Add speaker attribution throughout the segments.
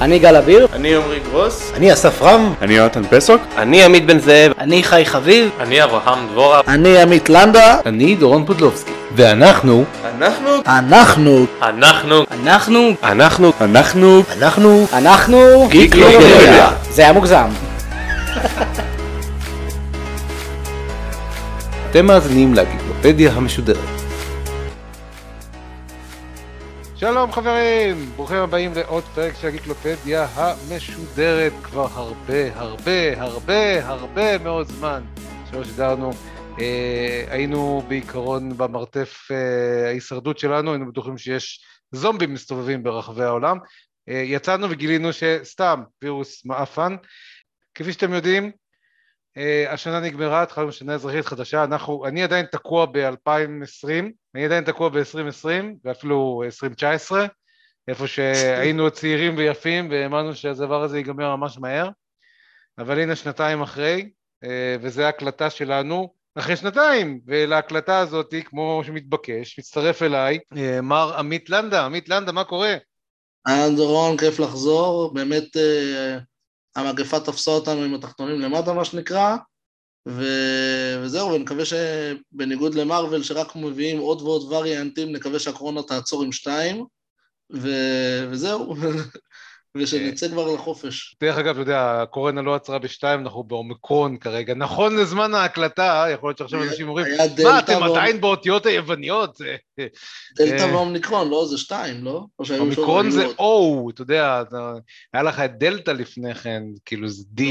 Speaker 1: אני גל אביר.
Speaker 2: אני עמרי גרוס.
Speaker 3: אני אסף רם.
Speaker 4: אני יונתן פסוק.
Speaker 5: אני עמית בן זאב.
Speaker 1: אני חי חביב.
Speaker 6: אני אברהם דבורה.
Speaker 7: אני עמית לנדה.
Speaker 8: אני דורון פודלובסקי.
Speaker 3: ואנחנו...
Speaker 2: אנחנו...
Speaker 7: אנחנו...
Speaker 6: אנחנו...
Speaker 1: אנחנו...
Speaker 5: אנחנו...
Speaker 4: אנחנו...
Speaker 3: אנחנו...
Speaker 1: אנחנו...
Speaker 5: גיקלופדיה.
Speaker 1: זה היה מוגזם.
Speaker 8: אתם מאזינים לגיקלופדיה המשודרת.
Speaker 3: שלום חברים, ברוכים הבאים לעוד פרק של הגיקלופדיה המשודרת כבר הרבה הרבה הרבה הרבה מאוד זמן שלא שידרנו. אה, היינו בעיקרון במרתף אה, ההישרדות שלנו, היינו בטוחים שיש זומבים מסתובבים ברחבי העולם. אה, יצאנו וגילינו שסתם וירוס מעפן. כפי שאתם יודעים, השנה נגמרה, התחלנו שנה אזרחית חדשה, אנחנו, אני עדיין תקוע ב-2020, אני עדיין תקוע ב-2020 ואפילו 2019, איפה שהיינו צעירים ויפים והאמנו שהדבר הזה ייגמר ממש מהר, אבל הנה שנתיים אחרי, uh, וזו ההקלטה שלנו. אחרי שנתיים, ולהקלטה הזאת, כמו שמתבקש, מצטרף אליי uh, מר עמית לנדה, עמית לנדה, מה קורה?
Speaker 7: אהלן דורון, כיף לחזור, באמת... Uh... המגפה תפסה אותנו עם התחתונים למטה, מה שנקרא, ו... וזהו, ונקווה שבניגוד למרוויל, שרק מביאים עוד ועוד וריאנטים, נקווה שהקורונה תעצור עם שתיים, ו... וזהו, ושנצא כבר לחופש.
Speaker 3: דרך אגב, אתה יודע, הקורונה לא עצרה בשתיים, אנחנו באומיקרון כרגע. נכון לזמן ההקלטה, יכול להיות שעכשיו אנשים אומרים, מה, אתם עדיין באותיות היווניות?
Speaker 7: דלתא ואומניקרון, לא? זה שתיים, לא?
Speaker 3: אומיקרון זה או, אתה יודע, היה לך את דלתא לפני כן, כאילו זה D,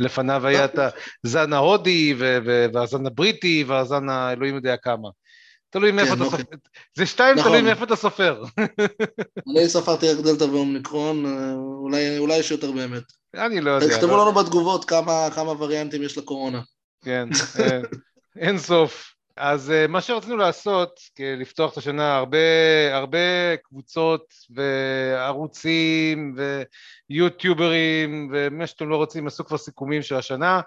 Speaker 3: ולפניו היה את הזן ההודי, והזן הבריטי, והזן האלוהים יודע כמה. תלוי מאיפה כן, אתה אוקיי. סופר, זה שתיים נכון. תלוי מאיפה אתה סופר.
Speaker 7: אני ספרתי רק דלתא ואומניקרון, אה, אולי, יש יותר באמת.
Speaker 3: אני לא יודע.
Speaker 7: תכתבו. לנו בתגובות כמה, וריאנטים יש לקורונה.
Speaker 3: כן, אה, אין סוף. אז uh, מה שרצינו לעשות, לפתוח את השנה, הרבה, הרבה קבוצות וערוצים ויוטיוברים ומה שאתם לא רוצים, עשו כבר סיכומים של השנה.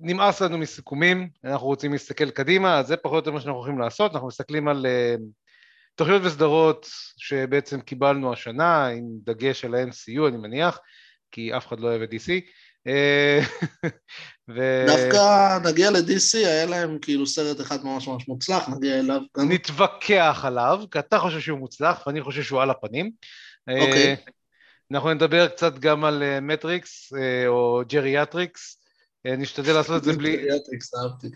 Speaker 3: נמאס לנו מסיכומים, אנחנו רוצים להסתכל קדימה, אז זה פחות או יותר מה שאנחנו הולכים לעשות, אנחנו מסתכלים על uh, תוכניות וסדרות שבעצם קיבלנו השנה, עם דגש על ה-MCU אני מניח, כי אף אחד לא אוהב את DC. אה,
Speaker 7: ו... דווקא נגיע ל-DC, היה להם כאילו סרט אחד ממש ממש מוצלח, נגיע אליו
Speaker 3: גם. נתווכח עליו, כי אתה חושב שהוא מוצלח ואני חושב שהוא על הפנים.
Speaker 7: אוקיי. Okay.
Speaker 3: אנחנו נדבר קצת גם על מטריקס או ג'ריאטריקס. אה, נשתדל לעשות את זה בלי...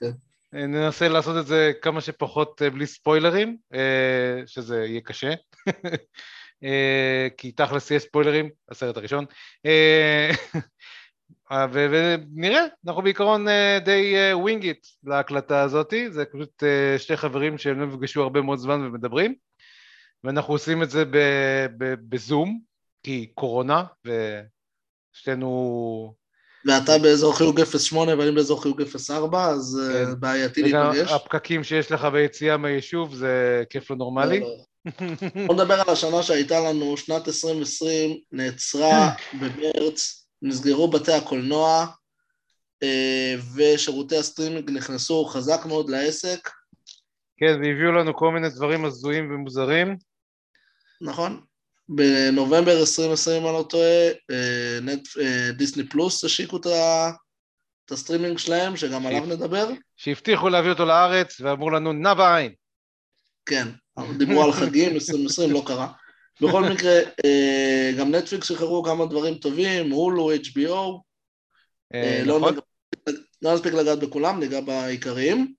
Speaker 7: כן.
Speaker 3: אה, ננסה לעשות את זה כמה שפחות אה, בלי ספוילרים, שזה יהיה קשה. כי תכלס יהיה ספוילרים, הסרט הראשון. ונראה, אנחנו בעיקרון די winging it להקלטה הזאת, זה פשוט שתי חברים שהם לא נפגשו הרבה מאוד זמן ומדברים, ואנחנו עושים את זה בזום, כי קורונה, ושתינו
Speaker 7: ואתה באזור חיוג 08 ואני באזור חיוג 04, אז אה, כן. בעייתי להיפגש.
Speaker 3: וגם הפקקים שיש לך ביציאה מהיישוב זה כיף לא נורמלי. לא,
Speaker 7: לא. בוא נדבר על השנה שהייתה לנו, שנת 2020 נעצרה במרץ, נסגרו בתי הקולנוע, אה, ושירותי הסטרימינג נכנסו חזק מאוד לעסק.
Speaker 3: כן, והביאו לנו כל מיני דברים הזויים ומוזרים.
Speaker 7: נכון. בנובמבר 2020, אני לא טועה, אה, אה, דיסני פלוס השיקו את הסטרימינג שלהם, שגם עליו נדבר.
Speaker 3: שהבטיחו להביא אותו לארץ ואמרו לנו נע בעין.
Speaker 7: כן, דיברו על חגים, 2020 לא קרה. בכל מקרה, אה, גם נטפליקס שחררו כמה דברים טובים, הולו, HBO. לא, נכון. לא נספיק לגעת בכולם, ניגע בעיקריים.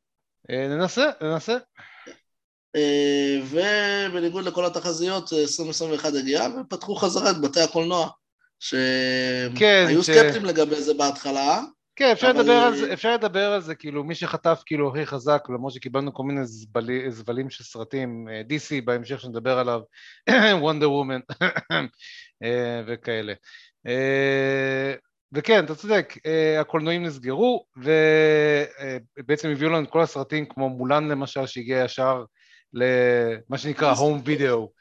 Speaker 3: ננסה, ננסה.
Speaker 7: אה, ובניגוד לכל התחזיות 2021 הגיעה ופתחו חזרה את בתי הקולנוע שהיו כן, סקפטיים ש... לגבי זה בהתחלה
Speaker 3: כן, אפשר, אבל... לדבר על זה, אפשר לדבר על זה, כאילו, מי שחטף כאילו הכי חזק, למרות שקיבלנו כל מיני זבלי, זבלים של סרטים, אה, DC בהמשך שנדבר עליו, וומן אה, וכאלה. וכן, אתה צודק, הקולנועים נסגרו, ובעצם הביאו לנו את כל הסרטים, כמו מולן למשל, שהגיע ישר למה שנקרא הום וידאו.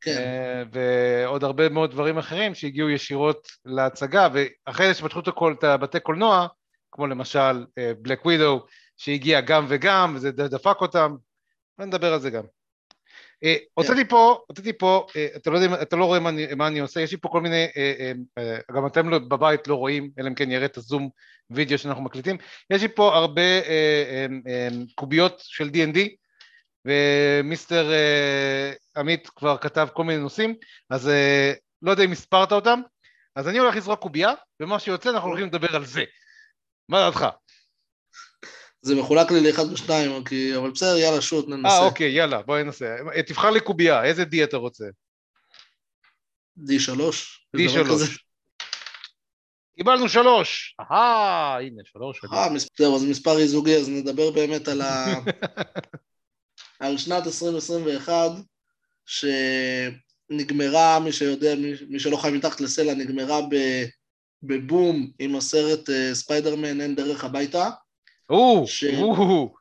Speaker 3: כן. אה, ועוד הרבה מאוד דברים אחרים שהגיעו ישירות להצגה, ואחרי זה שפתחו את הבתי קולנוע, כמו למשל בלק ווידו, שהגיע גם וגם, וזה דפק אותם, ונדבר על זה גם. אה, הוצאתי פה, הוצאתי פה, אה, אתה לא, יודע, אתה לא רואה מה אני, מה אני עושה, יש לי פה כל מיני, גם אתם לא, בבית לא רואים, אלא אם כן יראה את הזום וידאו שאנחנו מקליטים, יש לי פה הרבה קוביות של D&D, ומיסטר אה, עמית כבר כתב כל מיני נושאים, אז אה, לא יודע אם הספרת אותם, אז אני הולך לזרוק קובייה, ומה שיוצא אנחנו הולכים לדבר על זה. מה דעתך?
Speaker 7: זה מחולק לי לאחד ושניים, כי- אבל בסדר, יאללה, שוט, ננסה.
Speaker 3: אה, אוקיי, יאללה, בוא ננסה. אה, תבחר לי קובייה, איזה D אתה רוצה?
Speaker 7: D3.
Speaker 3: D3. קיבלנו שלוש. אהה, הנה, שלוש.
Speaker 7: אה, מס- זהו, אז מספר אי-זוגי, אז נדבר באמת על, ה... על שנת 2021, שנגמרה, מי שיודע, מי, מי שלא חי מתחת לסלע, נגמרה ב... בבום עם הסרט אה, ספיידרמן אין דרך הביתה.
Speaker 3: או,
Speaker 7: ש-
Speaker 3: או,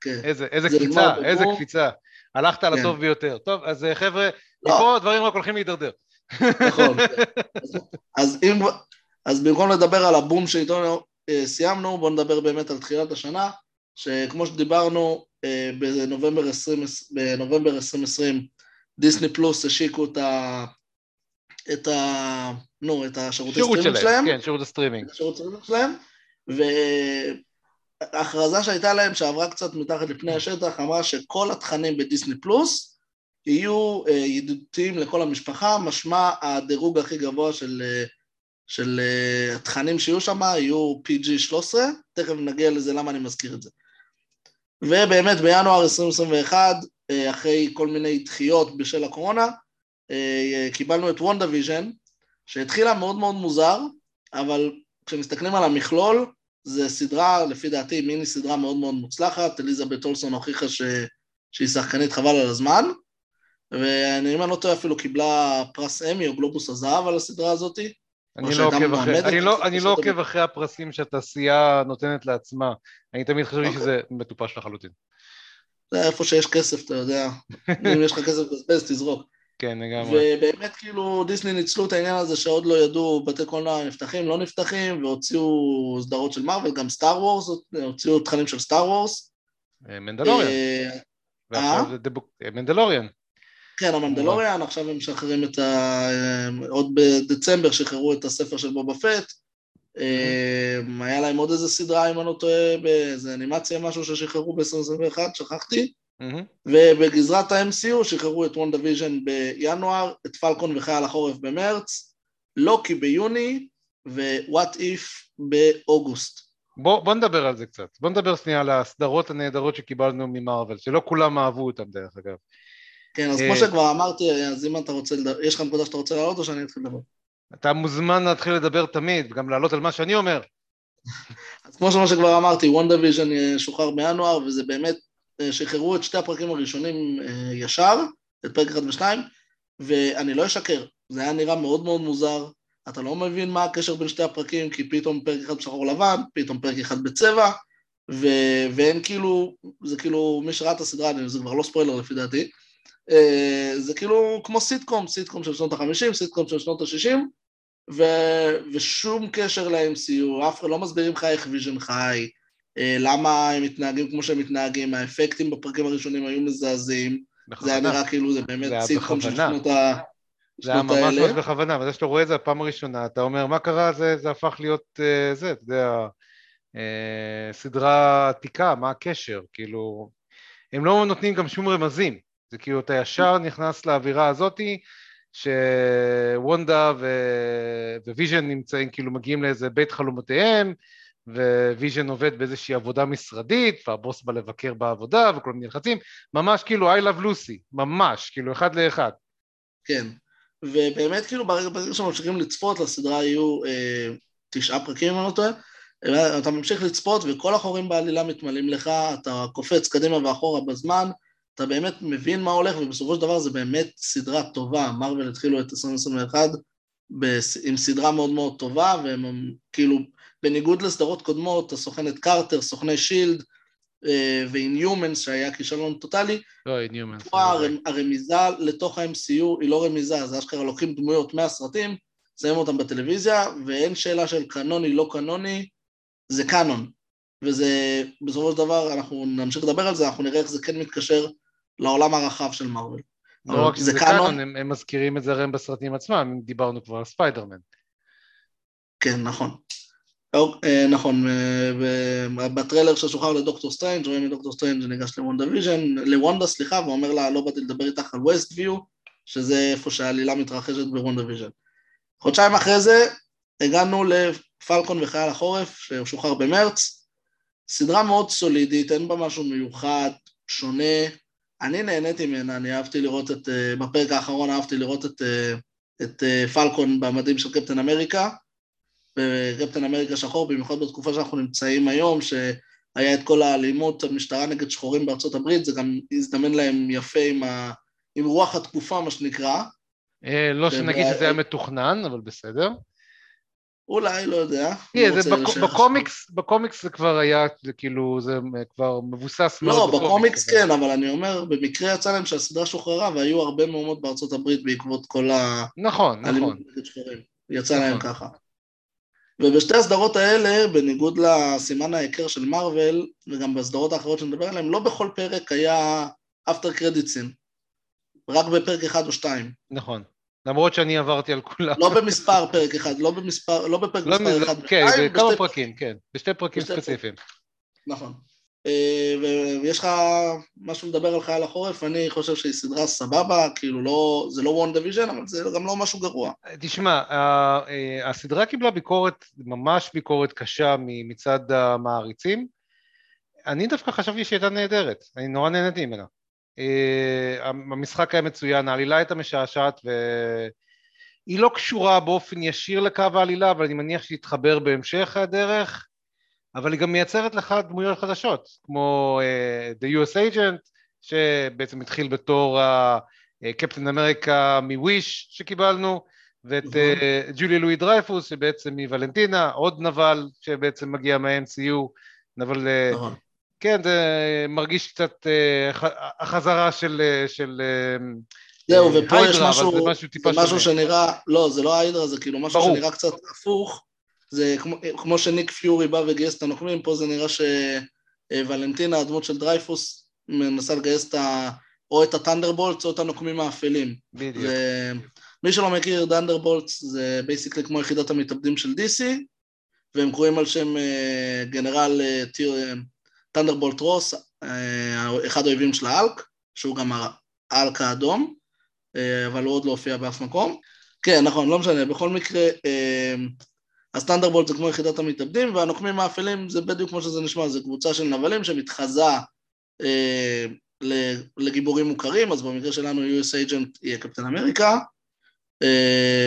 Speaker 7: כן.
Speaker 3: איזה איזה
Speaker 7: זה
Speaker 3: קפיצה, איזה. קפיצה. הלכת על
Speaker 7: כן.
Speaker 3: הטוב ביותר. טוב, אז אה, חבר'ה,
Speaker 7: לא.
Speaker 3: מפה הדברים רק הולכים להידרדר.
Speaker 7: נכון. אז, אז, אם, אז במקום לדבר על הבום שאיתו אה, סיימנו, בואו נדבר באמת על תחילת השנה, שכמו שדיברנו, אה, בנובמבר, 20, בנובמבר 2020, דיסני פלוס השיקו את ה... את ה... נו, את השירותי
Speaker 3: שירות
Speaker 7: סטרימינג
Speaker 3: שלהם, כן, שירות הסטרימינג.
Speaker 7: את השירות סטרימינג שלהם, וההכרזה שהייתה להם, שעברה קצת מתחת לפני השטח, אמרה שכל התכנים בדיסני פלוס יהיו אה, ידידותיים לכל המשפחה, משמע הדירוג הכי גבוה של, אה, של התכנים שיהיו שם יהיו PG 13, תכף נגיע לזה למה אני מזכיר את זה. ובאמת בינואר 2021, אה, אחרי כל מיני דחיות בשל הקורונה, אה, קיבלנו את וונדה ויז'ן, שהתחילה מאוד מאוד מוזר, אבל כשמסתכלים על המכלול, זה סדרה, לפי דעתי, מיני סדרה מאוד מאוד מוצלחת, אליזבת אולסון הוכיחה ש... שהיא שחקנית חבל על הזמן, ואם אני לא טועה אפילו קיבלה פרס אמי או גלובוס הזהב על הסדרה הזאת.
Speaker 3: אני לא עוקב אחרי, אני לא- אני לא עוקב אחרי הפרסים שהתעשייה נותנת לעצמה. אני תמיד חשבתי
Speaker 7: אוקיי.
Speaker 3: שזה מטופש לחלוטין.
Speaker 7: זה איפה שיש כסף, אתה יודע. אם יש לך כסף לבזבז, תזרוק.
Speaker 3: כן, לגמרי.
Speaker 7: ובאמת כאילו דיסני ניצלו את העניין הזה שעוד לא ידעו בתי קולנוע נפתחים, לא נפתחים, והוציאו סדרות של מארוול, גם סטאר וורס, הוציאו תכנים של סטאר וורס.
Speaker 3: מנדלוריאן. מנדלוריאן.
Speaker 7: כן, המנדלוריאן, עכשיו הם משחררים את ה... עוד בדצמבר שחררו את הספר של בובה פט. אה, היה להם עוד איזה סדרה, אם אני לא טועה, באיזה אנימציה, משהו ששחררו ב-2021, שכחתי.
Speaker 3: מהמם.
Speaker 7: ובגזרת ה-MCU שחררו את וונדה ויז'ן בינואר, את פלקון וחייל החורף במרץ, לוקי ביוני ו-What If באוגוסט.
Speaker 3: בוא, בוא נדבר על זה קצת. בוא נדבר שנייה על הסדרות הנהדרות שקיבלנו ממארוול, שלא כולם אהבו אותם דרך אגב.
Speaker 7: כן, אז
Speaker 3: אה,
Speaker 7: כמו שכבר אמרתי, אז אם אתה רוצה יש לך נקודה שאתה רוצה להעלות או שאני אתחיל לדבר?
Speaker 3: אתה מוזמן להתחיל לדבר תמיד, וגם לעלות על מה שאני אומר.
Speaker 7: אז כמו שמה שכבר אמרתי, וונדה ויז'ן אה, שוחרר בינואר, וזה באמת, אה, שחררו את שתי הפרקים הראשונים ישר, את פרק 1 ו-2, ואני לא אשקר, זה היה נראה מאוד מאוד מוזר, אתה לא מבין מה הקשר בין שתי הפרקים, כי פתאום פרק אחד בשחור לבן, פתאום פרק אחד בצבע, ו- ואין כאילו, זה כאילו, מי שראה את הסדרה, זה כבר לא ספוילר לפי דעתי, זה כאילו כמו סיטקום, סיטקום של שנות ה-50, סיטקום של שנות ה-60, ו- ושום קשר ל-MCU, אף אחד לא מסבירים לך איך ויז'ן חי, אה, למה הם מתנהגים כמו שהם מתנהגים, האפקטים בפרקים הראשונים היו מזעזעים, זה היה. נראה כאילו זה
Speaker 3: זה
Speaker 7: באמת
Speaker 3: היה
Speaker 7: סיטקום של. שנות ה...
Speaker 3: זה היה ממש
Speaker 7: האלה.
Speaker 3: ממש בכוונה, וזה שאתה רואה את זה הפעם הראשונה, אתה אומר, מה קרה? זה, זה הפך להיות אה, זה, אתה יודע, אה, סדרה עתיקה, מה הקשר? כאילו, הם לא נותנים גם שום רמזים, זה כאילו, אתה ישר נכנס לאווירה הזאתי, שוונדה ו... וויז'ן נמצאים, כאילו מגיעים לאיזה בית חלומותיהם, וויז'ן עובד באיזושהי עבודה משרדית, והבוס בא לבקר בעבודה, וכל מיני לחצים, ממש כאילו I love Lucy, ממש, כאילו אחד לאחד.
Speaker 7: כן, ובאמת כאילו ברגע ברגע שממשיכים לצפות לסדרה יהיו אה, תשעה פרקים אם אני לא טועה, אתה ממשיך לצפות וכל החורים בעלילה מתמלאים לך, אתה קופץ קדימה ואחורה בזמן, אתה באמת מבין מה הולך ובסופו של דבר זה באמת סדרה טובה, מארוול התחילו את 2021 בס- עם סדרה מאוד מאוד טובה והם כאילו בניגוד לסדרות קודמות, הסוכנת קרטר, סוכני שילד אה, ו-Inhumans שהיה כישלון טוטאלי,
Speaker 3: לא, ניומן.
Speaker 7: פה הרמ- הרמיזה לתוך ה-MCU היא לא רמיזה, זה אשכרה לוקחים דמויות מהסרטים, שמים אותם בטלוויזיה, ואין שאלה של קנוני, לא קנוני, זה קאנון. וזה, בסופו של דבר, אנחנו נמשיך לדבר על זה, אנחנו נראה איך זה כן מתקשר לעולם הרחב של מארוול.
Speaker 3: לא רק
Speaker 7: זה
Speaker 3: שזה
Speaker 7: canon.
Speaker 3: Canon, הם הם מזכירים את זה הרי בסרטים עצמם, דיברנו כבר על ספיידרמן.
Speaker 7: כן, נכון. אוק, אה, נכון, אה, ב- בטריילר ששוחרר לדוקטור סטרנג' רואים את דוקטור סטרנג' ניגש לוונדה ויז'ן, לוונדה סליחה, ואומר לה לא באתי לדבר איתך על Westview, שזה איפה שהעלילה מתרחשת בוונדה ויז'ן. חודשיים אחרי זה הגענו לפלקון וחייל החורף, שהוא שוחרר במרץ, סדרה מאוד סולידית, אין בה משהו מיוחד, שונה, אני נהניתי ממנה, אני אהבתי לראות את, אה, בפרק האחרון אהבתי לראות את, אה, את אה, פלקון במדים של קפטן אמריקה, בקפטן אמריקה שחור, במיוחד בתקופה שאנחנו נמצאים היום, שהיה את כל האלימות, המשטרה נגד שחורים בארצות הברית, זה גם הזדמן להם יפה עם, ה... עם רוח התקופה, מה שנקרא.
Speaker 3: לא שנגיד שזה היה מתוכנן, אבל בסדר.
Speaker 7: אולי, לא יודע.
Speaker 3: תראה,
Speaker 7: לא
Speaker 3: זה
Speaker 7: לשייך
Speaker 3: בקומיקס, בקומיקס זה כבר היה, זה כאילו, זה כבר מבוסס
Speaker 7: לא,
Speaker 3: מאוד
Speaker 7: בקומיקס
Speaker 3: אבל-
Speaker 7: כן, אבל אני אומר, במקרה יצא להם שהסדרה שוחררה והיו הרבה מהומות בארצות הברית בעקבות כל
Speaker 3: נכון,
Speaker 7: האלימות
Speaker 3: נכון.
Speaker 7: שחורים. יצא להם
Speaker 3: נכון.
Speaker 7: ככה. ובשתי הסדרות האלה, בניגוד לסימן ההיכר של מארוול, וגם בסדרות האחרות שנדבר עליהן, לא בכל פרק היה אפטר קרדיטסין. רק בפרק אחד או שתיים.
Speaker 3: נכון. למרות שאני עברתי על כולם.
Speaker 7: לא במספר פרק אחד, לא במספר, לא בפרק
Speaker 3: לא
Speaker 7: מספר אחד.
Speaker 3: כן,
Speaker 7: ושתיים,
Speaker 3: בכמה
Speaker 7: בשתי-
Speaker 3: פרקים, כן. בשתי פרקים
Speaker 7: בשתי
Speaker 3: ספציפיים.
Speaker 7: נכון. אה, ויש לך משהו לדבר על חייל החורף, אני חושב שהיא סדרה סבבה, כאילו לא, זה לא וונדה ויז'ן, אבל זה גם לא משהו גרוע.
Speaker 3: תשמע, אה, הסדרה קיבלה ביקורת, ממש ביקורת קשה מצד המעריצים. אני דווקא חשבתי שהיא הייתה נהדרת, אני נורא נהניתי ממנה. אה, המשחק היה מצוין, העלילה הייתה משעשעת והיא לא קשורה באופן ישיר לקו העלילה, אבל אני מניח שהיא תתחבר בהמשך הדרך, אבל היא גם מייצרת לך דמויות חדשות, כמו uh, The US Agent, שבעצם התחיל בתור קפטן אמריקה מוויש שקיבלנו, ואת uh, ג'ולי לואי דרייפוס, שבעצם מוולנטינה, עוד נבל שבעצם מגיע מה-MCU, נבל
Speaker 7: נכון.
Speaker 3: כן, זה מרגיש קצת אה, החזרה של... אה, של אה,
Speaker 7: זהו, ופה יש
Speaker 3: היידרה,
Speaker 7: משהו,
Speaker 3: אבל זה משהו טיפה
Speaker 7: זה משהו. שנראה, לא, זה לא ההיידרה, זה כאילו משהו
Speaker 3: ברור.
Speaker 7: שנראה קצת הפוך. זה כמו, כמו שניק פיורי בא וגייס את הנוקמים, פה זה נראה שוולנטינה, הדמות של דרייפוס, מנסה לגייס את ה... או את ה Thunderbolts או את הנוקמים האפלים.
Speaker 3: בדיוק.
Speaker 7: זה... מי שלא מכיר, Thunderbolts זה basically כמו יחידת המתאבדים של DC, והם קרויים על שם גנרל טיר, Thunderbolt רוס, אה, אחד האויבים של האלק, שהוא גם האלק האדום, אה, אבל הוא עוד לא הופיע באף מקום. כן, נכון, לא משנה, בכל מקרה, אה, הסטנדרבולט זה כמו יחידת המתאבדים, והנוקמים האפלים זה בדיוק כמו שזה נשמע, זה קבוצה של נבלים שמתחזה לגיבורים מוכרים, אז במקרה שלנו US Agent יהיה קפטן אמריקה.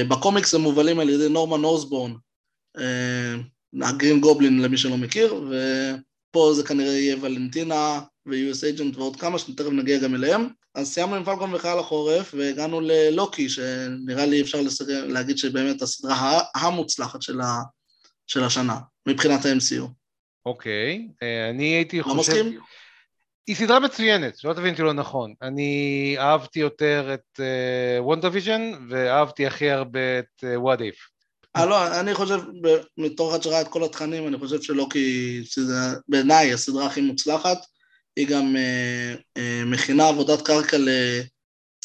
Speaker 7: בקומיקס הם מובלים על ידי נורמן אוסבורן, הגרין גובלין למי שלא מכיר, ופה זה כנראה יהיה ולנטינה ו-US Agent ועוד כמה, שתכף נגיע גם אליהם. אז סיימנו עם פלקון וחייל החורף, והגענו ללוקי, שנראה לי אפשר לסגר, להגיד שבאמת הסדרה המוצלחת של, ה, של השנה, מבחינת ה-MCU.
Speaker 3: אוקיי, אה, אני הייתי
Speaker 7: לא
Speaker 3: חושב...
Speaker 7: מסכים?
Speaker 3: היא סדרה מצוינת, שלא תבין אותי לא נכון. אני אהבתי יותר את וונדה ויז'ן, ואהבתי הכי הרבה את What If.
Speaker 7: אה, לא, אני חושב, אחד שראה את כל התכנים, אני חושב שלוקי, שזה בעיניי הסדרה הכי מוצלחת, היא גם אה, אה, מכינה עבודת קרקע ל,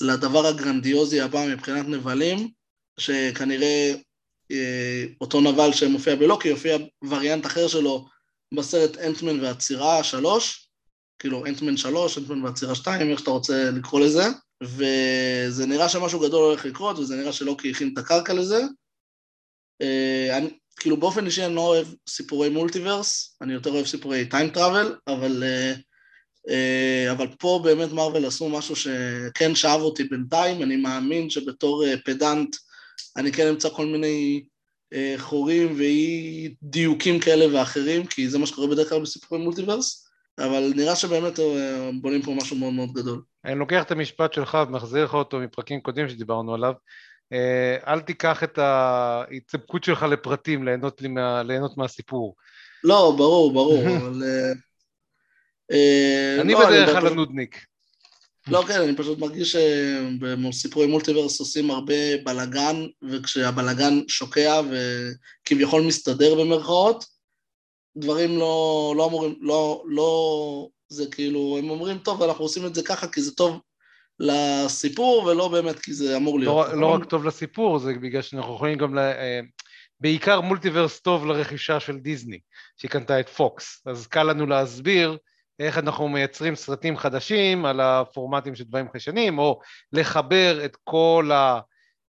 Speaker 7: לדבר הגרנדיוזי הבא מבחינת נבלים, שכנראה אה, אותו נבל שמופיע בלוקי, יופיע וריאנט אחר שלו בסרט אנטמן והצירה שלוש, כאילו אנטמן שלוש, אנטמן והצירה שתיים, איך שאתה רוצה לקרוא לזה, וזה נראה שמשהו גדול הולך לקרות, וזה נראה שלוקי הכין את הקרקע לזה. אה, אני, כאילו באופן אישי אני לא אוהב סיפורי מולטיברס, אני יותר אוהב סיפורי טיים טראבל, אבל, אה, אה, אבל פה באמת מארוול עשו משהו שכן שאב אותי בינתיים, אני מאמין שבתור אה, פדנט אני כן אמצא כל מיני אה, חורים ואי דיוקים כאלה ואחרים, כי זה מה שקורה בדרך כלל בסיפורי מולטיברס, אבל נראה שבאמת בונים פה משהו מאוד מאוד גדול.
Speaker 3: אני לוקח את המשפט שלך ומחזיר לך אותו מפרקים קודמים שדיברנו עליו. אה, אל תיקח את ההצטמקות שלך לפרטים, ליהנות, לי מה, ליהנות מהסיפור.
Speaker 7: לא, ברור, ברור, אבל... אה, אה,
Speaker 3: אני
Speaker 7: לא,
Speaker 3: בדרך כלל הנודניק.
Speaker 7: לא, כן, אני פשוט מרגיש שבסיפורי מולטיברס עושים הרבה בלאגן, וכשהבלאגן שוקע וכביכול מסתדר במרכאות, דברים לא, לא אמורים, לא, לא, זה כאילו, הם אומרים, טוב, אנחנו עושים את זה ככה כי זה טוב לסיפור, ולא באמת כי זה אמור להיות.
Speaker 3: לא, לא רק טוב לסיפור, זה בגלל שאנחנו יכולים גם, ל... אה, בעיקר מולטיברס טוב לרכישה של דיסני, שהיא קנתה את פוקס, אז קל לנו להסביר איך אנחנו מייצרים סרטים חדשים על הפורמטים של דברים חשנים, או לחבר את כל ה...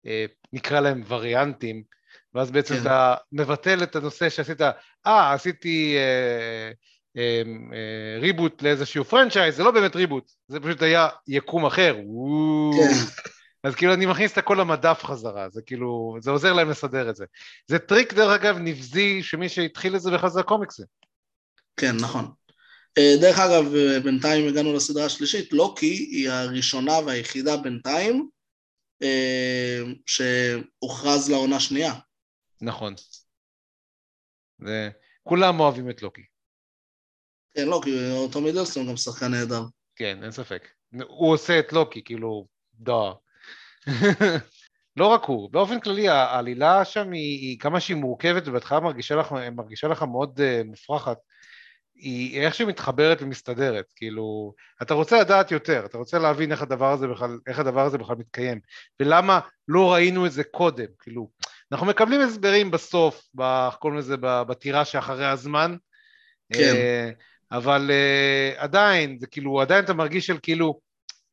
Speaker 3: אה, נקרא להם וריאנטים, ואז בעצם כן. אתה מבטל את הנושא שעשית, אה, עשיתי אה, reboot לאיזשהו franchise, זה לא באמת reboot, זה פשוט היה יקום אחר, כן. אז כאילו אני מכניס את הכל למדף חזרה, זה כאילו, זה עוזר להם לסדר את זה. זה טריק דרך אגב נבזי, שמי שהתחיל את זה בכלל זה הקומיקסים.
Speaker 7: כן, נכון. אה, דרך אגב, אה, בינתיים הגענו לסדרה השלישית, לוקי היא הראשונה והיחידה בינתיים אה, שהוכרז לעונה שנייה.
Speaker 3: נכון. זה... כולם אוהבים את לוקי.
Speaker 7: כן, לוקי, אותו מידלסטון גם שחקן נהדר.
Speaker 3: כן, אין ספק. הוא עושה את לוקי, כאילו, דה. לא רק הוא, באופן כללי העלילה שם היא, היא כמה שהיא מורכבת ובהתחלה מרגישה לך, מרגישה לך מאוד uh, מופרכת, היא איך שהיא מתחברת ומסתדרת, כאילו, אתה רוצה לדעת יותר, אתה רוצה להבין איך הדבר הזה בכלל, איך הדבר הזה בכלל מתקיים, ולמה לא ראינו את זה קודם, כאילו, אנחנו מקבלים הסברים בסוף, קוראים לזה בטירה שאחרי הזמן,
Speaker 7: כן.
Speaker 3: אה, אבל אה, עדיין, זה כאילו, עדיין אתה מרגיש של כאילו,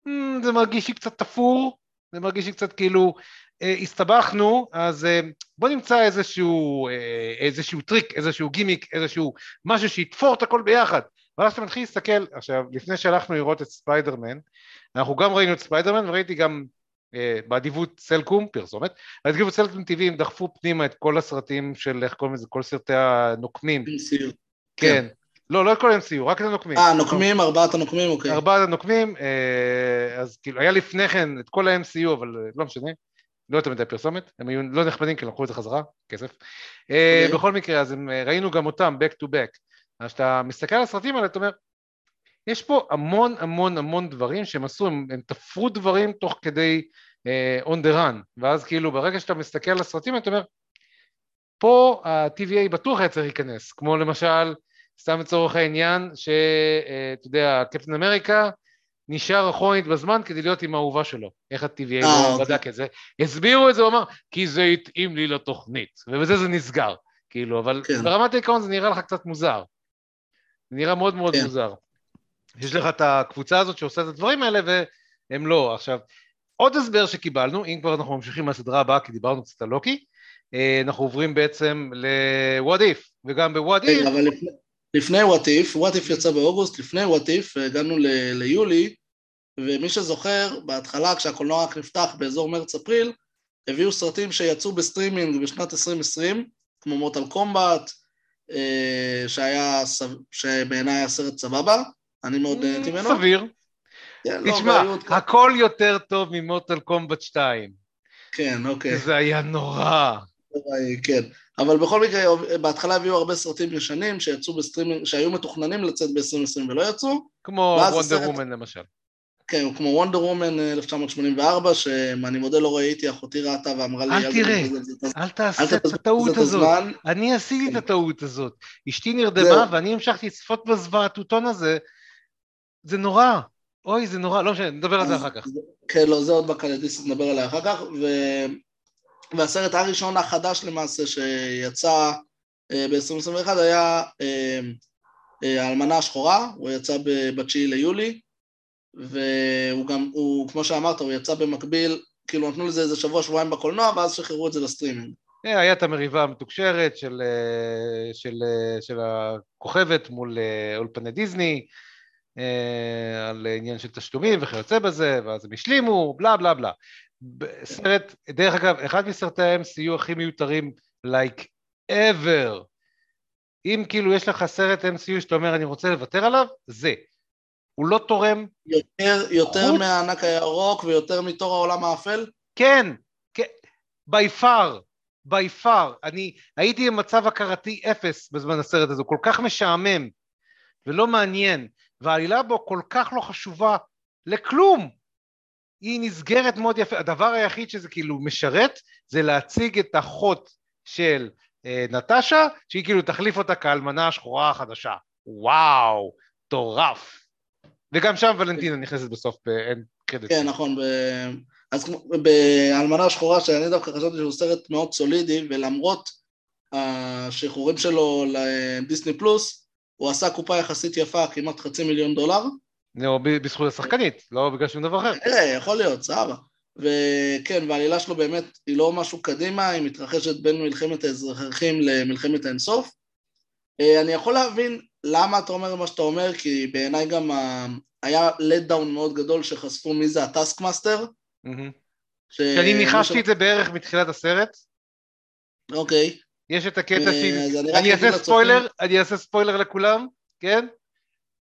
Speaker 3: אמ, זה מרגיש לי קצת תפור, זה מרגיש לי קצת כאילו, אה, הסתבכנו, אז אה, בוא נמצא איזשהו, אה, איזשהו טריק, איזשהו גימיק, איזשהו משהו שיתפור את הכל ביחד. ואז אתה מתחיל להסתכל, עכשיו, לפני שהלכנו לראות את ספיידרמן, אנחנו גם ראינו את ספיידרמן וראיתי גם אה, באדיבות סלקום, פרסומת, באדיבות סלקום טבעיים דחפו פנימה את כל הסרטים של, איך קוראים לזה, כל סרטי הנוקמים. כן. לא, לא את כל ה-MCU, רק את הנוקמים.
Speaker 7: אה, נוקמים, ארבעת הנוקמים, אוקיי.
Speaker 3: ארבעת הנוקמים, אה, אז כאילו, היה לפני כן את כל ה-MCU, אבל אה, לא משנה, לא יותר מדי פרסומת, הם היו לא נחמדים כי לקחו את זה חזרה, כסף. אה, אוקיי. בכל מקרה, אז ראינו גם אותם, back to back. אז כשאתה מסתכל על הסרטים האלה, אתה אומר, יש פה המון המון המון דברים שהם עשו, הם, הם תפרו דברים תוך כדי uh, on the run, ואז כאילו ברגע שאתה מסתכל על הסרטים, אתה אומר, פה ה-TVA בטוח היה צריך להיכנס, כמו למשל סתם לצורך העניין, שאתה יודע, קפטן אמריקה נשאר אחורנית בזמן כדי להיות עם האהובה שלו. איך ה-TVA לא אה, אוקיי. בדק את זה? הסבירו את זה, הוא אמר, כי זה התאים לי לתוכנית, ובזה זה נסגר, כאילו, אבל כן. ברמת העיקרון זה נראה לך קצת מוזר. זה נראה מאוד מאוד כן. מוזר. יש לך את הקבוצה הזאת שעושה את הדברים האלה, והם לא. עכשיו, עוד הסבר שקיבלנו, אם כבר אנחנו ממשיכים מהסדרה הבאה, כי דיברנו קצת על לוקי, אה, אנחנו עוברים בעצם ל-What If, וגם ב-What If...
Speaker 7: אבל לפני, What If, What If יצא באוגוסט, לפני What If הגענו ל- ליולי, ומי שזוכר, בהתחלה כשהקולנוע רק נפתח באזור מרץ-אפריל, הביאו סרטים שיצאו בסטרימינג בשנת 2020, כמו מורטל קומבט, אה, שהיה, שבעיניי היה סרט סבבה, אני מאוד נהניתי ממנו.
Speaker 3: סביר. כן, לא, תשמע, לא, הכל יותר טוב ממורטל קומבט 2.
Speaker 7: כן, אוקיי.
Speaker 3: זה היה נורא.
Speaker 7: כן. אבל בכל מקרה, בהתחלה הביאו הרבה סרטים ישנים שיצאו בסטרימינג, שהיו מתוכננים לצאת ב-2020 ולא יצאו.
Speaker 3: כמו וונדר וומן למשל.
Speaker 7: כן, כמו וונדר וומן 1984, שאני מודה לא ראיתי, אחותי ראתה ואמרה לי...
Speaker 3: אל תראה, אל תעשה את הטעות הזאת. אני עשיתי את הטעות הזאת. אשתי נרדמה ואני המשכתי לצפות בזוועתותון הזה. זה נורא. אוי, זה נורא, לא משנה, נדבר על זה אחר כך.
Speaker 7: כן, לא, זה עוד בקלדיסט, נדבר עליה אחר כך. והסרט הראשון החדש למעשה שיצא אה, ב-2021 היה אה, אה, האלמנה השחורה, הוא יצא ב-9 ליולי, והוא גם, הוא, כמו שאמרת, הוא יצא במקביל, כאילו נתנו לזה איזה שבוע, שבועיים בקולנוע, ואז שחררו את זה לסטרימינג.
Speaker 3: היה את המריבה המתוקשרת של, של, של הכוכבת מול אולפני דיסני, על עניין של תשלומים וכיוצא בזה, ואז הם השלימו, בלה בלה בלה. סרט, דרך אגב, אחד מסרטי ה-MCU הכי מיותרים, like ever. אם כאילו יש לך סרט MCU שאתה אומר אני רוצה לוותר עליו, זה. הוא לא תורם.
Speaker 7: יותר, יותר חוץ... מהענק הירוק ויותר מתור העולם האפל?
Speaker 3: כן, כן, by far, by far. אני הייתי במצב הכרתי אפס בזמן הסרט הזה, הוא כל כך משעמם ולא מעניין, והעלילה בו כל כך לא חשובה לכלום. היא נסגרת מאוד יפה, הדבר היחיד שזה כאילו משרת זה להציג את אחות של אה, נטשה שהיא כאילו תחליף אותה כאלמנה השחורה החדשה, וואו, מטורף. וגם שם ולנטינה נכנסת בסוף באנד קרדיט.
Speaker 7: כן, נכון. ב... אז באלמנה השחורה, שאני דווקא חשבתי שהוא סרט מאוד סולידי, ולמרות השחרורים שלו לדיסני פלוס, הוא עשה קופה יחסית יפה, כמעט חצי מיליון דולר.
Speaker 3: ב- בזכות השחקנית, לא בגלל שום דבר אחר.
Speaker 7: נראה, יכול להיות, סבבה. וכן, והעלילה שלו באמת היא לא משהו קדימה, היא מתרחשת בין מלחמת האזרחים למלחמת האינסוף. אה, אני יכול להבין למה אתה אומר מה שאתה אומר, כי בעיניי גם ה... היה let down מאוד גדול שחשפו מי זה ה
Speaker 3: Taskmaster.
Speaker 7: ש...
Speaker 3: שאני ניחשתי את זה בערך מתחילת הסרט,
Speaker 7: אוקיי.
Speaker 3: יש את הקטע
Speaker 7: אה,
Speaker 3: ש...
Speaker 7: אז אני
Speaker 3: אעשה ספוילר, אני אעשה ספוילר לכולם, כן?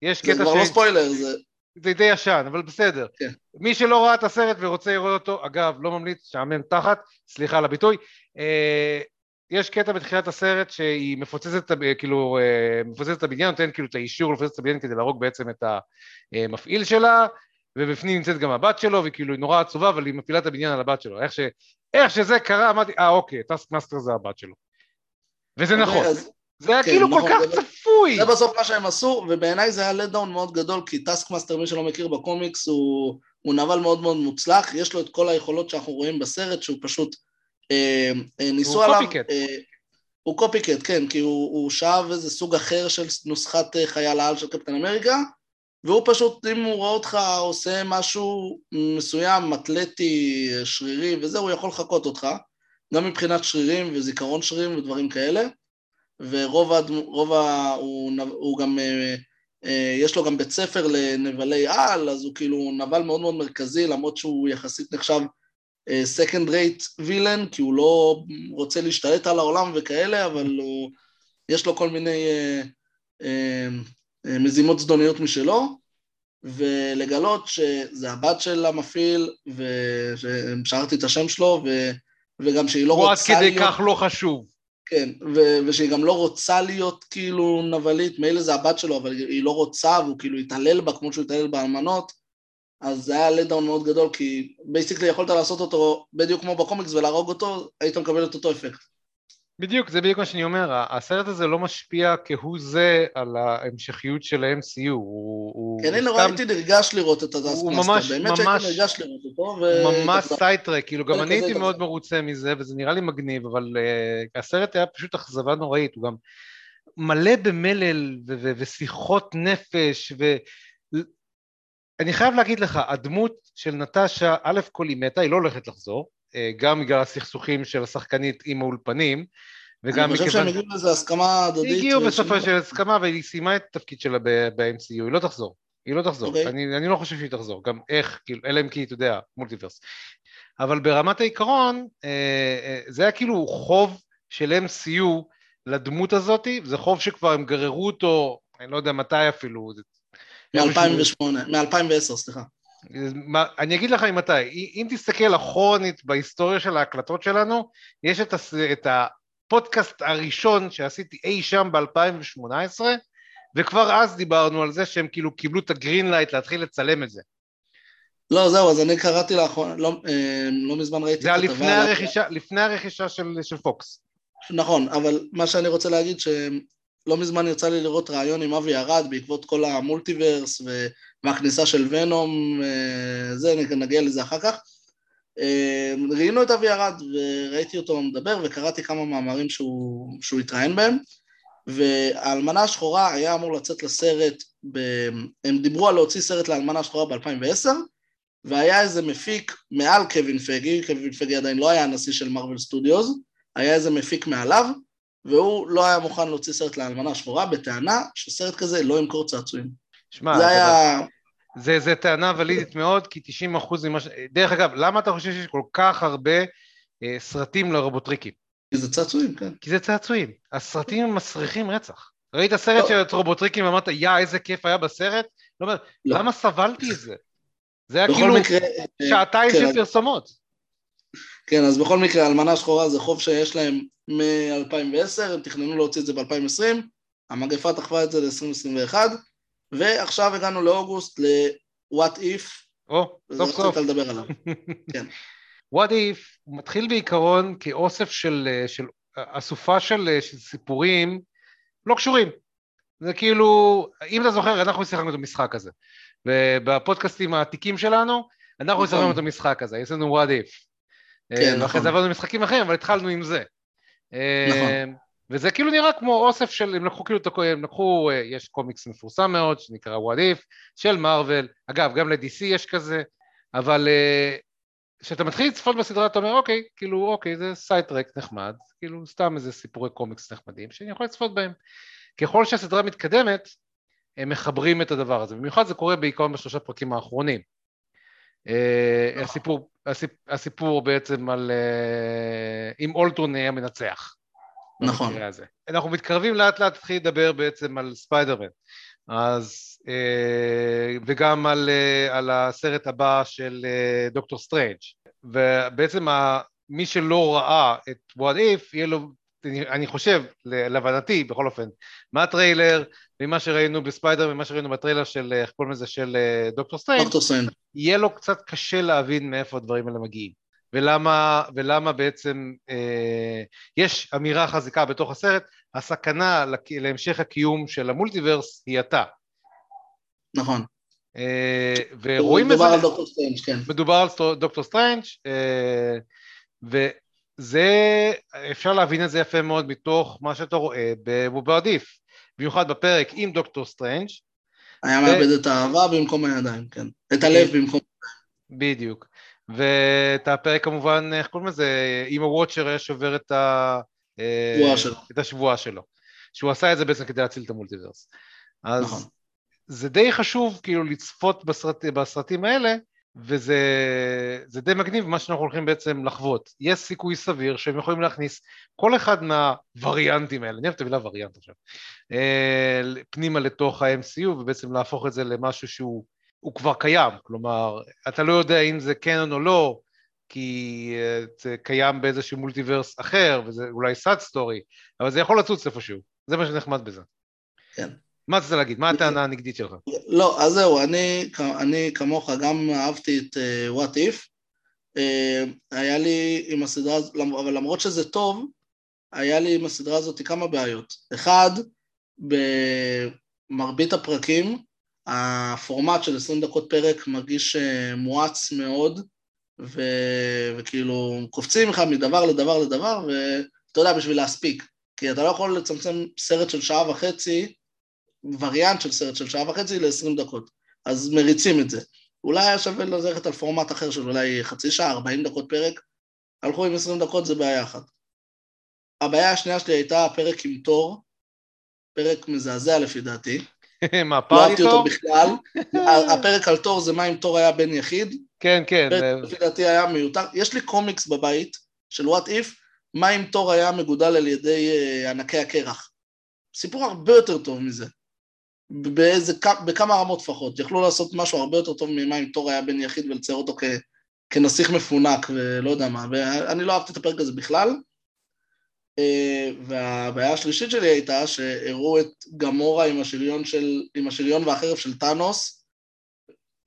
Speaker 3: יש
Speaker 7: זה
Speaker 3: קטע
Speaker 7: כבר לא
Speaker 3: ש...
Speaker 7: ספוילר, זה...
Speaker 3: זה די ישן, אבל בסדר.
Speaker 7: כן.
Speaker 3: מי שלא ראה את הסרט ורוצה לראות אותו, אגב, לא ממליץ, שעמם תחת, סליחה על הביטוי, אה, יש קטע בתחילת הסרט שהיא מפוצצת, את ה- כאילו, אה, מפוצצת את הבניין, נותנת כאילו את האישור לפוצץ את הבניין כדי להרוג בעצם את המפעיל שלה, ובפנים נמצאת גם הבת שלו, והיא כאילו נורא עצובה, אבל היא מפילה את הבניין על הבת שלו. איך, ש... איך שזה קרה, אמרתי, אה, אוקיי, טאסק מאסטר זה הבת שלו. וזה
Speaker 7: אוקיי,
Speaker 3: נכון,
Speaker 7: אז
Speaker 3: זה היה
Speaker 7: כן,
Speaker 3: כאילו כל
Speaker 7: נכון,
Speaker 3: כך
Speaker 7: זה-
Speaker 3: צפוי.
Speaker 7: זה בסוף מה שהם עשו, ובעיניי זה היה down מאוד גדול, כי טאסק מאסטר, מי שלא מכיר בקומיקס, הוא, הוא נבל מאוד מאוד מוצלח, יש לו את כל היכולות שאנחנו רואים בסרט, שהוא פשוט אה, אה, ניסו עליו...
Speaker 3: copycat.
Speaker 7: אה, הוא copycat, כן, כי הוא, הוא שאב איזה סוג אחר של נוסחת אה, חייל העל של קפטן אמריקה, והוא פשוט, אם הוא רואה אותך עושה משהו מסוים, אתלטי, שרירי, וזה, הוא יכול לחקות אותך, גם מבחינת שרירים וזיכרון שרירים ודברים כאלה. ורוב הדמו, רוב ה... הוא, הוא גם, אה, אה, יש לו גם בית ספר לנבלי על, אז הוא כאילו נבל מאוד מאוד מרכזי, למרות שהוא יחסית נחשב אה, second rate villain, כי הוא לא רוצה להשתלט על העולם וכאלה, אבל הוא, יש לו כל מיני מזימות זדוניות משלו, ולגלות שזה הבת של המפעיל, וששכחתי את השם שלו, ו, וגם שהיא לא
Speaker 3: הוא עד
Speaker 7: רוצה
Speaker 3: כדי
Speaker 7: להיות...
Speaker 3: כך לא חשוב.
Speaker 7: כן, ו- ושהיא גם לא רוצה להיות כאילו נבלית, מילא זה הבת שלו, אבל היא לא רוצה, והוא כאילו התעלל בה כמו שהוא התעלל באלמנות, אז זה היה letdown מאוד גדול, כי basically יכולת לעשות אותו בדיוק כמו בקומיקס ולהרוג אותו, היית מקבל את אותו אפקט.
Speaker 3: בדיוק, זה בדיוק מה שאני אומר, הסרט הזה לא משפיע כהוא זה על ההמשכיות של ה-MCU, הוא,
Speaker 7: כן, הנה, הייתי נרגש לראות את הטאסק
Speaker 3: הוא
Speaker 7: מאסטר,
Speaker 3: ממש-
Speaker 7: באמת שהייתי נרגש לראות אותו, ו...
Speaker 3: ממש sidetrack, כאילו גם אני הייתי. מאוד מרוצה מזה, וזה נראה לי מגניב, אבל אה, הסרט היה פשוט אכזבה נוראית, הוא גם מלא במלל ו- ו- ושיחות נפש, ואני חייב להגיד לך, הדמות של נטשה, א' כל היא מתה, היא לא הולכת לחזור, אה, גם בגלל הסכסוכים של השחקנית עם האולפנים, וגם
Speaker 7: אני חושב שהם הגיעו לזה הסכמה הדדית.
Speaker 3: הגיעו בסופו של הסכמה והיא סיימה את התפקיד שלה ב-MCU, היא לא תחזור, היא לא תחזור,
Speaker 7: אוקיי.
Speaker 3: אני, אני לא חושב שהיא תחזור, גם איך, כאילו, אלא אם כי, אתה יודע, מולטיברס. אבל ברמת העיקרון, אה, אה, זה היה כאילו חוב של MCU לדמות הזאת, זה חוב שכבר הם גררו אותו, אני לא יודע מתי אפילו, זה-
Speaker 7: מ-2008, מ-2010, סליחה.
Speaker 3: מה- אני אגיד לך ממתי, אם תסתכל אחורנית בהיסטוריה של ההקלטות שלנו, יש את, הס, את הפודקאסט הראשון שעשיתי אי שם ב-2018, וכבר אז דיברנו על זה שהם כאילו קיבלו את ה green light להתחיל לצלם את זה.
Speaker 7: לא, זהו, אז אני קראתי לאחרונה, לא, אה, לא מזמן ראיתי
Speaker 3: זה היה לפני הרכישה, לפני הרכישה של, של פוקס.
Speaker 7: נכון, אבל מה שאני רוצה להגיד שלא מזמן יצא לי לראות ראיון עם אבי ארד בעקבות כל המולטיברס ו- והכניסה של ונום, אה, זה, נגיע לזה אחר כך. אה, ראיינו את אבי ארד וראיתי אותו מדבר וקראתי כמה מאמרים שהוא, שהוא התראיין בהם והאלמנה השחורה היה אמור לצאת לסרט, ב... הם דיברו על להוציא סרט לאלמנה השחורה ב-2010 והיה איזה מפיק מעל קווין פגי, קווין פגי עדיין לא היה הנשיא של מרוויל סטודיוס, היה איזה מפיק מעליו, והוא לא היה מוכן להוציא סרט לאלמנה השחורה בטענה שסרט כזה לא ימכור צעצועים.
Speaker 3: שמע,
Speaker 7: זה היה...
Speaker 3: זה, זה טענה ולידית מאוד, כי 90 אחוז ממה ש... דרך אגב, למה אתה חושב שיש כל כך הרבה אה, סרטים לרובוטריקים?
Speaker 7: כי זה צעצועים, כן.
Speaker 3: כי זה צעצועים. הסרטים מסריחים רצח. ראית סרט
Speaker 7: לא.
Speaker 3: של רובוטריקים ואמרת, יא, איזה כיף היה בסרט? לא אומר,
Speaker 7: לא.
Speaker 3: למה סבלתי את זה? זה היה כאילו
Speaker 7: מקרה... אה,
Speaker 3: שעתיים
Speaker 7: כן,
Speaker 3: של פרסומות.
Speaker 7: כן, אז בכל מקרה, אלמנה שחורה זה חוב שיש להם מ-2010, הם תכננו להוציא את זה ב-2020, המגפה דחפה את זה ל-2021, ועכשיו הגענו לאוגוסט ל-What If,
Speaker 3: או, סוף סוף.
Speaker 7: רצית לדבר עליו.
Speaker 3: What If מתחיל בעיקרון כאוסף של, אה, של אסופה של, אה, של סיפורים לא קשורים. זה כאילו, אם אתה זוכר, אנחנו שיחקנו את המשחק הזה. ובפודקאסטים העתיקים שלנו, אנחנו
Speaker 7: נכון.
Speaker 3: הסתובבנו את המשחק הזה, יש לנו what if.
Speaker 7: כן,
Speaker 3: אה, ואחרי
Speaker 7: נכון.
Speaker 3: זה עברנו למשחקים אחרים, אבל התחלנו עם זה. אה,
Speaker 7: נכון.
Speaker 3: וזה כאילו נראה כמו אוסף של, הם לקחו כאילו, את הכ- הם לקחו, אה, יש קומיקס מפורסם מאוד שנקרא what if, של מארוול, אגב, גם ל-DC יש כזה, אבל אה, כשאתה מתחיל לצפות בסדרה אתה אומר, אוקיי, כאילו, אוקיי, זה sidetrack נחמד, כאילו, סתם איזה סיפורי קומיקס נחמדים, שאני יכול לצפות בהם. ככל שהסדרה מתקדמת, הם מחברים את הדבר הזה, במיוחד זה קורה בעיקרון בשלושה פרקים האחרונים. אה,
Speaker 7: נכון.
Speaker 3: הסיפור, הסיפ, הסיפור בעצם על אם אולטרון היה מנצח.
Speaker 7: נכון.
Speaker 3: במקרה הזה. אנחנו מתקרבים לאט לאט להתחיל לדבר בעצם על ספיידרמן, אז, אה, וגם על, אה, על הסרט הבא של אה, דוקטור סטרנג', ובעצם ה, מי שלא ראה את what if, יהיה לו, אני, חושב, להבנתי בכל אופן, מהטריילר, ממה שראינו בספיידר, ממה שראינו בטריילר של, איך קוראים לזה, של דוקטור סטרנג',
Speaker 7: דוקטור סטרנג'.
Speaker 3: יהיה לו קצת קשה להבין מאיפה הדברים האלה מגיעים. ולמה, ולמה בעצם אה, יש אמירה חזקה בתוך הסרט, הסכנה להמשך הקיום של המולטיברס היא אתה.
Speaker 7: נכון.
Speaker 3: אה, ורואים את
Speaker 7: מדובר
Speaker 3: זה,
Speaker 7: על דוקטור סטרנג', כן.
Speaker 3: מדובר על דוקטור סטרנג', אה, וזה, אפשר להבין את זה יפה מאוד מתוך מה שאתה רואה ב What If, במיוחד בפרק עם דוקטור סטרנג',
Speaker 7: היה
Speaker 3: ו-
Speaker 7: מאבד את האהבה במקום הידיים, כן. את הלב במקום...
Speaker 3: בדיוק. ואת הפרק כמובן, איך קוראים לזה, עם הוואצ'ר היה שובר את, ה... אה. את השבועה שלו. שהוא עשה את זה בעצם כדי להציל את המולטיברס. אז
Speaker 7: נכון.
Speaker 3: זה די חשוב כאילו לצפות בסרט, בסרטים האלה, וזה זה די מגניב מה שאנחנו הולכים בעצם לחוות. יש סיכוי סביר שהם יכולים להכניס כל אחד מהווריאנטים האלה, אני אוהב את המילה וריאנט עכשיו, אה, פנימה לתוך ה-MCU ובעצם להפוך את זה למשהו שהוא הוא כבר קיים, כלומר, אתה לא יודע אם זה קנון או לא, כי אה, זה קיים באיזשהו מולטיברס אחר, וזה אולי סאד סטורי, אבל זה יכול לצוץ איפשהו, זה מה שנחמד בזה.
Speaker 7: כן.
Speaker 3: מה רצית להגיד? מה הטענה הנגדית שלך?
Speaker 7: לא, אז זהו, אני, אני כמוך גם אהבתי את uh, What If. Uh, היה לי עם הסדרה הזאת, אבל למרות שזה טוב, היה לי עם הסדרה הזאת כמה בעיות. אחד, במרבית הפרקים, הפורמט של 20 דקות פרק מרגיש uh, מואץ מאוד, ו... וכאילו קופצים לך מדבר לדבר לדבר, ואתה יודע, בשביל להספיק. כי אתה לא יכול לצמצם סרט של שעה וחצי, וריאנט של סרט של שעה וחצי ל-20 דקות. אז מריצים את זה. אולי היה שווה ללכת על פורמט אחר של אולי חצי שעה, 40 דקות פרק. הלכו עם 20 דקות, זה בעיה אחת. הבעיה השנייה שלי הייתה הפרק עם תור, פרק מזעזע לפי דעתי.
Speaker 3: מה,
Speaker 7: לא
Speaker 3: פארי
Speaker 7: אהבתי אותו? בכלל. הפרק על תור זה מה אם תור היה בן יחיד.
Speaker 3: כן, כן. אה,
Speaker 7: לפי דעתי היה מיותר. יש לי קומיקס בבית של וואט איף, מה אם תור היה מגודל על ידי אה, ענקי הקרח. סיפור הרבה יותר טוב מזה. באיזה, בכמה רמות לפחות. יכלו לעשות משהו הרבה יותר טוב ממה אם תור היה בן יחיד ולצייר אותו כ, כנסיך מפונק ולא יודע מה. ואני לא אהבתי את הפרק הזה בכלל. והבעיה השלישית שלי הייתה שהראו את גמורה עם השריון, של, עם השריון והחרב של טאנוס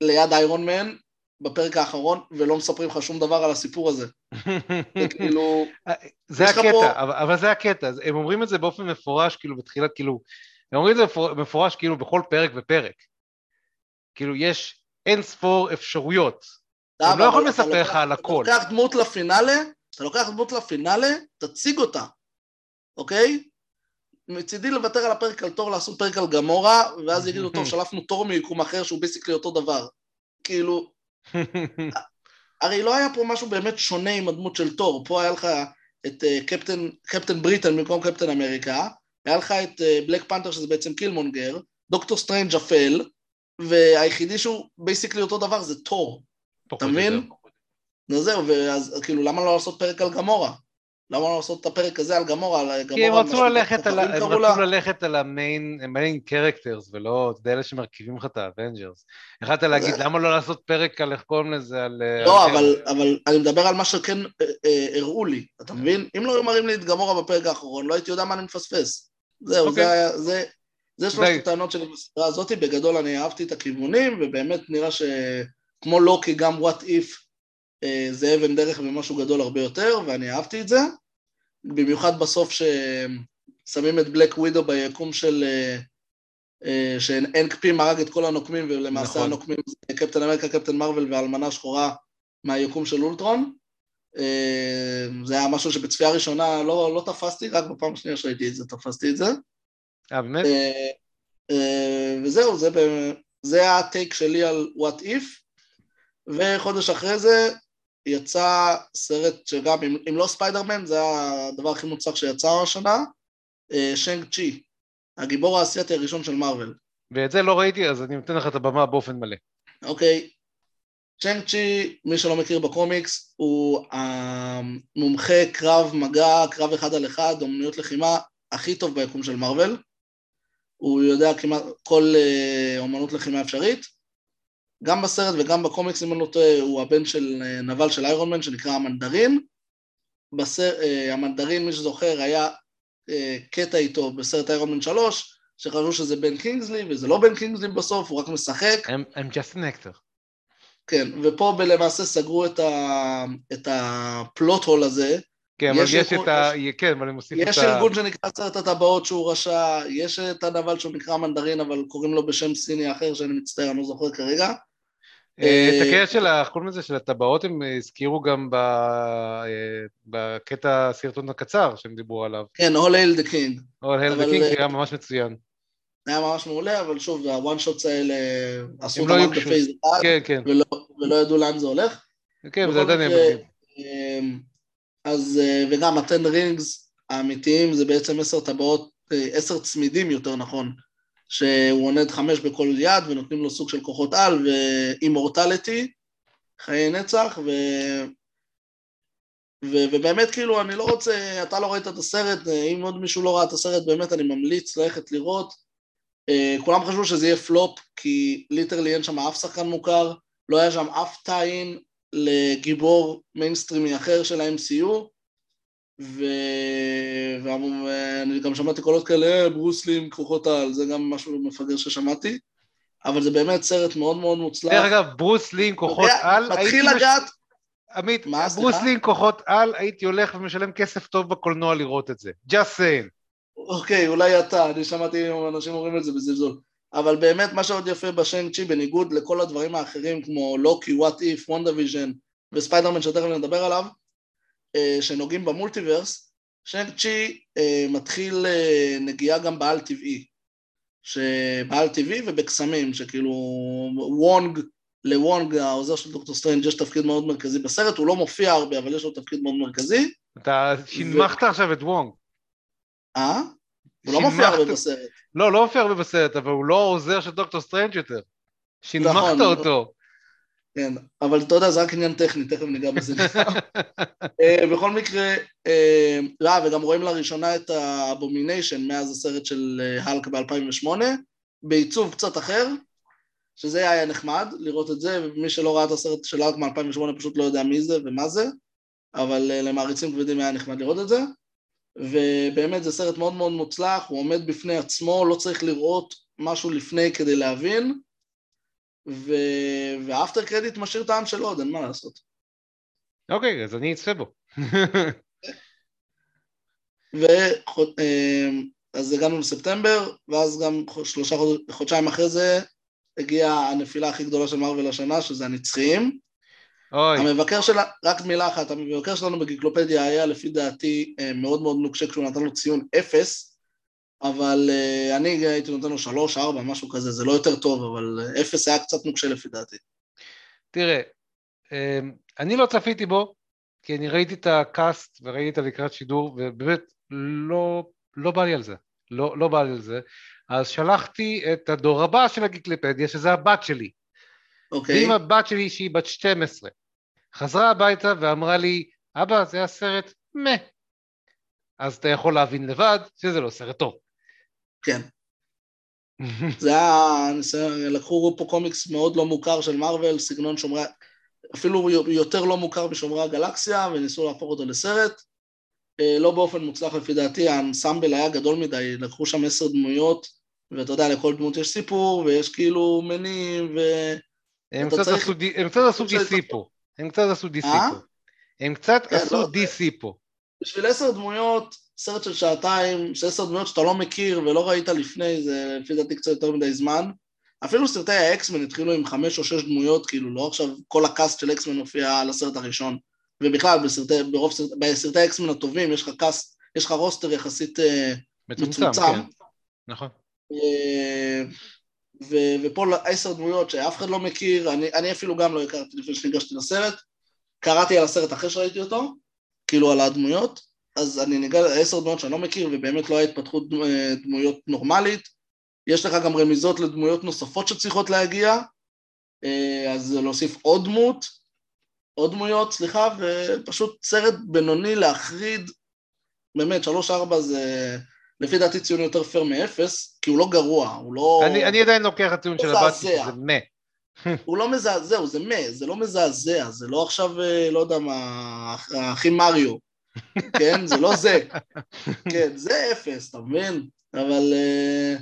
Speaker 7: ליד איירון מן בפרק האחרון, ולא מספרים לך שום דבר על הסיפור הזה. זה כאילו...
Speaker 3: זה
Speaker 7: לך
Speaker 3: הקטע,
Speaker 7: פה-
Speaker 3: אבל, אבל זה הקטע, הם אומרים את זה באופן מפורש, כאילו בתחילת, כאילו, הם אומרים את זה מפור- מפורש כאילו בכל פרק ופרק. כאילו יש אין ספור אפשרויות. הם לא יכולים לספר לך על הכל.
Speaker 7: אתה לוקח דמות לפינאלה, אתה לוקח דמות לפינאלה, תציג אותה, אוקיי? מצידי לוותר על הפרק על תור, לעשות פרק על גמורה, ואז יגידו, טוב, שלפנו תור מיקום אחר שהוא basically אותו דבר. כאילו, הרי לא היה פה משהו באמת שונה עם הדמות של תור, פה היה לך את אה, קפטן, קפטן בריטן במקום קפטן אמריקה, היה לך את אה, בלק פנתר שזה בעצם קילמונגר, דוקטור סטרנג' אפל, והיחידי שהוא basically אותו דבר זה תור. אתה מבין? נו זהו, ואז כאילו למה לא לעשות פרק על גמורה? למה לא לעשות את הפרק הזה על גמורה? על
Speaker 3: כי הם רצו ללכת על, הם. רצו ללכת על ה main, main characters, ולא, אתה יודע, אלה שמרכיבים לך את האבנג'רס. יכולת להגיד, למה לא לעשות פרק על איך קוראים לזה, על... אה,
Speaker 7: לא, אבל, אבל אני מדבר על מה שכן אה, אה, הראו לי, אתה מבין? אם לא היו מראים לי את גמורה בפרק האחרון, לא הייתי יודע מה אני מפספס. זהו,
Speaker 3: אוקיי.
Speaker 7: זה זה... זה שלושת. הטענות שלי בסדרה הזאת, בגדול אני אהבתי את הכיוונים, ובאמת נראה שכמו לוקי, גם What If זה אבן דרך ומשהו גדול הרבה יותר, ואני אהבתי את זה. במיוחד בסוף ששמים את בלק ווידו ביקום של, אה, אה, שהנק פים הרג את כל הנוקמים, ולמעשה
Speaker 3: נכון.
Speaker 7: הנוקמים זה קפטן אמריקה, קפטן מרוויל והאלמנה שחורה מהיקום של אולטרון. אה, זה היה משהו שבצפייה ראשונה לא, לא תפסתי, רק בפעם השנייה שראיתי את זה תפסתי את זה.
Speaker 3: אה, באמת?
Speaker 7: וזהו, זה, זה הטייק שלי על what if, וחודש אחרי זה יצא סרט שגם, אם, אם לא ספיידרמן, זה הדבר הכי מוצלח שיצא השנה, אה, שנג צ'י, הגיבור האסייתי הראשון של מארוול.
Speaker 3: ואת זה לא ראיתי, אז אני נותן לך את הבמה באופן מלא.
Speaker 7: אוקיי, צ'נג צ'י, מי שלא מכיר בקומיקס, הוא המומחה קרב מגע, קרב אחד על אחד, אומנויות לחימה הכי טוב ביקום של מארוול. הוא יודע כמעט כל אה, אומנות לחימה אפשרית. גם בסרט וגם בקומיקס, אם אני לא טועה, הוא הבן של אה, נבל של איירון מן שנקרא המנדרין. בסר, אה, המנדרין, מי שזוכר, היה אה, קטע איתו בסרט איירון מן 3, שחשבו שזה בן קינגסלי, וזה לא בן קינגסלי בסוף, הוא רק משחק.
Speaker 3: I'm, I'm just an actor.
Speaker 7: כן, ופה למעשה סגרו את, ה... את הפלוט הול הזה.
Speaker 3: כן, אבל
Speaker 7: יש
Speaker 3: יש
Speaker 7: ארגון-
Speaker 3: את ה... כן, אבל אני מוסיף את ה...
Speaker 7: יש ארגון שנקרא עשרת הטבעות שהוא רשע, יש את הנבל שהוא נקרא מנדרין, אבל קוראים לו בשם סיני אחר, שאני מצטער, אני לא זוכר כרגע.
Speaker 3: אה, את
Speaker 7: אה,
Speaker 3: הקטע של. איך קוראים לזה? של הטבעות הם אה, הזכירו גם בקטע הסרטון הקצר שהם דיברו עליו.
Speaker 7: כן, All Hail the King.
Speaker 3: הל
Speaker 7: אבל,
Speaker 3: וקינג,
Speaker 7: אה,
Speaker 3: שהיה ממש מצוין.
Speaker 7: היה ממש מעולה, אבל שוב, הוואן שוטס האלה עשו
Speaker 3: הם
Speaker 7: אותם
Speaker 3: לא
Speaker 7: רק
Speaker 3: יוגשו.
Speaker 7: בפייז אחד,
Speaker 3: כן, כן.
Speaker 7: ולא, ידעו לאן זה הולך.
Speaker 3: כן, זה עדיין.
Speaker 7: אמ, אז, וגם הטן רינגס האמיתיים זה בעצם עשר טבעות, עשר צמידים יותר נכון, שהוא עונד חמש בכל יד ונותנים לו סוג של כוחות על ואימורטליטי, חיי נצח, ו... ו... ובאמת כאילו אני לא רוצה, אתה לא ראית את הסרט, אם עוד מישהו לא ראה את הסרט באמת אני ממליץ ללכת לראות. אה, כולם חשבו שזה יהיה פלופ כי literally אין שם אף שחקן מוכר, לא היה שם אף tie-in לגיבור מיינסטרימי אחר של ה-MCU, ו... ואני גם שמעתי קולות כאלה, "אה, ברוס לי עם כוחות על, זה גם משהו מפגר ששמעתי, אבל זה באמת סרט מאוד מאוד מוצלח.
Speaker 3: דרך אגב, ברוס לי עם כוחות
Speaker 7: יודע,
Speaker 3: על,
Speaker 7: מתחיל
Speaker 3: מש-
Speaker 7: לגעת,
Speaker 3: עמית,
Speaker 7: מה,
Speaker 3: ברוס
Speaker 7: סליחה?
Speaker 3: לי עם כוחות על, הייתי הולך ומשלם כסף טוב בקולנוע לראות את זה. just saying.
Speaker 7: אוקיי, אולי אתה, אני שמעתי אנשים אומרים את זה בזלזול. אבל באמת מה שעוד יפה בשנג צ'י, בניגוד לכל הדברים האחרים כמו לוקי, What If, וונדה ויז'ן וספיידרמן שתכף נדבר עליו, שנוגעים ב multiverse, שנג צ'י אה, מתחיל אה, נגיעה גם בעל טבעי. שבעל טבעי ובקסמים, שכאילו וונג, לוונג העוזר של דוקטור סטרנג' יש תפקיד מאוד מרכזי בסרט, הוא לא מופיע הרבה אבל יש לו תפקיד מאוד מרכזי.
Speaker 3: אתה שינמכת עכשיו את וונג.
Speaker 7: אה? הוא לא מופיע הרבה בסרט.
Speaker 3: לא, לא מופיע הרבה בסרט, אבל הוא לא עוזר של דוקטור סטרנג' יותר. שינמכת
Speaker 7: נכון.
Speaker 3: אותו.
Speaker 7: כן, אבל אתה יודע, זה רק עניין טכני, תכף ניגע בזה. אה, בכל מקרה, אה, לא, וגם רואים לראשונה את האבומיניישן מאז הסרט של אה, האלק ב-2008, בעיצוב קצת אחר, שזה היה נחמד לראות את זה, ומי שלא ראה את הסרט של האלק מ-2008 פשוט לא יודע מי זה ומה זה, אבל אה, למעריצים כבדים היה נחמד לראות את זה, ובאמת זה סרט מאוד מאוד מוצלח, הוא עומד בפני עצמו, לא צריך לראות משהו לפני כדי להבין, ו... והאפטר קרדיט משאיר טעם של עוד, אין מה לעשות.
Speaker 3: אוקיי, אז אני אצפה בו.
Speaker 7: ו... אז הגענו לספטמבר, ואז גם שלושה חוד... חודשיים אחרי זה הגיעה הנפילה הכי גדולה של מארוול השנה, שזה הנצחיים.
Speaker 3: אוי,
Speaker 7: המבקר שלה, רק מילה אחת, המבקר שלנו בגיקלופדיה היה לפי דעתי אה, מאוד מאוד נוקשה כשהוא נתן לו ציון אפס, אבל אה, אני הייתי נותן לו שלוש, ארבע, משהו כזה, זה לא יותר טוב, אבל אה, אפס היה קצת נוקשה לפי דעתי.
Speaker 3: תראה, אמ, אני לא צפיתי בו, כי אני ראיתי את הקאסט וראיתי את הלקראת שידור, ובאמת לא, לא בא לי על זה. לא, לא בא לי על זה. אז שלחתי את הדור הבא של הגיקליפדיה, שזה הבת שלי.
Speaker 7: אוקיי?
Speaker 3: ואם הבת שלי, שהיא בת 12, חזרה הביתה ואמרה לי, אבא, זה היה סרט מה. אז אתה יכול להבין לבד שזה לא סרט טוב.
Speaker 7: כן. זה היה, ניסיון- לקחו פה קומיקס מאוד לא מוכר של מארוול, סגנון שומרי, אפילו יותר לא מוכר משומרי הגלקסיה, וניסו להפוך אותו לסרט. אה, לא באופן מוצלח לפי דעתי, האנסמבל היה גדול מדי, לקחו שם עשר דמויות, ואתה יודע, לכל דמות יש סיפור, ויש כאילו מנים, ו...
Speaker 3: הם קצת
Speaker 7: צריך-
Speaker 3: עשו הם קצת עשו DC פה. הם קצת עשו DC
Speaker 7: אה?
Speaker 3: פה. הם קצת
Speaker 7: כן,
Speaker 3: עשו
Speaker 7: לא,
Speaker 3: DC פה.
Speaker 7: בשביל עשר דמויות סרט של שעתיים, של עשר דמויות שאתה לא מכיר ולא ראית לפני, זה לפי דעתי קצת יותר מדי זמן. אפילו סרטי האקסמן התחילו עם חמש או שש דמויות, כאילו לא עכשיו כל ה cast של אקסמן מופיע על הסרט הראשון. ובכלל, בסרטי, ברוב סרט, בסרטי האקסמן הטובים יש לך cast, יש לך roster יחסית אה,
Speaker 3: מצומצם,
Speaker 7: מצומצם.
Speaker 3: כן. נכון.
Speaker 7: אה, ו- ופה עשר דמויות שאף אחד לא מכיר, אני, אני אפילו גם לא הכרתי לפני שניגשתי לסרט, קראתי על הסרט אחרי שראיתי אותו, כאילו על הדמויות, אז אני ניגש עשר דמויות שאני לא מכיר ובאמת לא היה התפתחות אה, דמויות נורמלית, יש לך גם רמיזות לדמויות נוספות שצריכות להגיע, אה, אז להוסיף עוד דמות, עוד דמויות, סליחה, ופשוט סרט בינוני להחריד, באמת, שלוש ארבע זה לפי דעתי ציון יותר פייר מאפס, כי הוא לא גרוע, הוא לא...
Speaker 3: אני אני עדיין לוקח את הטיעון של. הבת, זה מה.
Speaker 7: הוא לא מזעזע, הוא זה מה, זה לא מזעזע, זה לא עכשיו, אה, לא יודע מה, האחים מריו, כן? זה לא זה. כן, זה אפס, אתה מבין? אבל אה,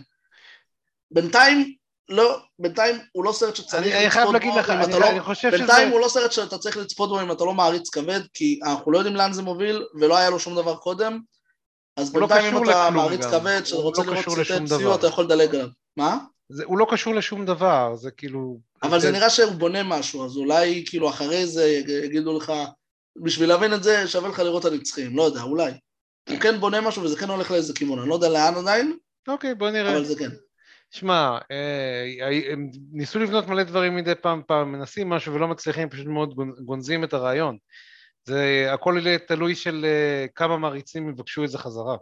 Speaker 7: בינתיים, לא, בינתיים הוא לא סרט שצריך
Speaker 3: אני אני
Speaker 7: לצפות בו
Speaker 3: לך,
Speaker 7: אם
Speaker 3: אני
Speaker 7: אתה לא...
Speaker 3: אני חושב שזה...
Speaker 7: בינתיים הוא לא סרט שאתה צריך לצפות בו אם אתה לא מעריץ כבד, כי אנחנו לא יודעים לאן זה מוביל, ולא היה לו שום דבר קודם. אז
Speaker 3: לא
Speaker 7: בינתיים אם
Speaker 3: קשור
Speaker 7: אתה מעריץ
Speaker 3: גם.
Speaker 7: כבד,
Speaker 3: הוא
Speaker 7: שרוצה
Speaker 3: לא
Speaker 7: לראות סרטי. סיוע, אתה יכול לדלג עליו. מה?
Speaker 3: זה- הוא לא קשור לשום דבר, זה כאילו...
Speaker 7: אבל זה נראה שהוא בונה משהו, אז אולי כאילו אחרי זה יג- יגידו לך, בשביל להבין את זה שווה לך לראות את הנצחים, לא יודע, אולי. הוא כן בונה משהו וזה כן הולך לאיזה כיוון, אני לא יודע לאן עדיין,
Speaker 3: אוקיי, בוא נראה.
Speaker 7: אבל זה כן.
Speaker 3: שמע, אה, הם ניסו לבנות מלא דברים מדי פעם פעם, מנסים משהו ולא מצליחים, פשוט מאוד גונ- גונזים את הרעיון. זה הכל תלוי של אה, כמה מעריצים יבקשו את זה חזרה.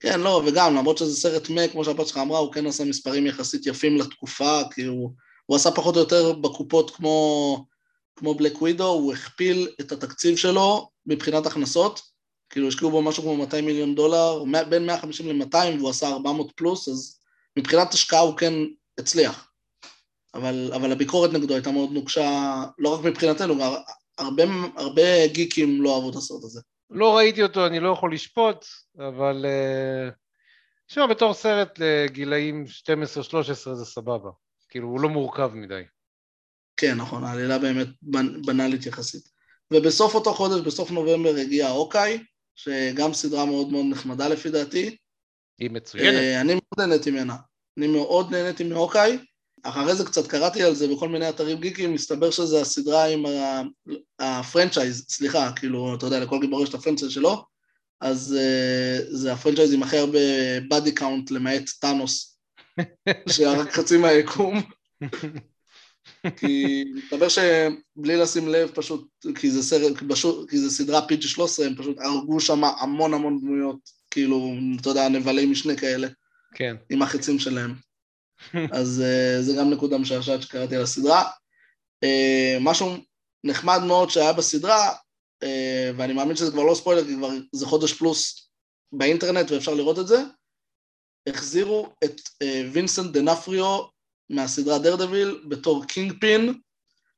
Speaker 7: כן, לא, וגם, למרות שזה סרט מה, כמו שהבת שלך אמרה, הוא כן עשה מספרים יחסית יפים לתקופה, כי הוא, הוא עשה פחות או יותר בקופות כמו, כמו בלק ווידו, הוא הכפיל את התקציב שלו מבחינת הכנסות, כאילו השקיעו בו משהו כמו 200 מיליון דולר, בין 150 ל-200 והוא עשה 400 פלוס, אז מבחינת השקעה הוא כן הצליח. אבל, אבל הביקורת נגדו הייתה מאוד נוקשה, לא רק מבחינתנו, גם הרבה, הרבה גיקים לא אהבו את הסרט הזה.
Speaker 3: לא ראיתי אותו, אני לא יכול לשפוט, אבל... אה, שמע, בתור סרט לגילאים 12-13 זה סבבה. כאילו, הוא לא מורכב מדי.
Speaker 7: כן, נכון, העלילה באמת בנ- בנאלית יחסית. ובסוף אותו חודש, בסוף נובמבר, הגיע אוקיי, שגם סדרה מאוד מאוד נחמדה לפי דעתי.
Speaker 3: היא מצוינת.
Speaker 7: אה, אני מאוד נהניתי ממנה. אני מאוד נהניתי מ Hawkeye. אחרי זה קצת קראתי על זה בכל מיני אתרים גיקים, מסתבר שזה הסדרה עם ה- ה franchise, סליחה, כאילו, אתה יודע, לכל גיבור יש את ה franchise שלו, אז אה, זה ה franchise עם הכי הרבה body count למעט טאנוס, שהיה רק חצי מהיקום. כי מסתבר שבלי לשים לב פשוט, כי זה סרט, פשוט, כי זה סדרה PG 13, הם פשוט הרגו שם המון המון דמויות, כאילו, אתה יודע, נבלי משנה כאלה,
Speaker 3: כן.
Speaker 7: עם החצים שלהם. אז אה, זה גם נקודה משעשעת שקראתי על הסדרה. אה, משהו נחמד מאוד שהיה בסדרה, אה, ואני מאמין שזה כבר לא ספוילר, כי כבר זה חודש פלוס באינטרנט ואפשר לראות את זה, החזירו את אה, וינסנט ד'אונופריו מהסדרה דרדוויל בתור קינג פין,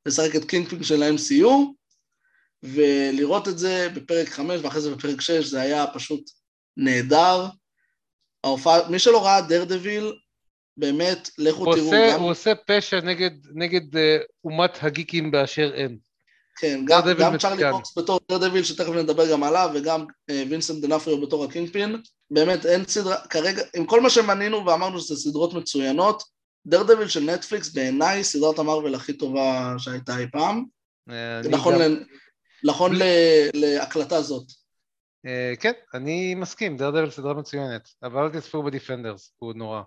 Speaker 7: לשחק את קינג פין של ה-MCU, ולראות את זה בפרק 5 ואחרי זה בפרק 6, זה היה פשוט נהדר. ההופעה, מי שלא ראה דרדוויל, באמת, לכו
Speaker 3: הוא
Speaker 7: תראו
Speaker 3: עושה,
Speaker 7: גם,
Speaker 3: הוא עושה פשע נגד, נגד אה, אומת הגיקים באשר הם.
Speaker 7: כן, גם, גם. צ'רלי קוקס בתור דרדוויל, שתכף נדבר גם עליו, וגם אה, וינסנט ד'אונופריו בתור הקינג פין. באמת, אין סדרה, כרגע, עם כל מה שמנינו ואמרנו שזה סדרות מצוינות, דרדוויל של נטפליקס בעיניי סדרת המרוויל הכי טובה שהייתה אי פעם.
Speaker 3: אה,
Speaker 7: נכון,
Speaker 3: גם-
Speaker 7: ל... נכון ל... להקלטה זאת.
Speaker 3: אה, כן, אני מסכים, דרדוויל סדרה מצוינת, אבל אל תצפו בדיפנדרס, הוא נורא.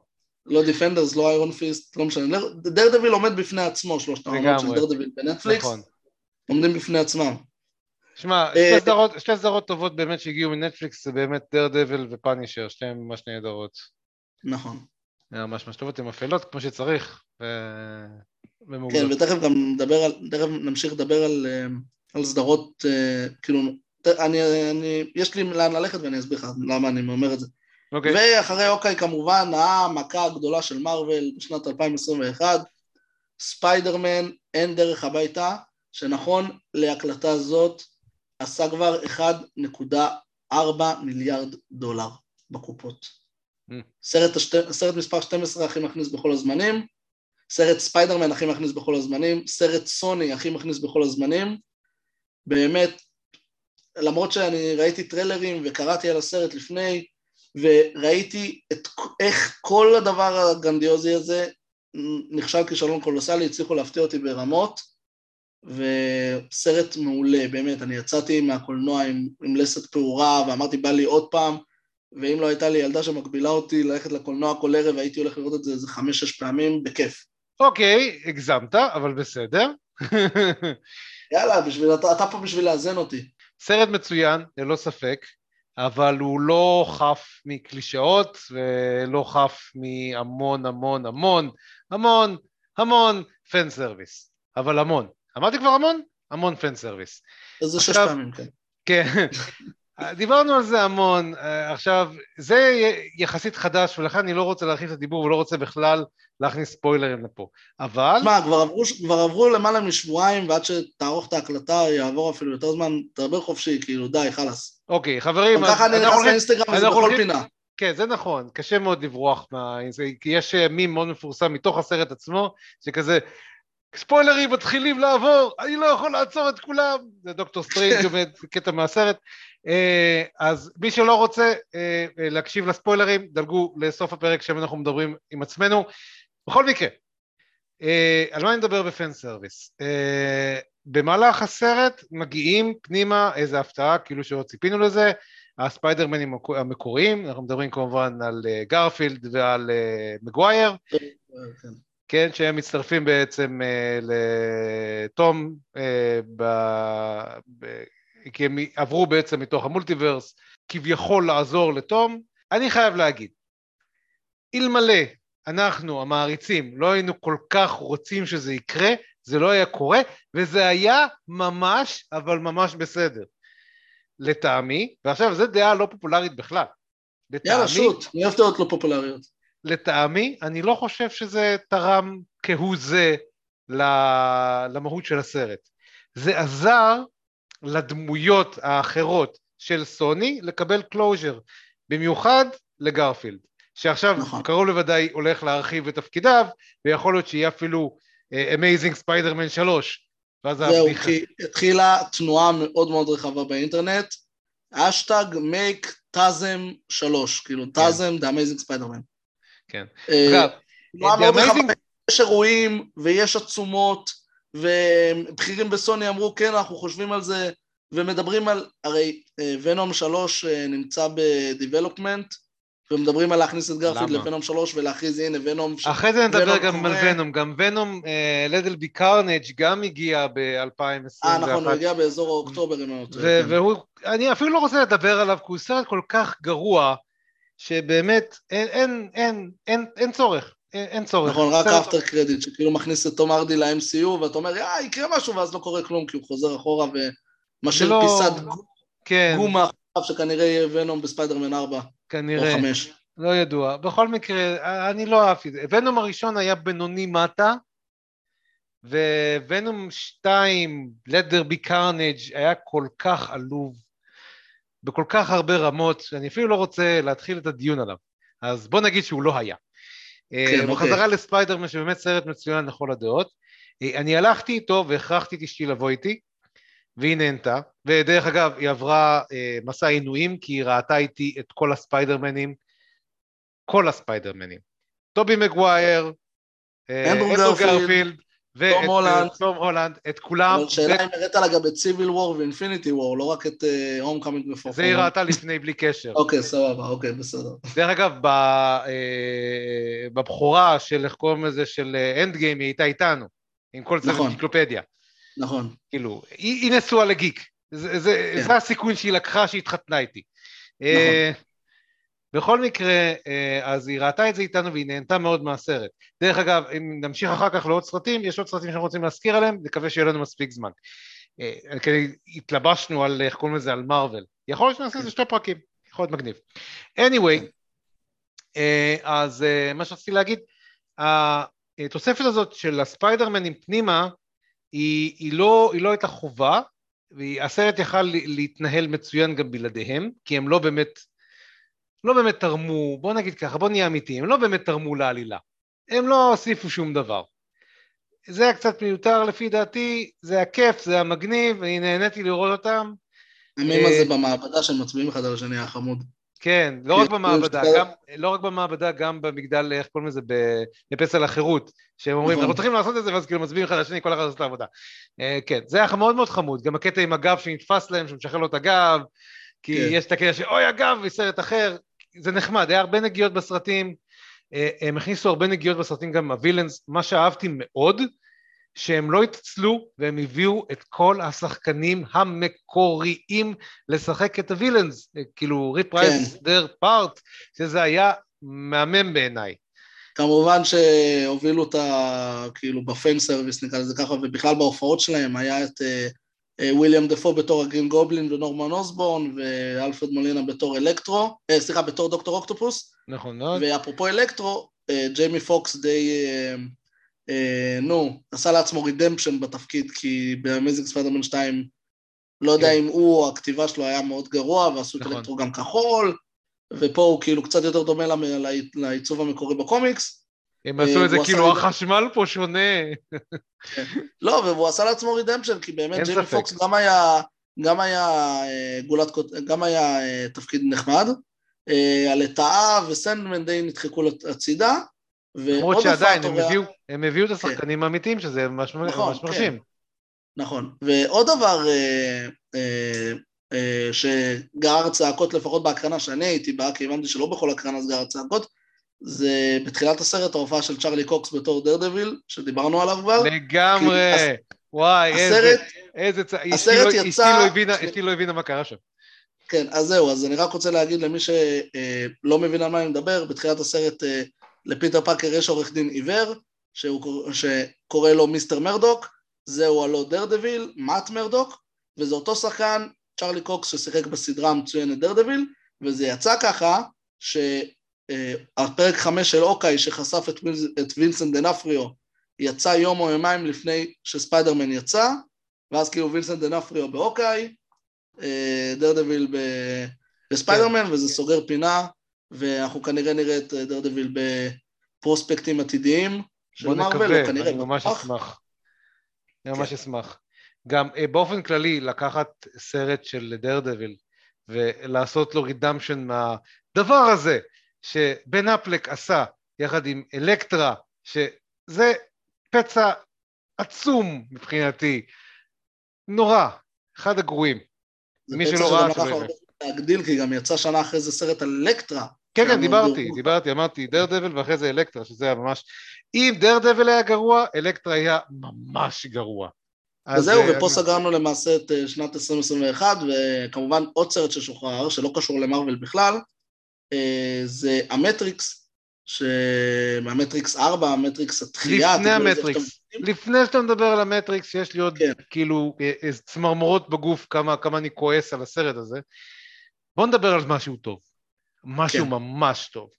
Speaker 7: לא דיפנדרס, לא איירון פיסט, לא משנה. דרדוויל עומד בפני עצמו, שלושת העונות של. דרדוויל בנטפליקס,
Speaker 3: נכון.
Speaker 7: עומדים בפני עצמם.
Speaker 3: שמע,
Speaker 7: אה,
Speaker 3: שתי סדרות- שתי סדרות טובות באמת שהגיעו מנטפליקס זה באמת דרדוויל ופאנישר, שתיהן ממש נהדרות.
Speaker 7: נכון.
Speaker 3: ממש ממש טובות, הן אפלות כמו שצריך, ו...
Speaker 7: כן. ותכף גם נדבר על, תכף נמשיך לדבר על, אה, על סדרות, אה, כאילו, אני, אני, יש לי לאן ללכת ואני אסביר לך למה אני אומר את זה.
Speaker 3: אוקיי,
Speaker 7: ואחרי אוקיי כמובן, המכה הגדולה של מארוול בשנת 2021, ספיידרמן, אין דרך הביתה, שנכון להקלטה זאת, עשה כבר 1.4 מיליארד דולר בקופות. סרט, השת... סרט מספר 12 הכי מכניס בכל הזמנים, סרט ספיידרמן הכי מכניס בכל הזמנים, סרט סוני הכי מכניס בכל הזמנים, באמת, למרות שאני ראיתי טריילרים וקראתי על הסרט לפני, וראיתי את, איך כל הדבר הגרנדיוזי הזה נכשל כישלון קולוסלי, הצליחו להפתיע אותי ברמות, וסרט מעולה, באמת, אני יצאתי מהקולנוע עם, עם לסת פעורה ואמרתי בא לי עוד פעם, ואם לא הייתה לי ילדה שמגבילה אותי ללכת לקולנוע כל ערב, הייתי הולך לראות את זה איזה חמש-שש פעמים, בכיף.
Speaker 3: אוקיי, הגזמת, אבל בסדר.
Speaker 7: יאללה, בשביל, אתה, אתה פה בשביל לאזן אותי.
Speaker 3: סרט מצוין, ללא ספק, אבל הוא לא חף מקלישאות ולא חף מהמון המון המון המון המון fan service, אבל המון. אמרתי כבר המון? המון fan service.
Speaker 7: איזה שש פעמים, כן.
Speaker 3: כן. דיברנו על זה המון, עכשיו זה יחסית חדש ולכן אני לא רוצה להרחיב את הדיבור ולא רוצה בכלל להכניס ספוילרים לפה, אבל...
Speaker 7: מה, כבר עברו, כבר עברו למעלה משבועיים ועד שתערוך את ההקלטה יעבור אפילו יותר זמן, תדבר חופשי, כאילו די, חלאס.
Speaker 3: אוקיי, חברים...
Speaker 7: גם ככה אני נכנס לאינסטגרם וזה בכל פינה.
Speaker 3: כן, זה נכון, קשה מאוד לברוח מה... כי יש מים מאוד מפורסם מתוך הסרט עצמו, שכזה, ספוילרים מתחילים לעבור, אני לא יכול לעצור את כולם, זה דוקטור סטריינג' קטע מהסרט, אה, אז מי שלא רוצה אה, אה, להקשיב לספוילרים, דלגו לסוף הפרק שם אנחנו מדברים עם עצמנו. בכל מקרה, על מה אני מדבר ב fan service? במהלך הסרט מגיעים פנימה איזה הפתעה, כאילו שלא ציפינו לזה, הספיידרמנים המקוריים, אנחנו מדברים כמובן על גרפילד ועל מגווייר, כן. שהם מצטרפים בעצם לתום כי הם עברו בעצם מתוך המולטיברס, כביכול לעזור לתום. אני חייב להגיד, אלמלא אנחנו המעריצים לא היינו כל כך רוצים שזה יקרה, זה לא היה קורה, וזה היה ממש, אבל ממש בסדר. לטעמי, ועכשיו זו דעה לא פופולרית בכלל.
Speaker 7: לטעמי, יאללה, shoot, אני אוהב דעות לא פופולריות.
Speaker 3: לטעמי, אני לא חושב שזה תרם כהוא זה למהות של הסרט. זה עזר לדמויות האחרות של סוני לקבל closure, במיוחד לגרפילד, שעכשיו נכון. קרוב לוודאי הולך להרחיב את תפקידיו, ויכול להיות שיהיה אפילו Amazing Spider-Man 3.
Speaker 7: זהו, כי התחילה תנועה מאוד מאוד רחבה באינטרנט, האשטג Make TASM 3, כאילו TASM The Amazing Spider-Man.
Speaker 3: כן. אה, אגב,
Speaker 7: יש אירועים ויש עצומות, ובכירים בסוני אמרו כן אנחנו חושבים על זה ומדברים על, הרי ונום אה, 3 אה, נמצא ב development ומדברים על להכניס את גרפילד לוונום 3 ולהכריז הנה ונום
Speaker 3: אחרי זה נדבר גם על ונום, גם ונום Let There Be Carnage גם הגיע ב-2021
Speaker 7: אה נכון, הוא הגיע באזור אוקטובר אם אני
Speaker 3: כן. והוא, אני אפילו לא רוצה לדבר עליו כי הוא סרט כל כך גרוע שבאמת אין צורך אין צורך.
Speaker 7: נכון, רק after credit, שכאילו מכניס את תום הארדי ל-MCU, ואתה אומר, אה, יקרה משהו, ואז לא קורה כלום, כי הוא חוזר אחורה ומשאיר לא... פיסת כן. גומה עכשיו, שכנראה יהיה ונום בספיידרמן 4.
Speaker 3: כנראה. או 5. לא ידוע. בכל מקרה, אני לא אהבתי את זה. ונום הראשון היה בינוני מטה, וונום 2, let there be carnage, היה כל כך עלוב, בכל כך הרבה רמות, שאני אפילו לא רוצה להתחיל את הדיון עליו. אז בוא נגיד שהוא לא היה. כן, אה, בחזרה אוקיי. לספיידרמן שבאמת סרט מצוין לכל הדעות. אה, אני הלכתי איתו והכרחתי את אשתי לבוא איתי, והיא נהנתה, ודרך אגב היא עברה אה, מסע עינויים כי היא ראתה איתי את כל הספיידרמנים, כל הספיידרמנים. טובי מגווייר,
Speaker 7: אנדרו גרפילד,
Speaker 3: ואת הולנד. תום הולנד, את כולם.
Speaker 7: אבל שאלה אם הראת לה גם את Civil War ו Infinity War, לא רק את Homecoming ו Far From Home.
Speaker 3: זה היא ראתה לפני בלי קשר.
Speaker 7: אוקיי, סבבה, אוקיי, בסדר.
Speaker 3: דרך אגב, אה, בבכורה של, איך קוראים לזה, של End אה, Game, היא הייתה איתנו, עם כל צוות נכון. אנציקלופדיה.
Speaker 7: נכון.
Speaker 3: כאילו, היא נשואה לגיק. זה כן. הסיכון שהיא לקחה שהתחתנה איתי. נכון. בכל מקרה, אה, אז היא ראתה את זה איתנו והיא נהנתה מאוד מהסרט. דרך אגב, אם נמשיך אחר כך לעוד סרטים, יש עוד סרטים שאנחנו רוצים להזכיר עליהם, נקווה שיהיה לנו מספיק זמן. אה, כי התלבשנו על, איך קוראים לזה, על מארוול. יכול להיות שנעשה את זה שתי פרקים, יכול להיות מגניב. anyway, אה, אז מה שרציתי להגיד, התוספת הזאת של הספיידרמנים פנימה, היא, היא, לא, היא לא הייתה חובה, והסרט יכל להתנהל מצוין גם בלעדיהם, כי הם לא באמת לא באמת תרמו, בוא נגיד ככה, בוא נהיה אמיתיים, הם לא באמת תרמו לעלילה. הם לא הוסיפו שום דבר. זה היה קצת מיותר לפי דעתי, זה היה כיף, זה היה מגניב, אני נהניתי לראות אותם.
Speaker 7: המים
Speaker 3: אה,
Speaker 7: הזה במעבדה שהם מצביעים אחד על השני היה חמוד.
Speaker 3: כן, לא רק
Speaker 7: כאילו,
Speaker 3: במעבדה, גם, לא רק במעבדה, גם במגדל, איך קוראים לזה, בפסל החירות, שהם אומרים,
Speaker 7: נכון.
Speaker 3: אנחנו צריכים לעשות את זה, ואז כאילו מצביעים אחד על השני, כל אחד עושה את העבודה. אה, כן, זה היה מאוד מאוד חמוד, גם הקטע עם הגב שנתפס להם, שמשחרר לו את הגב, כי
Speaker 7: כן.
Speaker 3: יש את הקטע של אוי הגב, מסרט אחר, זה נחמד, היה הרבה נגיעות בסרטים, אה, הם הכניסו הרבה נגיעות בסרטים גם הווילאנס, מה שאהבתי מאוד, שהם לא התעצלו והם הביאו את כל השחקנים המקוריים לשחק את ה villains, כאילו reprise their part, שזה היה מהמם בעיניי.
Speaker 7: כמובן שהובילו אותה, כאילו, ב fan service נקרא לזה ככה, ובכלל בהופעות שלהם היה את אה, אה, וויליאם דפו בתור הגרין גובלין ונורמן אוסבורן, ואלפרד מולינה בתור אלקטרו, אה, סליחה, בתור דוקטור אוקטופוס,
Speaker 3: נכון מאוד?
Speaker 7: ואפרופו אלקטרו, אה, ג'יימי פוקס די, אה, אה, נו, עשה לעצמו redemption בתפקיד, כי ב Amazing Spider-Man 2, לא יודע
Speaker 3: כן.
Speaker 7: אם הוא הכתיבה שלו היה מאוד גרוע, ועשו את
Speaker 3: נכון.
Speaker 7: אלקטרו גם כחול, ופה הוא כאילו קצת יותר דומה לעיצוב המקורי בקומיקס.
Speaker 3: הם
Speaker 7: אה,
Speaker 3: עשו את זה כאילו, החשמל פה שונה.
Speaker 7: לא, והוא עשה לעצמו רידמפשן, כי באמת ג'יימי
Speaker 3: ספק.
Speaker 7: פוקס גם היה, גם היה אה, גולת, גם היה אה, תפקיד נחמד. אה, הלטאה וסנדמן די נדחקו הצידה.
Speaker 3: למרות שעדיין, הם הביאו- הם הביאו את השחקנים האמיתיים, שזה ממש
Speaker 7: נכון,
Speaker 3: ממש מרשים.
Speaker 7: נכון. ועוד דבר אה, אה, אה, שגרר צעקות, לפחות בהקרנה שאני הייתי בה, כי הבנתי שלא בכל הקרנה זה גרר צעקות, זה בתחילת הסרט ההופעה של צ'רלי קוקס בתור דרדוויל, שדיברנו עליו כבר.
Speaker 3: לגמרי.
Speaker 7: כי
Speaker 3: וואי, איזה...
Speaker 7: הסרט,
Speaker 3: איזה. אשתי
Speaker 7: הסרט
Speaker 3: לא-
Speaker 7: יצא-
Speaker 3: אשתי לא הבינה- אשתי לא הבינה מה קרה שם.
Speaker 7: כן, אז זהו, אז אני רק רוצה להגיד למי שלא מבין על מה אני מדבר, בתחילת הסרט אה, לפיטר פארקר יש עורך דין עיוור, שהוא, קור- שקורא לו מיסטר מרדוק, זהו הלא דרדוויל, מאט מרדוק, וזה אותו שחקן, צ'רלי קוקס, ששיחק בסדרה המצוינת דרדוויל, וזה יצא ככה, שהפרק חמש של הוקאיי, שחשף את, את וינסנט ד'אונופריו, יצא יום או יומיים לפני שספיידרמן יצא, ואז כאילו וינסנט ד'אונופריו בהוקאיי, אה, דרדוויל ב- בספיידרמן,
Speaker 3: כן.
Speaker 7: וזה סוגר פינה, ואנחנו כנראה נראה את אה, דרדוויל בפרויקטים עתידיים של או כנראה
Speaker 3: אני ממש. אשמח. אני ממש
Speaker 7: כן.
Speaker 3: אשמח. גם אה, באופן כללי, לקחת סרט של דרדוויל ולעשות לו redemption מהדבר הזה שבן אפלק עשה יחד עם אלקטרה, שזה פצע עצום מבחינתי, נורא, אחד הגרועים.
Speaker 7: זה
Speaker 3: מי
Speaker 7: פצע
Speaker 3: שלא ראה, יראה.
Speaker 7: זמן להגדיל, כי גם יצא שנה אחרי זה סרט על אלקטרה.
Speaker 3: כן, כן, דיברתי. דיברתי, אמרתי דרדוויל ואחרי זה אלקטרה, שזה היה ממש... אם דרדוויל היה גרוע, אלקטרה היה ממש גרוע. אז,
Speaker 7: וזהו,
Speaker 3: אה,
Speaker 7: ופה
Speaker 3: אני-
Speaker 7: סגרנו למעשה את אה, שנת 2021, וכמובן עוד סרט ששוחרר, שלא קשור למרוויל בכלל, זה המטריקס, שהמטריקס 4, המטריקס התחייה.
Speaker 3: לפני המטריקס. לפני שאתה מדבר על המטריקס, יש לי עוד
Speaker 7: כן.
Speaker 3: כאילו אה, אה, צמרמורות בגוף, כמה, כמה אני כועס על הסרט הזה. בוא נדבר על משהו טוב. משהו
Speaker 7: כן.
Speaker 3: ממש טוב.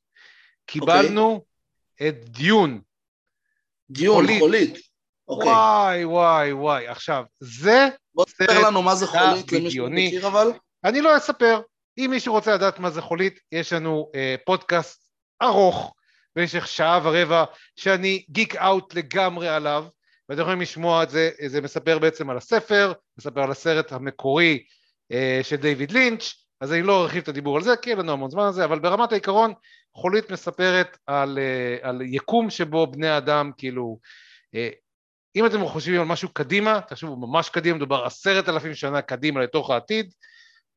Speaker 3: קיבלנו את דיון.
Speaker 7: דיון,
Speaker 3: חולית.
Speaker 7: חולית. אוקיי,
Speaker 3: וואי, וואי, וואי. עכשיו, זה,
Speaker 7: בוא תספר לנו מה זה חולית למי שלא. מכיר אבל.
Speaker 3: אני לא אספר. אם מישהו רוצה לדעת מה זה חולית, יש לנו אה, פודקאסט ארוך, במשך שעה ורבע, שאני גיק אאוט לגמרי עליו, ואתם יכולים לשמוע את זה, זה מספר בעצם על הספר, מספר על הסרט המקורי אה, של דיוויד לינץ', אז אני לא ארחיב את הדיבור על זה, כי אין לנו המון זמן על זה, אבל ברמת העיקרון, חולית מספרת על, אה, על יקום שבו בני אדם, כאילו, אה, אם אתם חושבים על משהו קדימה, תחשבו ממש קדימה, מדובר עשרת אלפים שנה קדימה לתוך העתיד,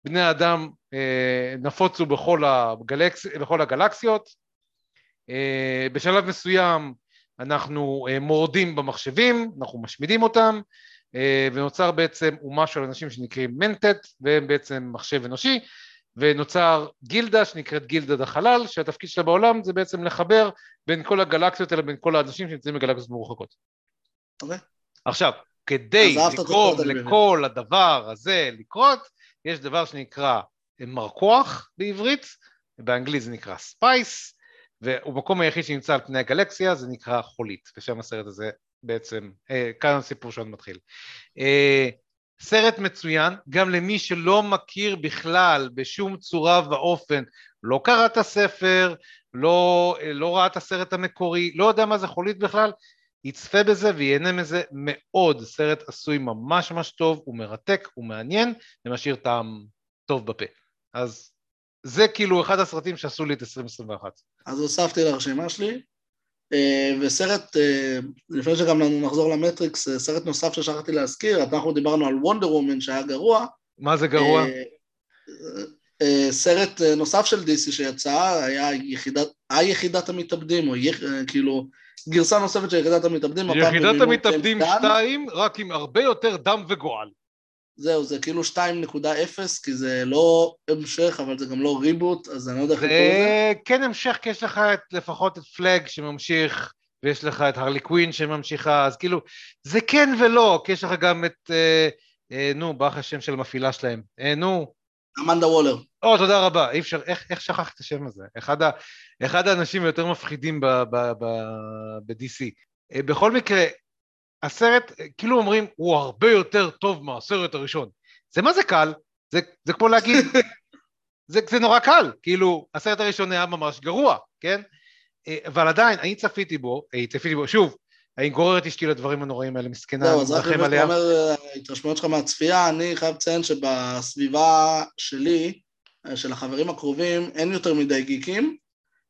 Speaker 3: בני האדם אה, נפוצו בכל, הגלקס, בכל הגלקסיות, אה, בשלב מסוים אנחנו אה, מורדים במחשבים, אנחנו משמידים אותם, ונוצר בעצם אומה של אנשים שנקראים מנטט, והם בעצם מחשב אנושי, ונוצר גילדה שנקראת גילדת החלל, שהתפקיד שלה בעולם זה בעצם לחבר בין כל הגלקסיות האלה, בין כל האנשים שנמצאים בגלקסיות מרוחקות.
Speaker 7: אוקיי.
Speaker 3: עכשיו, כדי לגרום. לכל הדבר הזה לקרות, יש דבר שנקרא מרקוח בעברית, באנגלית זה נקרא spice, והמקום היחיד שנמצא על פני הגלקסיה זה נקרא חולית, ושם הסרט הזה בעצם, אה, כאן הסיפור שלנו מתחיל. אה, סרט מצוין, גם למי שלא מכיר בכלל בשום צורה ואופן, לא קרא את הספר, לא, לא ראה את הסרט המקורי, לא יודע מה זה חולית בכלל, יצפה בזה וייהנה מזה מאוד. סרט עשוי ממש ממש טוב, הוא מרתק, הוא מעניין, ומשאיר טעם טוב בפה. אז זה כאילו אחד הסרטים שעשו לי את 2021.
Speaker 7: אז הוספתי לרשימה שלי, אה, וסרט, אה, לפני שגם נחזור למטריקס, אה, סרט נוסף ששכחתי להזכיר, אנחנו דיברנו על וונדר וומן שהיה גרוע.
Speaker 3: מה זה גרוע?
Speaker 7: סרט נוסף של DC שיצא, היה יחידת, היחידת המתאבדים, או יח, כאילו גרסה נוספת של יחידת המתאבדים.
Speaker 3: יחידת המתאבדים 2, רק עם הרבה יותר דם וגועל.
Speaker 7: זהו, זה כאילו 2.0, כי זה לא המשך, אבל זה גם לא ריבוט, אז אני לא יודע איך לקרוא לזה.
Speaker 3: זה כן המשך, כי יש לך את, לפחות את פלאג שממשיך, ויש לך את הרלי קווין שממשיכה, אז כאילו, זה כן ולא, כי יש לך גם את, אה, אה, נו, ברח השם של המפעילה שלהם, אה, נו.
Speaker 7: אמנדה וולר.
Speaker 3: או, תודה רבה, אי אפשר, איך, איך שכחת את השם הזה? אחד, ה, אחד האנשים היותר מפחידים ב-DC. אה, בכל מקרה, הסרט, כאילו אומרים, הוא הרבה יותר טוב מהסרט הראשון. זה מה זה קל? זה, זה כמו להגיד, זה, זה נורא קל, כאילו, הסרט הראשון היה ממש גרוע, כן? אה, אבל עדיין, אני צפיתי בו, אה, צפיתי בו, שוב, אני גורר את אשתי לדברים הנוראים האלה, מסכנה,
Speaker 7: זהו, אז רק אתה אומר, ההתרשמויות שלך מהצפייה, אני חייב לציין שבסביבה שלי, אה, של החברים הקרובים, אין יותר מדי גיקים,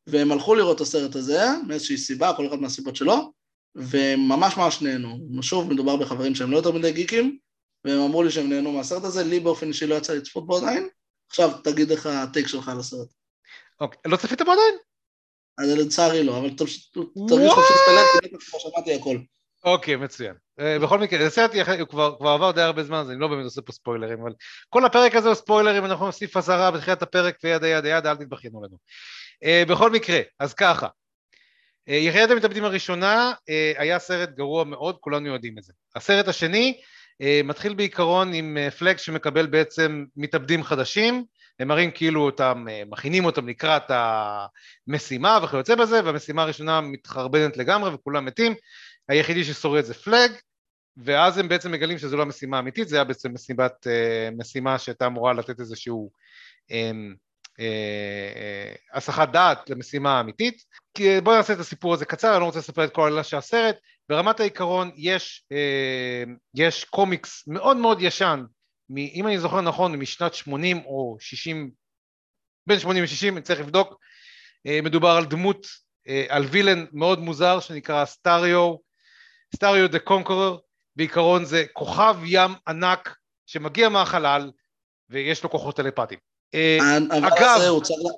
Speaker 7: והם הלכו לראות את הסרט הזה, מאיזושהי סיבה, כל אחד מהסיבות שלו, וממש ממש נהנו. שוב, מדובר בחברים שהם לא יותר מדי גיקים, והם אמרו לי שהם נהנו מהסרט הזה, לי באופן אישי לא יצא לצפות בו עדיין. עכשיו תגיד איך הטייק שלך על הסרט.
Speaker 3: אוקיי, לא צפית בו עדיין?
Speaker 7: אז לצערי לא, אבל תרגיש חופשי להסתלק, כי כבר שמעתי הכל.
Speaker 3: אוקיי, מצוין. אה, בכל מקרה, הסרט כבר, עבר די הרבה זמן, אז אני לא באמת עושה פה ספוילרים, אבל כל הפרק הזה הוא ספוילרים, אנחנו נוסיף אזהרה בתחילת הפרק וידה ידה ידה, אל תתבכיינו לנו. Uh, בכל מקרה, אז ככה, אה, יחידת המתאבדים הראשונה אה, היה סרט גרוע מאוד, כולנו יודעים את זה. הסרט השני אה, מתחיל בעיקרון עם פלג שמקבל בעצם מתאבדים חדשים, הם מראים כאילו אותם, מכינים אותם לקראת המשימה וכיוצא בזה, והמשימה הראשונה מתחרבנת לגמרי וכולם מתים, היחידי ששורד זה פלג, ואז הם בעצם מגלים שזו לא המשימה האמיתית, זה היה בעצם משימת, משימה שהייתה אמורה לתת איזשהו אה, הסחת דעת למשימה האמיתית. בואו נעשה את הסיפור הזה קצר, אני לא רוצה לספר את כל הלילה של הסרט. ברמת העיקרון יש, אה, יש קומיקס מאוד מאוד ישן, אם אני זוכר נכון, משנת 80 או 60, בין 80 ל-60, אני צריך לבדוק, אה, מדובר על דמות, על וילן מאוד מוזר שנקרא סטריו, סטריו דה קונקורר, בעיקרון זה כוכב ים ענק שמגיע מהחלל ויש לו כוחות טלפטיים.
Speaker 7: אה, אגב...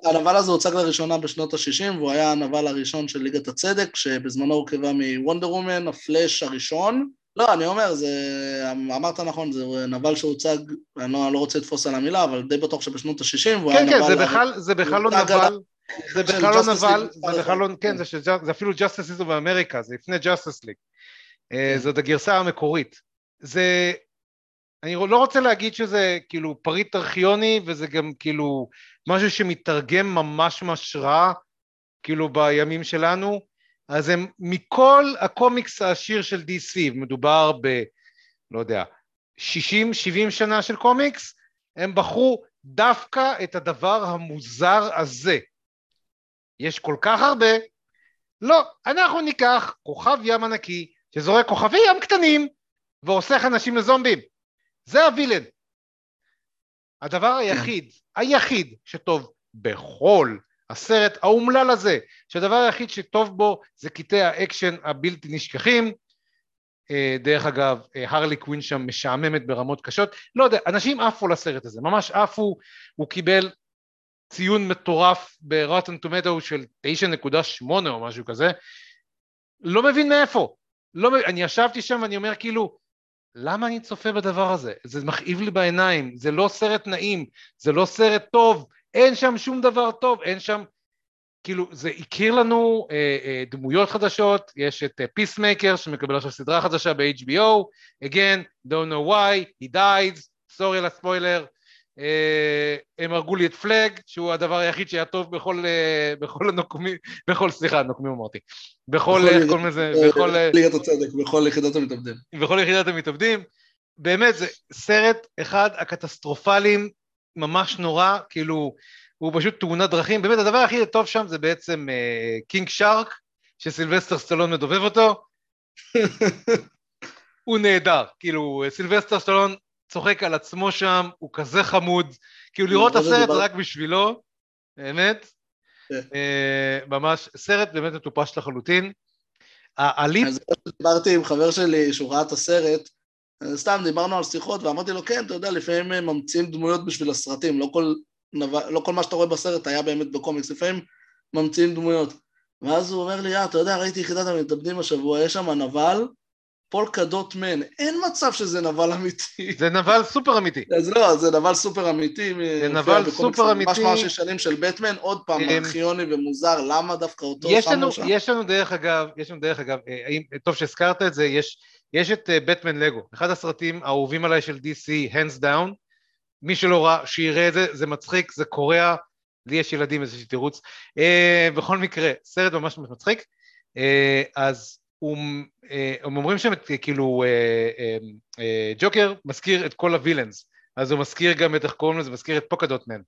Speaker 7: הנבל הזה הוצג לראשונה בשנות ה-60 והוא היה הנבל הראשון של ליגת הצדק שבזמנו הורכבה מוונדר וומן, הפלאש הראשון לא, אני אומר, זה... אמרת נכון, זה נבל שהוצג, אני לא, לא רוצה לתפוס על המילה, אבל די בטוח שבשנות ה-60 והוא
Speaker 3: כן, היה כן, נבל... כן, כן, זה בכלל לא נבל, זה בכלל לא נבל, זה בכלל לא, כן, זה אפילו Justice League of America, זה לפני Justice League. אה, כן. זאת הגרסה המקורית. זה אני לא רוצה להגיד שזה כאילו פריט ארכיוני וזה גם כאילו משהו שמתרגם ממש ממש רע כאילו בימים שלנו אז הם מכל הקומיקס העשיר של DC מדובר ב... לא יודע 60-70 שנה של קומיקס הם בחרו דווקא את הדבר המוזר הזה. יש כל כך הרבה. לא, אנחנו ניקח כוכב ים ענקי שזורק כוכבי ים קטנים ועושה אנשים לזומבים. זה ה villain. הדבר היחיד, היחיד שטוב בכל הסרט האומלל הזה, שהדבר היחיד שטוב בו זה קטעי האקשן הבלתי נשכחים, אה, דרך אגב, אה, הרלי קווין שם משעממת ברמות קשות, לא יודע, אנשים עפו לסרט הזה, ממש עפו, הוא קיבל ציון מטורף ברוטן טומטוס של 9.8 או משהו כזה, לא מבין מאיפה, לא, אני ישבתי שם ואני אומר כאילו, למה אני צופה בדבר הזה? זה מכאיב לי בעיניים, זה לא סרט נעים, זה לא סרט טוב, אין שם שום דבר טוב, אין שם... כאילו, זה הכיר לנו אה, אה, דמויות חדשות, יש את פיסמייקר אה, שמקבל עכשיו סדרה חדשה ב-HBO, again, don't know why, he died, sorry על הספוילר, אה, הם הרגו לי את פלאג, שהוא הדבר היחיד שהיה טוב בכל, אה, בכל הנוקמים, בכל, סליחה, נוקמים אמרתי, בכל, איך קוראים לזה, בכל...
Speaker 7: ליגת הצדק, בכל יחידת המתאבדים.
Speaker 3: בכל יחידת המתאבדים. באמת, זה סרט אחד הקטסטרופליים, ממש נורא, כאילו, הוא פשוט תאונת דרכים. באמת, הדבר הכי טוב שם זה בעצם קינג uh, שארק, שסילבסטר סטלון מדובב אותו, הוא נהדר, כאילו סילבסטר סטלון צוחק על עצמו שם, הוא כזה חמוד, כאילו לראות את
Speaker 7: אבל זה
Speaker 3: הסרט
Speaker 7: דיבר-
Speaker 3: רק בשבילו, באמת. אה, ממש סרט באמת מטופש לחלוטין. הליפ,
Speaker 7: אז דיברתי עם חבר שלי שהוא ראה את הסרט, סתם דיברנו על שיחות ואמרתי לו, כן, אתה יודע, לפעמים הם ממציאים דמויות בשביל הסרטים, לא כל. לא כל מה שאתה רואה בסרט היה באמת בקומיקס, לפעמים ממציאים דמויות. ואז הוא אומר לי, אה, אתה יודע, ראיתי יחידת המתאבדים השבוע, יש שם נבל, פולקה דוט מן, אין מצב שזה נבל אמיתי.
Speaker 3: זה נבל סופר אמיתי.
Speaker 7: אז לא, זה נבל סופר אמיתי.
Speaker 3: זה נבל סופר
Speaker 7: ממש
Speaker 3: אמיתי.
Speaker 7: ממש ישנים של בטמן, עוד פעם,
Speaker 3: אמ,
Speaker 7: ארכיוני ומוזר, למה דווקא אותו שמו שם?
Speaker 3: יש לנו דרך אגב, יש לנו דרך אגב, אה, טוב שהזכרת את זה, יש, יש את בטמן לגו, אחד הסרטים האהובים עליי של DC, hands down, מי שלא ראה, שיראה את זה, זה מצחיק, זה קורע, לי יש ילדים, איזושהי תירוץ. אה, בכל מקרה, סרט ממש מצחיק, אה, אז הוא, אה, הם אומרים שם, כאילו, אה, אה, אה, ג'וקר מזכיר את כל הווילאנס, אז הוא מזכיר גם את, איך קוראים לזה, מזכיר את פוקדוטמן,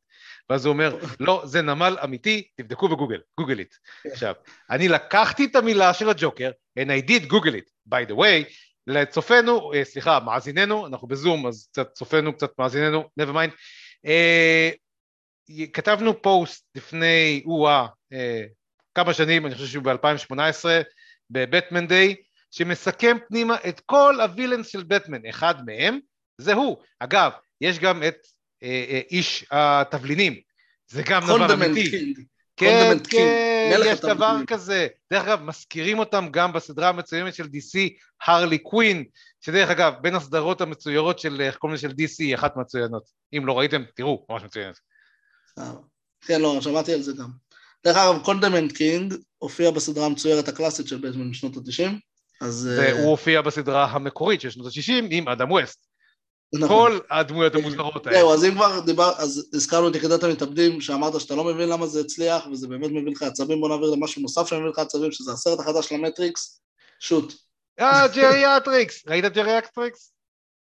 Speaker 3: ואז הוא אומר, לא, זה נמל אמיתי, תבדקו בגוגל, גוגל איט. עכשיו, אני לקחתי את המילה של הג'וקר, and I did google it, by the way, לצופינו, אה, סליחה, מאזיננו, אנחנו בזום, אז קצת צופינו, קצת מאזיננו, never mind. אה, כתבנו פוסט לפני, או-אה, אה, כמה שנים, אני חושב שהוא ב-2018, ב-Batman Day, שמסכם פנימה את כל הווילאנס של בטמן, אחד מהם זה הוא. אגב, יש גם את אה, אה, איש התבלינים, זה גם דבר אמיתי. כן,
Speaker 7: Condiment King,
Speaker 3: כן,
Speaker 7: מלך
Speaker 3: איש
Speaker 7: התבלינים.
Speaker 3: כזה. דרך אגב, מזכירים אותם גם בסדרה המצוינת של DC, הרלי קווין, שדרך אגב, בין הסדרות המצוירות של, איך קוראים לזה, של DC, היא אחת מהמצוינות. אם לא ראיתם, תראו, ממש מצוינת.
Speaker 7: אה, כן, לא, שמעתי על זה גם. דרך אגב, Condiment King הופיע בסדרה המצוירת הקלאסית של בטמן בשנות ה-90, אז... אה,
Speaker 3: והוא הופיע בסדרה המקורית של שנות ה-60 עם אדם ווסט.
Speaker 7: נכון.
Speaker 3: כל הדמויות המוזרות האלה.
Speaker 7: זהו, אז אם כבר דיבר, אז הזכרנו את יחידת המתאבדים, שאמרת שאתה לא מבין למה זה הצליח, וזה באמת מביא לך עצבים, בוא נעביר למשהו נוסף שמביא לך עצבים, שזה הסרט החדש של המטריקס, שוט.
Speaker 3: אה, ג'ריאטריקס! ראית ג'ריאטריקס?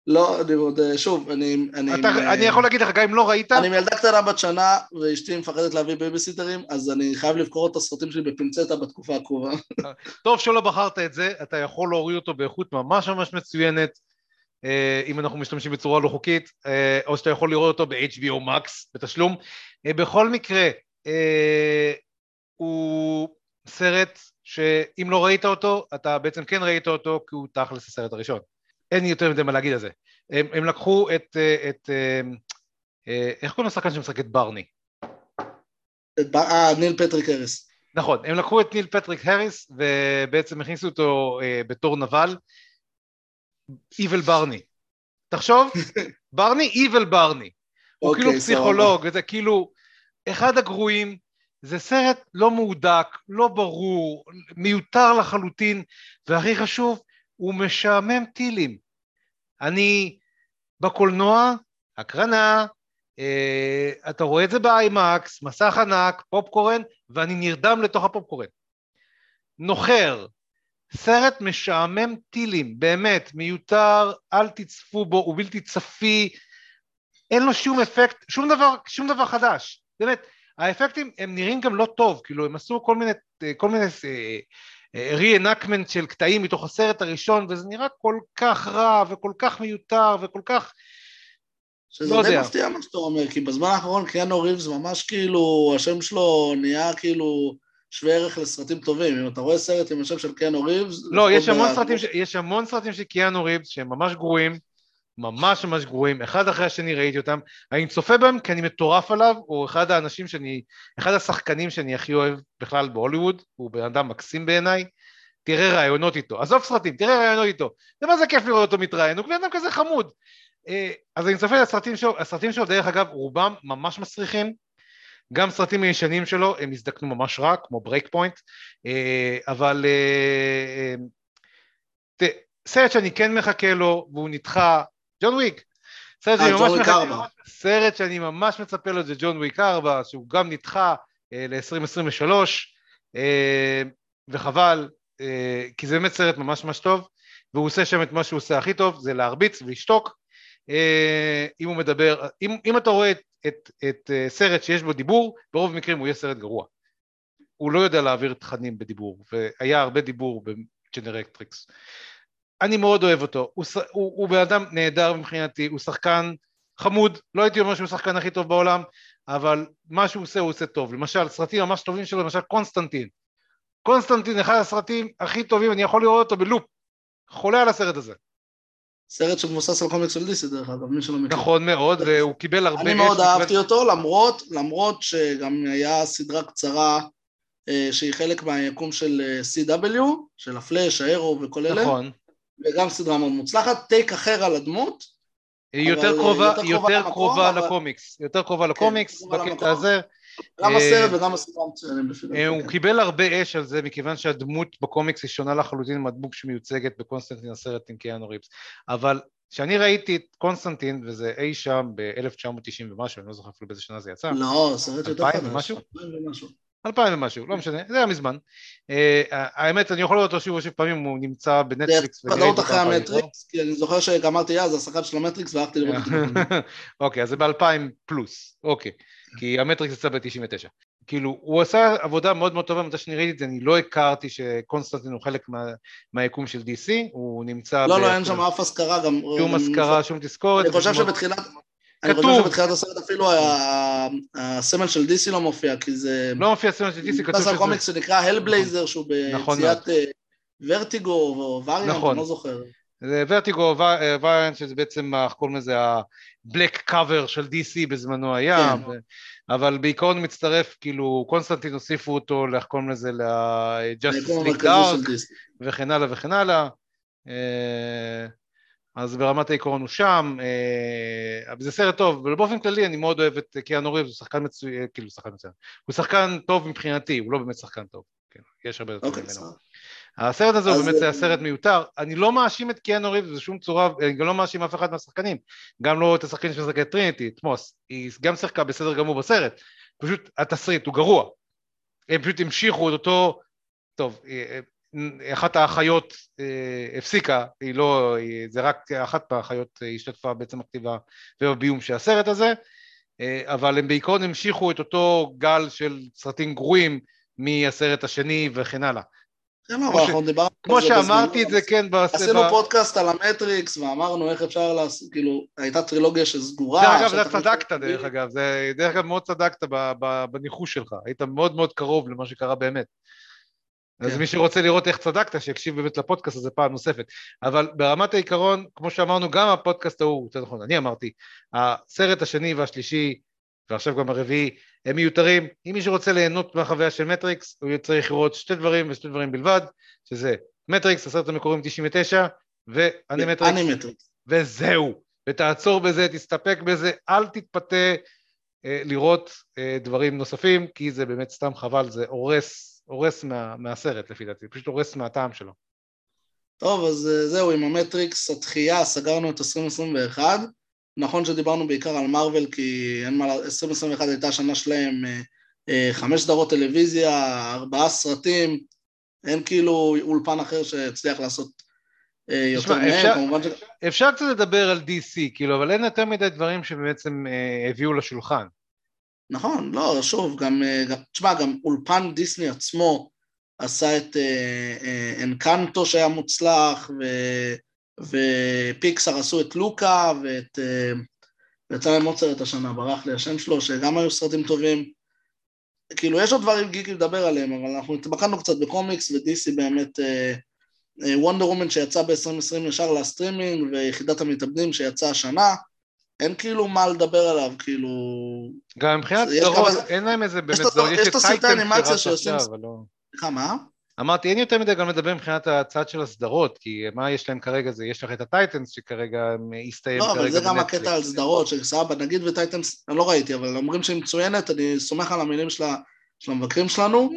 Speaker 7: לא, אני עוד, אה, שוב, אני... אני,
Speaker 3: אתה-
Speaker 7: עם, אה,
Speaker 3: אני יכול להגיד לך, גם אם לא ראית,
Speaker 7: אני עם ילדה קטנה בת שנה, ואשתי מפחדת להביא בייביסיטרים, אז אני חייב לבחור את הסרטים שלי בפינצטה בתקופה הקרובה.
Speaker 3: טוב שלא בחרת את זה, אתה יכול להוריד אותו באיכות ממש ממש מצוינת, אה, אם אנחנו משתמשים בצורה לא חוקית, אה, או שאתה יכול לראות אותו ב-HBO Max בתשלום. אה, בכל מקרה, אה, הוא סרט שאם לא ראית אותו, אתה בעצם כן ראית אותו, כי הוא תכלס הסרט הראשון. אין יותר מדי מה להגיד על זה. הם, הם לקחו את, אה, את אה, אה, איך קוראים לשחקן שמשחק את ברני?
Speaker 7: אה, ניל פטריק האריס.
Speaker 3: נכון, הם לקחו את ניל פטריק האריס ובעצם הכניסו אותו אה, בתור נבל, evil ברני. תחשוב, ברני evil ברני. הוא
Speaker 7: אוקיי,
Speaker 3: כאילו. פסיכולוג, וזה כאילו אחד הגרועים, זה סרט לא מהודק, לא ברור, מיותר לחלוטין, והכי חשוב, הוא משעמם טילים. אני בקולנוע, הקרנה, אה, אתה רואה את זה באיימקס, מסך ענק, פופקורן, ואני נרדם לתוך הפופקורן. נוחר, סרט משעמם טילים, באמת, מיותר, אל תצפו בו, הוא בלתי צפי, אין לו שום אפקט, שום דבר, שום דבר חדש, באמת, האפקטים הם נראים גם לא טוב, כאילו הם עשו כל מיני, כל מיני re-enactment של קטעים מתוך הסרט הראשון, וזה נראה כל כך רע וכל כך מיותר וכל כך,
Speaker 7: שזה
Speaker 3: לא
Speaker 7: די. מפתיע מה שאתה אומר, כי בזמן האחרון קיאנו ריבס ממש כאילו, השם שלו נהיה כאילו שווה ערך לסרטים טובים. אם אתה רואה סרט השם של קיאנו ריבס...
Speaker 3: לא, יש המון
Speaker 7: ב-
Speaker 3: סרטים, ש... יש המון סרטים של קיאנו ריבס שהם ממש גרועים, ממש ממש גרועים, אחד אחרי השני ראיתי אותם, אני צופה בהם כי אני מטורף עליו, הוא אחד האנשים שאני, אחד השחקנים שאני הכי אוהב בכלל בהוליווד, הוא בן אדם מקסים בעיניי, תראה ראיונות איתו, עזוב סרטים, תראה ראיונות איתו, זה מה זה כיף לראות אותו מתראיין, הוא בן אדם כזה חמוד. אה, אז אני צופה בסרטים שלו, הסרטים שלו דרך אגב רובם ממש מסריחים, גם סרטים הישנים שלו הם הזדקנו ממש רע, כמו ברייק פוינט, אה, אבל אה, אה, סרט שאני כן מחכה לו, והוא נדחה, ג'ון וויק. סרט שאני ממש מחכה-
Speaker 7: 4.
Speaker 3: סרט שאני ממש מצפה לו זה ג'ון וויק 4, שהוא גם נדחה אה, ל-2023, אה, וחבל, כי זה באמת סרט ממש ממש טוב, והוא עושה שם את מה שהוא עושה הכי טוב, זה להרביץ ולשתוק. אם הוא מדבר, אם, אם אתה רואה את, את, את אה, סרט שיש בו דיבור, ברוב המקרים הוא יהיה סרט גרוע. הוא לא יודע להעביר תכנים בדיבור, והיה הרבה דיבור ב- ג'ריאטריקס. אני מאוד אוהב אותו, הוא, הוא, הוא בן אדם נהדר מבחינתי, הוא שחקן חמוד, לא הייתי אומר שהוא השחקן הכי טוב בעולם, אבל מה שהוא עושה הוא עושה טוב. למשל, סרטים ממש טובים שלו, למשל קונסטנטין. קונסטנטין, אחד הסרטים הכי טובים, אני יכול לראות אותו בלופ. חולה על הסרט הזה.
Speaker 7: סרט שמבוסס על קומיקס של DC, דרך אגב, מי שלא מכיר.
Speaker 3: נכון מאוד, והוא קיבל הרבה...
Speaker 7: אני מאוד אהבתי אותו, למרות, למרות שגם היה סדרה קצרה אה, שהיא חלק מהיקום של אה, CW, של הפלאש, האירו וכל אלה,
Speaker 3: נכון.
Speaker 7: וגם סדרה מאוד מוצלחת, take אחר על הדמות,
Speaker 3: היא יותר קרובה,
Speaker 7: יותר קרובה
Speaker 3: לקומיקס, יותר קרובה לקומיקס
Speaker 7: קרובה
Speaker 3: בקטע. הזה.
Speaker 7: גם
Speaker 3: אה,
Speaker 7: הסרט וגם הסדרה מצוינים לפי
Speaker 3: אה, הוא
Speaker 7: דעתי.
Speaker 3: קיבל הרבה אש על זה, מכיוון שהדמות בקומיקס היא שונה לחלוטין מהדמות שמיוצגת בקונסטנטין הסרט עם קיאנו ריבס. אבל כשאני ראיתי את קונסטנטין, וזה אי שם ב-1990 ומשהו, אני לא זוכר אפילו באיזה שנה זה יצא,
Speaker 7: לא, סרט יותר חדש.
Speaker 3: ומשהו?
Speaker 7: אלפיים ומשהו.
Speaker 3: אלפיים ומשהו, לא משנה, זה היה מזמן. אה, האמת, אני יכול לראות אותו שוב ושוב פעמים, הוא נמצא
Speaker 7: זה
Speaker 3: בנטפליקס. ונראה
Speaker 7: ודאות
Speaker 3: אותו
Speaker 7: אחרי המטריקס, כי אני זוכר שגמרתי אז, השחקן של המטריקס, והלכתי לראות אותו. בפנים.
Speaker 3: אוקיי, אז זה ב-2000 פלוס, אוקיי, כי המטריקס יצא ב-99. כאילו, הוא עשה עבודה מאוד מאוד טובה, מתי שאני ראיתי את זה, אני לא הכרתי שקונסטנטין הוא חלק מה- מהיקום של DC, הוא נמצא...
Speaker 7: לא,
Speaker 3: ב-
Speaker 7: לא, אין שם אף אזכרה גם.
Speaker 3: שום
Speaker 7: גם-
Speaker 3: אזכרה, שום תזכורת.
Speaker 7: אני חושב שבתחילת... אני. חושב שבתחילת הסרט אפילו הסמל של DC לא מופיע, כי זה...
Speaker 3: לא מופיע סצנה של DC, כתוב שזה...
Speaker 7: קומיקס שנקרא Hellblazer, שהוא
Speaker 3: נכון
Speaker 7: ביציאת אה, ורטיגו או וריאנט,
Speaker 3: נכון.
Speaker 7: אני לא זוכר.
Speaker 3: זה Vertigo variant, שזה בעצם, איך קוראים לזה, הבלק קאבר של DC בזמנו היה,
Speaker 7: כן.
Speaker 3: ו... אבל בעיקרון מצטרף, כאילו, קונסטנטין הוסיפו אותו, איך קוראים לזה, ל-Justice League
Speaker 7: המרכזי
Speaker 3: Dark. וכן הלאה וכן הלאה. אה, אז ברמת העיקרון הוא שם, אה, זה סרט טוב, אבל באופן כללי אני מאוד אוהב את קיאנו ריבס, הוא שחקן מצוין, כאילו שחקן מצוין, הוא שחקן טוב מבחינתי, הוא לא באמת שחקן טוב, כן, יש הרבה יותר
Speaker 7: אוקיי,
Speaker 3: ממנו. הסרט הזה הוא באמת
Speaker 7: אה,
Speaker 3: היה סרט מיותר, אני לא מאשים את קיאנו ריבס בשום צורה, אני גם לא מאשים אף אחד מהשחקנים, גם לא את השחקנים שמשחקת את טריניטי, את מוס, היא גם שיחקה בסדר גמור בסרט, פשוט התסריט הוא גרוע, הם פשוט המשיכו את אותו, טוב, אה, אה, אחת האחיות אה, הפסיקה, היא לא, היא, זה רק אחת מהאחיות אה, השתתפה בעצם בכתיבה ובביום של הסרט הזה, אה, אבל הם בעיקרון המשיכו את אותו גל של סרטים גרועים מהסרט השני וכן הלאה.
Speaker 7: לא,
Speaker 3: כמו שאמרתי. את זה, כן,
Speaker 7: עשינו פודקאסט על המטריקס ואמרנו איך אפשר לעשות, כאילו, הייתה טרילוגיה שסגורה.
Speaker 3: דרך אגב, זה צדקת, דרך אגב, זה, דרך אגב, מאוד צדקת בניחוש שלך, היית מאוד מאוד קרוב למה שקרה באמת. אז
Speaker 7: כן.
Speaker 3: מי שרוצה לראות איך צדקת, שיקשיב באמת לפודקאסט הזה פעם נוספת. אבל ברמת העיקרון, כמו שאמרנו, גם הפודקאסט ההוא, יותר נכון, אני אמרתי, הסרט השני והשלישי, ועכשיו גם הרביעי, הם מיותרים. אם מישהו רוצה ליהנות מהחוויה של מטריקס, הוא צריך לראות שתי דברים ושתי דברים בלבד, שזה מטריקס, הסרט המקורי מ-99, ואנימטריקס,
Speaker 7: אנימטריקס.
Speaker 3: וזהו. ותעצור בזה, תסתפק בזה, אל תתפתה אה, לראות אה, דברים נוספים, כי זה באמת סתם חבל, זה הורס, הורס מה, מהסרט לפי דעתי, פשוט הורס מהטעם שלו.
Speaker 7: טוב, אז אה, זהו, עם המטריקס, התחייה, סגרנו את 2021. נכון שדיברנו בעיקר על מארוול, כי אין מה, לה- 2021 הייתה השנה שלהם אה, אה, חמש סדרות טלוויזיה, ארבעה סרטים, אין כאילו אולפן אחר שהצליח לעשות אה, יותר מהם,
Speaker 3: אפשר-
Speaker 7: כמובן ש...
Speaker 3: אפשר קצת לדבר על DC, כאילו, אבל אין יותר מדי דברים שבעצם אה, הביאו לשולחן.
Speaker 7: נכון, לא, שוב, גם, גם תשמע, גם אולפן דיסני עצמו עשה את אה, אה, אנקנטו שהיה מוצלח, ו, ופיקסר עשו את לוקה, ואת... אה, ויצא להם עוד סרט השנה, ברח לי השם שלו, שגם היו סרטים טובים. כאילו, יש עוד דברים גיקי לדבר עליהם, אבל אנחנו התמקדנו קצת בקומיקס, ודיסי באמת... וונדר וומן שיצא ב-2020 ישר לסטרימינג, ויחידת המתאבדים שיצא השנה, אין כאילו מה לדבר עליו, כאילו...
Speaker 3: גם מבחינת סדרות, אין להם איזה באמת
Speaker 7: יש את הסרטי האנימציה שעושים-
Speaker 3: לא...
Speaker 7: סליחה, מה?
Speaker 3: אמרתי, אין יותר מדי גם לדבר מבחינת הצד של הסדרות, כי מה יש להם כרגע זה, יש לך את הטייטנס שכרגע הסתיים
Speaker 7: לא,
Speaker 3: כרגע
Speaker 7: אבל זה גם
Speaker 3: בנטפליקס.
Speaker 7: הקטע על סדרות, שסבבה, נגיד וטייטנס, אני לא ראיתי, אבל אומרים שהיא מצוינת, אני סומך על המילים של המבקרים שלנו.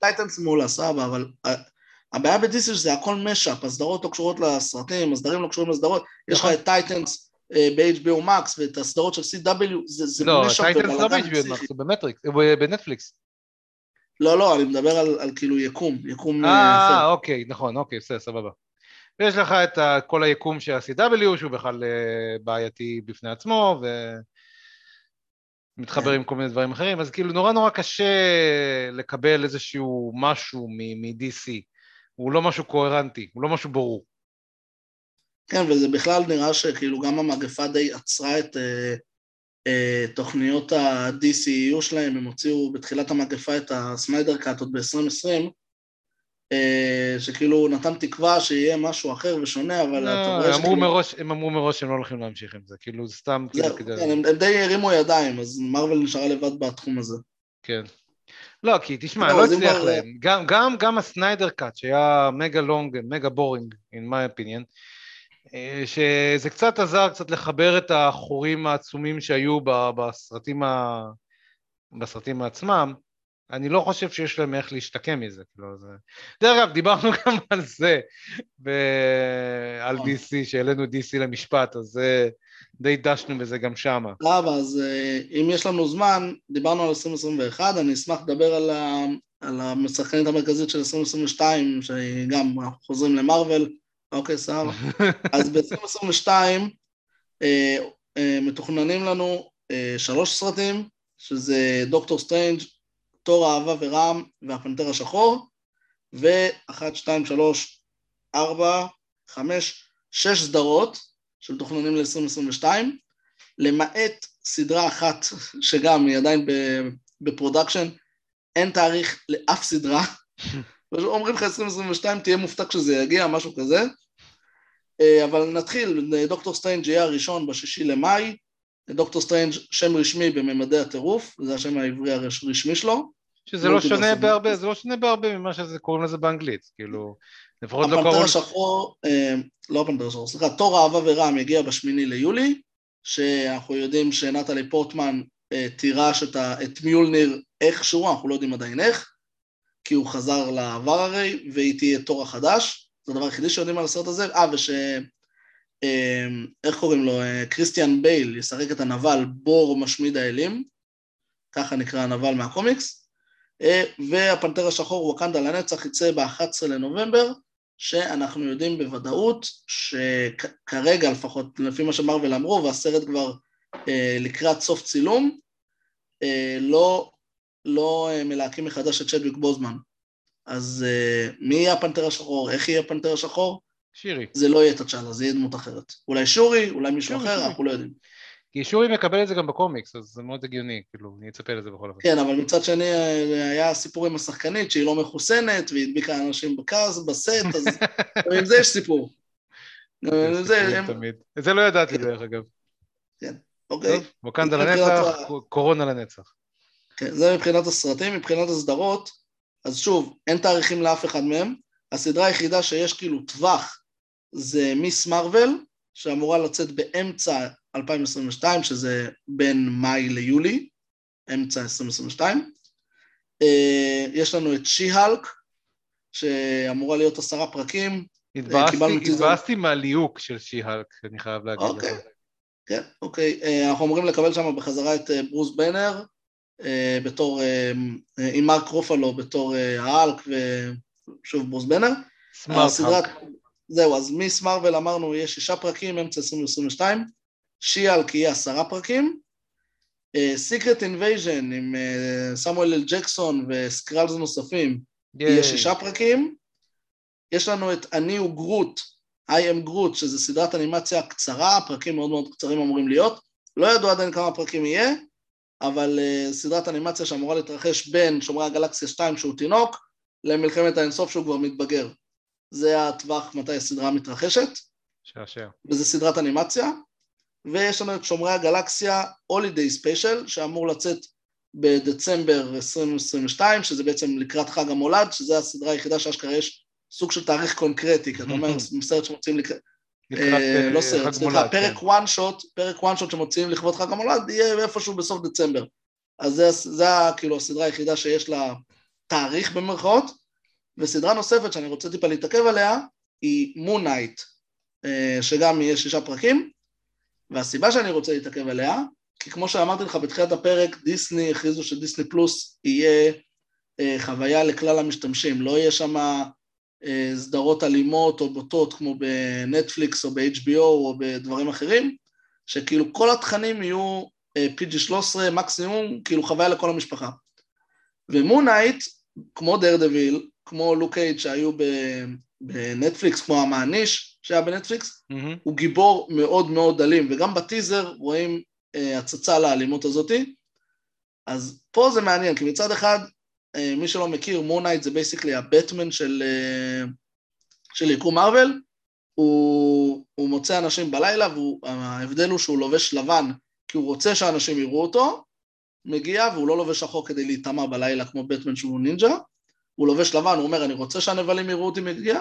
Speaker 7: Titans מעולה, סבבה, אבל ה- הבעיה ב- DC שזה הכל mashup, הסדרות לא קשורות לסרטים, הסרטים לא קשורים לסדרות, יש לך
Speaker 3: נכון.
Speaker 7: את Titans אה, ב-HBO Max ואת הסדרות של CW, זה
Speaker 3: לא,
Speaker 7: mashup
Speaker 3: Titans לא
Speaker 7: ובלאגן
Speaker 3: ב-HBO
Speaker 7: פסיכי.
Speaker 3: Max, הוא בנטפליקס.
Speaker 7: לא, לא, אני מדבר על על כאילו יקום, יקום אה,
Speaker 3: אה. אוקיי, נכון, אוקיי, בסדר, סבבה. ויש לך את כל היקום של ה-CW, שהוא בכלל אה, בעייתי בפני עצמו, ומתחבר
Speaker 7: כן.
Speaker 3: עם כל מיני דברים אחרים, אז כאילו נורא נורא קשה לקבל איזשהו משהו מ-DC. הוא לא משהו קוהרנטי, הוא לא משהו ברור.
Speaker 7: כן, וזה בכלל נראה שכאילו גם המגפה די עצרה את אה, תוכניות ה-DCEU שלהם, הם הוציאו בתחילת המגפה את הסניידר קאט עוד ב-2020, אה, שכאילו נתן תקווה שיהיה משהו אחר ושונה, אבל
Speaker 3: לא,
Speaker 7: אתה רואה שכאילו...
Speaker 3: מראש, הם אמרו מראש שהם לא הולכים להמשיך עם זה, כאילו זה סתם כאילו
Speaker 7: זהו,
Speaker 3: כדי...
Speaker 7: כן, הם, הם די הרימו ידיים, אז מרוויל נשארה לבד בתחום הזה.
Speaker 3: כן. לא, כי תשמע,
Speaker 7: לא,
Speaker 3: לא הצליח
Speaker 7: כבר-
Speaker 3: להם. גם, גם, גם הסניידר קאט, שהיה מגה לונג, מגה בורינג, in my opinion, שזה קצת עזר קצת לחבר את החורים העצומים שהיו בסרטים, ה... בסרטים עצמם. אני לא חושב שיש להם איך להשתקם מזה. כאילו, זה... דרך אגב, דיברנו גם על זה, ב... על
Speaker 7: נכון.
Speaker 3: DC, שהעלינו DC למשפט, אז זה... די דשנו בזה גם שמה.
Speaker 7: סבבה, אז אה, אם יש לנו זמן, דיברנו על 2021, אני אשמח לדבר על, ה, על השחקנית המרכזית של 2022, שהיא גם, אנחנו חוזרים למרוויל, אוקיי, סבבה. אז ב-2022 אה, אה, מתוכננים לנו אה, שלוש סרטים, שזה דוקטור סטרנג', תור אהבה ורעם והפנתר השחור, ואחת, שתיים, שלוש, ארבע, חמש, שש סדרות שמתוכננים ל-2022, למעט סדרה אחת שגם היא עדיין ב- production, אין תאריך לאף סדרה. אומרים לך 2022 תהיה מופתע כשזה יגיע, משהו כזה. אה, אבל נתחיל, דוקטור סטרנג' יהיה הראשון בשישי למאי, דוקטור סטרנג' שם רשמי בממדי הטירוף, זה השם העברי הרשמי שלו.
Speaker 3: שזה לא
Speaker 7: מולטיברס
Speaker 3: שונה בהרבה. זה לא שונה בהרבה ממה שזה קוראים לזה באנגלית, כאילו, לפחות לא
Speaker 7: הפנתר
Speaker 3: קוראים...
Speaker 7: השחור, אה, לא הפנתר השחור, סליחה, תור אהבה ורעם יגיע בשמיני ליולי, שאנחנו יודעים שנטלי פורטמן אה, תירש את מיולניר איכשהו, אנחנו לא יודעים עדיין איך, כי הוא חזר לעבר הרי, והיא תהיה תור החדש, זה הדבר היחידי שיודעים על הסרט הזה, אה, וש... אה, איך קוראים לו? אה, קריסטיאן בייל ישחק את הנבל בור משמיד האלים, ככה נקרא הנבל מהקומיקס, אה, והפנתר השחור ווקנדה לנצח יצא ב-11 לנובמבר, שאנחנו יודעים בוודאות שכרגע לפחות, לפי מה שמרוויל אמרו, והסרט כבר אה, לקראת סוף צילום, לא, לא אה, מלהקים מחדש את שדוויק בוזמן. אז אה, מי יהיה הפנתר השחור, איך יהיה הפנתר השחור,
Speaker 3: שירי.
Speaker 7: זה לא יהיה תצ'אלה, זה יהיה דמות אחרת. אולי שורי, אולי מישהו
Speaker 3: שורי,
Speaker 7: אחר,
Speaker 3: שורי.
Speaker 7: אנחנו לא יודעים.
Speaker 3: כי שורי מקבל את זה גם בקומיקס, אז זה מאוד הגיוני, כאילו, אני אצפה לזה בכל אופן.
Speaker 7: כן, אבל מצד שני אה, היה סיפור עם השחקנית שהיא לא מחוסנת והדביקה אנשים בכעס, בסט, אז עם זה יש סיפור.
Speaker 3: זה
Speaker 7: זה, הם-
Speaker 3: לא ידעתי
Speaker 7: כן.
Speaker 3: דרך אגב.
Speaker 7: אוקיי?
Speaker 3: טוב, ווקנדה לנצח, קורונה לנצח.
Speaker 7: כן, זה מבחינת הסרטים, מבחינת הסדרות, אז שוב, אין תאריכים לאף אחד מהם. הסדרה היחידה שיש כאילו טווח זה מיס מרוויל, שאמורה לצאת באמצע 2022, שזה בין מאי ליולי, אמצע 2022. אה, יש לנו את שי-הלק, שאמורה להיות עשרה פרקים.
Speaker 3: התבאסתי מהליהוק של שי-הלק, אני חייב להגיד.
Speaker 7: אוקיי, כן, אוקיי. אה, אנחנו אמורים לקבל שם בחזרה את אה, ברוס בנר, בתור, אה, אה, עם מרק רופלו בתור אה, האלק, ושוב ברוס בנר.
Speaker 3: סמארט
Speaker 7: הסדרת. זהו, אז מיס מרוויל אמרנו יהיה שישה פרקים, אמצע 2022, She-Hulk יהיה עשרה פרקים, Secret Invasion עם אה, סמואל אל ג'קסון ו- Skrulls נוספים, יהיה
Speaker 3: ייי.
Speaker 7: שישה פרקים, יש לנו את אני הוא גרוט, I am Groot, שזה סדרת אנימציה קצרה, פרקים מאוד מאוד קצרים אמורים להיות, לא ידוע עדיין כמה פרקים יהיה, אבל uh, סדרת אנימציה שאמורה להתרחש בין שומרי הגלקסיה 2 שהוא תינוק, למלחמת האינסוף שהוא כבר מתבגר. זה הטווח מתי הסדרה מתרחשת,
Speaker 3: שעשע.
Speaker 7: וזה סדרת אנימציה, ויש לנו את שומרי הגלקסיה holiday special, שאמור לצאת בדצמבר 2022, שזה בעצם לקראת חג המולד, שזה הסדרה היחידה שאשכרה יש סוג של תאריך קונקרטי, כי אתה אומר, סרט שמוצאים אה,
Speaker 3: אה,
Speaker 7: לא סרט,
Speaker 3: חג
Speaker 7: סליחה, פרק
Speaker 3: כן.
Speaker 7: one shot, פרק one shot שמוציאים לכבוד חג המולד, יהיה איפשהו בסוף דצמבר. אז זה, כאילו הסדרה היחידה שיש לה תאריך במרכאות, וסדרה נוספת שאני רוצה טיפה להתעכב עליה, היא מונייט, שגם יהיה שישה פרקים, והסיבה שאני רוצה להתעכב עליה, כי כמו שאמרתי לך בתחילת הפרק, דיסני הכריזו שדיסני פלוס יהיה אה, חוויה לכלל המשתמשים, לא יהיה שם אה, סדרות אלימות או בוטות כמו בנטפליקס או ב-HBO או בדברים אחרים, שכאילו כל התכנים יהיו אה, PG-13 מקסימום, כאילו חוויה לכל המשפחה. ו- Moon Knight, כמו דרדוויל, כמו לוק קייג' שהיו בנטפליקס, כמו המעניש שהיה בנטפליקס,
Speaker 3: מהמם.
Speaker 7: הוא גיבור מאוד מאוד אלים, וגם בטיזר רואים אה, הצצה לאלימות הזאתי. אז פה זה מעניין, כי מצד אחד, אה, מי שלא מכיר, Moon Knight זה basically הבטמן של, אה, של יקום מארוול, הוא, הוא מוצא אנשים בלילה, וההבדל הוא שהוא לובש לבן, כי הוא רוצה שאנשים יראו אותו, מגיע והוא לא לובש שחור כדי להיטמע בלילה כמו בטמן שהוא נינג'ה, הוא לובש לבן, הוא אומר, אני רוצה שהנבלים יראו אותי מגיע,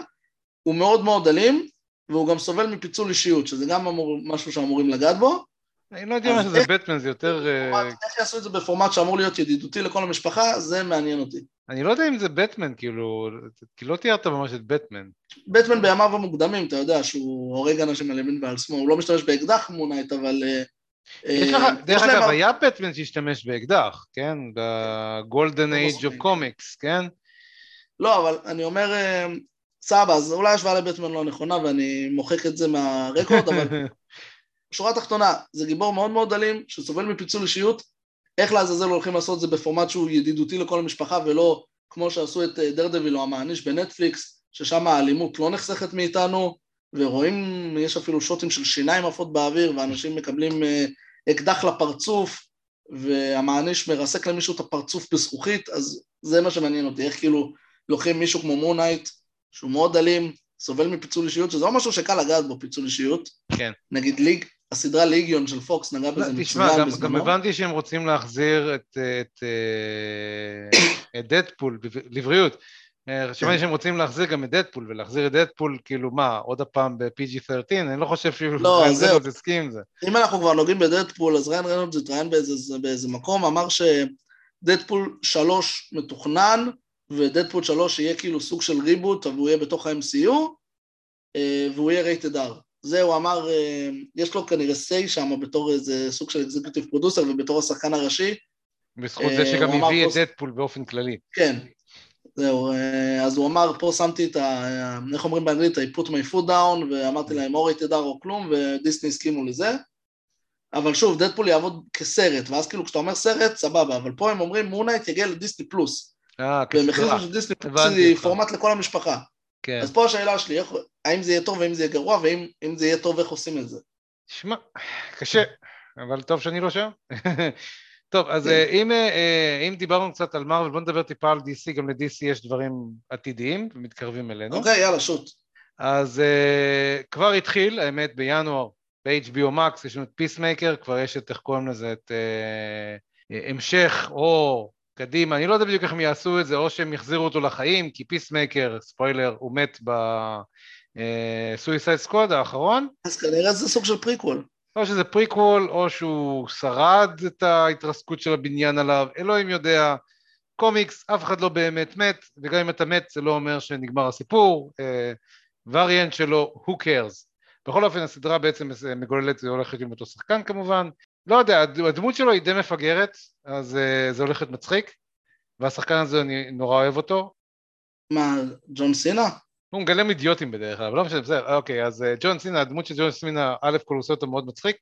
Speaker 7: הוא מאוד מאוד אלים, והוא גם סובל מפיצול אישיות, שזה גם אמור, משהו שאמורים לגעת בו.
Speaker 3: אני לא יודע מה
Speaker 7: אז
Speaker 3: שזה
Speaker 7: איך-
Speaker 3: בטמן, זה יותר... אה,
Speaker 7: איך יעשו את זה בפורמט שאמור להיות ידידותי לכל המשפחה, זה מעניין אותי.
Speaker 3: אני לא יודע אם זה בטמן, כאילו, כי לא תיארת ממש את בטמן.
Speaker 7: בטמן בימיו המוקדמים, אתה יודע שהוא הורג אנשים על ימין ועל שמאל, הוא לא משתמש באקדח מונייט, אבל... אה, אה,
Speaker 3: דרך אגב, היה בטמן שהשתמש באקדח, כן? ב-Golden
Speaker 7: לא
Speaker 3: Age of. Comics, כן?
Speaker 7: לא, אבל אני אומר, אה, סבא, אז אולי השוואה לבטמן לא נכונה ואני מוחק את זה מהרקורד, אבל שורה תחתונה, זה גיבור מאוד מאוד אלים, שסובל מפיצול אישיות, איך לעזאזל הולכים לעשות את זה בפורמט שהוא ידידותי לכל המשפחה, ולא כמו שעשו את אה, דרדוויל או המעניש בנטפליקס, ששם האלימות לא נחסכת מאיתנו, ורואים, יש אפילו שוטים של שיניים עפות באוויר, ואנשים מקבלים אה, אקדח לפרצוף, והמעניש מרסק למישהו את הפרצוף בזכוכית, אז זה מה שמעניין אותי, איך כאילו לוקחים מישהו כמו Moon Knight, שהוא מאוד אלים, סובל מפיצול אישיות, שזה לא משהו שקל לגעת בו, פיצול אישיות.
Speaker 3: כן.
Speaker 7: נגיד ליג, הסדרה ליגיון של פוקס נגעה בזה
Speaker 3: תשמע,
Speaker 7: מצוין
Speaker 3: גם, גם
Speaker 7: בזמנו.
Speaker 3: הבנתי שהם רוצים להחזיר את, את, אה, את דדפול לבריאות. אה, שמעתי שהם רוצים להחזיר גם את דדפול, ולהחזיר את דדפול, כאילו מה, עוד הפעם ב-PG-13? אני לא חושב שהוא
Speaker 7: לא,
Speaker 3: ריין
Speaker 7: זהו.
Speaker 3: רנולדס הסכים עם זה.
Speaker 7: אם אנחנו כבר נוגעים בדדפול, אז ריין רנולדס התראיין באיזה, באיזה מקום, אמר שדדפול 3 מתוכנן, ודדפול 3 יהיה כאילו סוג של reboot, אבל הוא יהיה בתוך ה-MCU, אה, והוא יהיה rated R. זה הוא אמר, אה, יש לו כנראה say שם בתור איזה סוג של executive producer ובתור השחקן הראשי,
Speaker 3: בזכות
Speaker 7: אה,
Speaker 3: זה שגם הביא את
Speaker 7: פוסט-
Speaker 3: דדפול באופן כללי.
Speaker 7: כן, זהו, אה, אז הוא אמר, פה שמתי את ה... איך אומרים באנגלית? I put my foot down, ואמרתי להם או rated או כלום, ודיסני הסכימו לזה. אבל שוב, דדפול יעבוד כסרט, ואז כאילו כשאתה אומר סרט, סבבה, אבל פה הם אומרים Moon Knight יגיע לדיסני פלוס.
Speaker 3: אה, כסדרה.
Speaker 7: של דיסני פלוס
Speaker 3: הבנתי
Speaker 7: זה
Speaker 3: אותך.
Speaker 7: פורמט לכל המשפחה.
Speaker 3: כן.
Speaker 7: אז פה השאלה שלי, איך, האם זה יהיה טוב והאם זה יהיה גרוע, ואם אם זה יהיה טוב, איך עושים את זה.
Speaker 3: שמע, קשה, אבל טוב שאני לא שם. טוב, אז
Speaker 7: כן.
Speaker 3: אה, אם, אה, אה, אם דיברנו קצת על מארוול, בוא נדבר טיפה על DC, גם ל-DC יש דברים עתידיים ומתקרבים אלינו.
Speaker 7: אוקיי, יאללה, shoot.
Speaker 3: אז uh, כבר התחיל, האמת, בינואר, ב-HBO Max, יש לנו את Peacemaker, כבר יש את, איך קוראים לזה, את המשך, או קדימה, אני לא יודע בדיוק איך הם יעשו את זה, או שהם יחזירו אותו לחיים, כי Peacemaker, ספוילר, הוא מת ב- Suicide Squad האחרון,
Speaker 7: אז כנראה זה סוג של פריקוול.
Speaker 3: או שזה פריקוול, או שהוא שרד את ההתרסקות של הבניין עליו, אלוהים יודע. קומיקס, אף אחד לא באמת מת, וגם אם אתה מת זה לא אומר שנגמר הסיפור. וריאנט שלו, who cares. בכל אופן הסדרה בעצם מגוללת, זה הולך עם אותו שחקן כמובן. לא יודע, הדמות שלו היא די מפגרת, אז uh, זה הולך להיות מצחיק, והשחקן הזה אני נורא אוהב אותו.
Speaker 7: מה, ג'ון סינה?
Speaker 3: הוא מגלם אידיוטים בדרך כלל, אבל לא משנה, בסדר, אוקיי, אז uh, ג'ון סינה, הדמות של ג'ון סינה, א' כל עושה אותו מאוד מצחיק,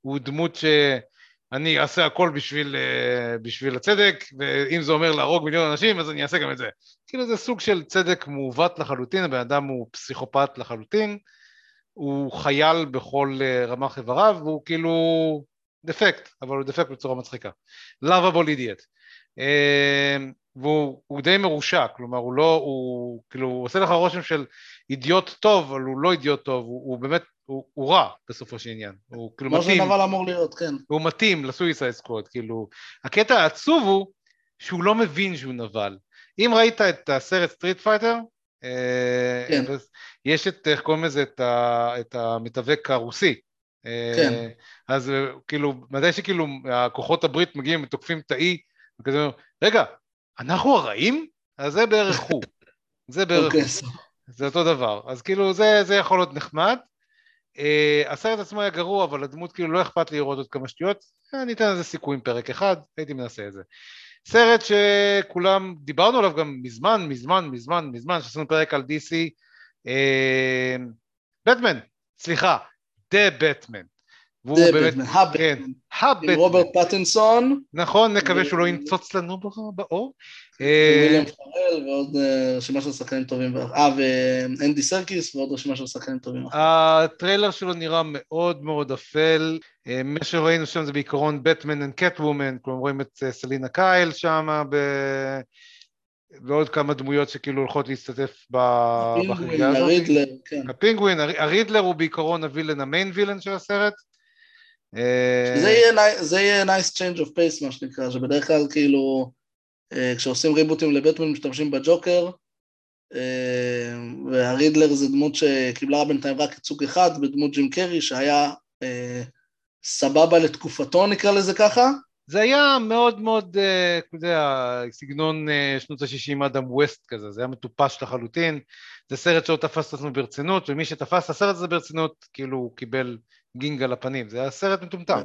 Speaker 3: הוא דמות שאני אעשה הכל בשביל, uh, בשביל הצדק, ואם זה אומר להרוג מיליון אנשים, אז אני אעשה גם את זה. כאילו זה סוג של צדק מעוות לחלוטין, הבן אדם הוא פסיכופת לחלוטין, הוא חייל בכל uh, רמ"ח איבריו, והוא כאילו דפקט, אבל הוא דפקט בצורה מצחיקה. lovable idiot. והוא הוא די מרושע, כלומר הוא לא, הוא כאילו, הוא עושה לך רושם של אידיוט טוב, אבל הוא לא אידיוט טוב, הוא, הוא באמת, הוא, הוא רע בסופו של עניין, הוא כאילו
Speaker 7: כמו
Speaker 3: מתאים,
Speaker 7: שנבל אמור להיות, כן.
Speaker 3: הוא מתאים ל- Suicide Squad, כאילו, הקטע העצוב הוא שהוא לא מבין שהוא נבל. אם ראית את הסרט Street Fighter,
Speaker 7: כן.
Speaker 3: יש את, איך קוראים לזה, את, ה, את המתאבק הרוסי.
Speaker 7: כן.
Speaker 3: אז כאילו, מתי שכאילו הכוחות הברית מגיעים ותוקפים את האי, וכזה, רגע, אנחנו הרעים? אז זה בערך הוא. זה בערך
Speaker 7: אוקיי,
Speaker 3: הוא. זה אותו דבר. אז כאילו, זה, זה יכול להיות נחמד. Uh, הסרט עצמו היה גרוע, אבל הדמות כאילו לא אכפת לי לראות עוד כמה שטויות, אני אתן לזה סיכוי עם פרק אחד, הייתי מנסה את זה. סרט שכולם, דיברנו עליו גם מזמן, מזמן, מזמן, מזמן, שעשינו פרק על DC, בטמן, אה, סליחה, The Batman. והוא
Speaker 7: זה
Speaker 3: באמת,
Speaker 7: בטמן,
Speaker 3: כן,
Speaker 7: הבטמן. עם רוברט פטינסון,
Speaker 3: נכון, נקווה
Speaker 7: ו-
Speaker 3: שהוא לא ינצנץ לנו באור. אה,
Speaker 7: וויליאם פרל ועוד אה, רשימה של שחקנים טובים. אה, ואנדי סרקיס ועוד רשימה של שחקנים טובים.
Speaker 3: הטריילר שלו נראה מאוד מאוד אפל, אה, מה שראינו שם זה בעיקרון Batman and Catwoman, כלומר רואים את סלינה קייל שם, ב... ועוד כמה דמויות שכאילו הולכות להשתתף בחגיגה הזאת.
Speaker 7: הרידלר, כן.
Speaker 3: הפינגווין, הר- הרידלר הוא בעיקרון ה villain, ה main villain של הסרט. אה,
Speaker 7: זה יהיה, זה יהיה nice change of pace מה שנקרא, שבדרך כלל כאילו אה, כשעושים ריבוטים לבטמן משתמשים בג'וקר, אה, והרידלר זה דמות שקיבלה בינתיים רק ייצוג אחד בדמות ג'ים קרי שהיה סבבה לתקופתו נקרא לזה ככה,
Speaker 3: זה היה מאוד מאוד, אתה יודע, סגנון שנות ה-60 אדם ווסט כזה, זה היה מטופש לחלוטין, זה סרט שלא תפס את עצמו ברצינות, ומי שתפס את הסרט הזה ברצינות, כאילו הוא קיבל גינג על הפנים, זה היה סרט מטומטם.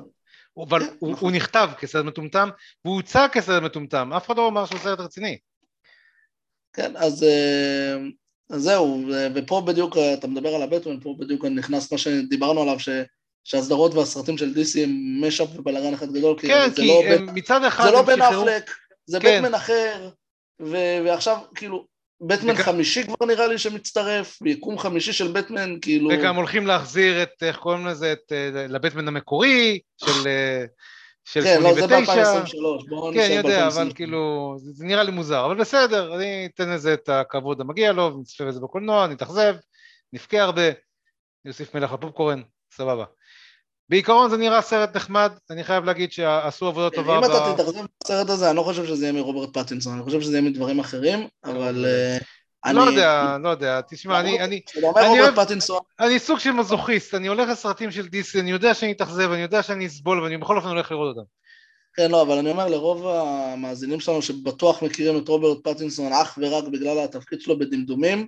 Speaker 3: אבל
Speaker 7: כן,
Speaker 3: הוא,
Speaker 7: נכון.
Speaker 3: הוא נכתב כסרט מטומטם, והוא הוצג כסרט מטומטם, אף אחד לא אמר שהוא סרט רציני.
Speaker 7: כן, אז, אה, אז זהו, ו- ופה בדיוק, אה, אתה מדבר על הבטמן, פה בדיוק נכנס מה שדיברנו עליו, ש, שהסדרות והסרטים של DC הם משאפ ובלאגן אחד גדול, כי
Speaker 3: כן,
Speaker 7: זה
Speaker 3: כי
Speaker 7: לא,
Speaker 3: הם,
Speaker 7: בן,
Speaker 3: מצד אחד
Speaker 7: זה לא בן אפלק, זה
Speaker 3: כן.
Speaker 7: בטמן אחר, ו, ועכשיו כאילו, בטמן
Speaker 3: וגם-
Speaker 7: חמישי כבר נראה לי שמצטרף, ביקום חמישי של בטמן, כאילו,
Speaker 3: וגם הולכים להחזיר את, איך קוראים לזה, את, אה, לבטמן המקורי, של, אה, של
Speaker 7: כן, לא, זה
Speaker 3: 89.
Speaker 7: ב-2023, בואו
Speaker 3: כן,
Speaker 7: נשאר
Speaker 3: יודע,
Speaker 7: ב-2023.
Speaker 3: אבל כאילו, זה, נראה לי מוזר, אבל בסדר, אני אתן לזה את הכבוד המגיע לו, ונצפה בזה בקולנוע, נתאכזב, נבכה הרבה, נוסיף מלח לפופקורן, סבבה. בעיקרון זה נראה סרט נחמד, אני חייב להגיד שעשו עבודה טובה
Speaker 7: אם
Speaker 3: ב...
Speaker 7: אתה תתאכזב בסרט הזה, אני לא חושב שזה יהיה מרוברט פטינסון, אני חושב שזה יהיה מדברים אחרים, אבל... אה,
Speaker 3: לא
Speaker 7: אני-
Speaker 3: יודע, לא יודע, תשמע, אני, אני, אני אוהב-
Speaker 7: פטינסון,
Speaker 3: אני סוג של מזוכיסט, אני הולך לסרטים של דיסי, אני יודע שאני אתאכזב, אני יודע שאני אסבול, ואני בכל אופן הולך לראות אותם.
Speaker 7: כן, לא, אבל אני אומר לרוב המאזינים שלנו שבטוח מכירים את רוברט פטינסון אך ורק בגלל התפקיד שלו בדמדומים,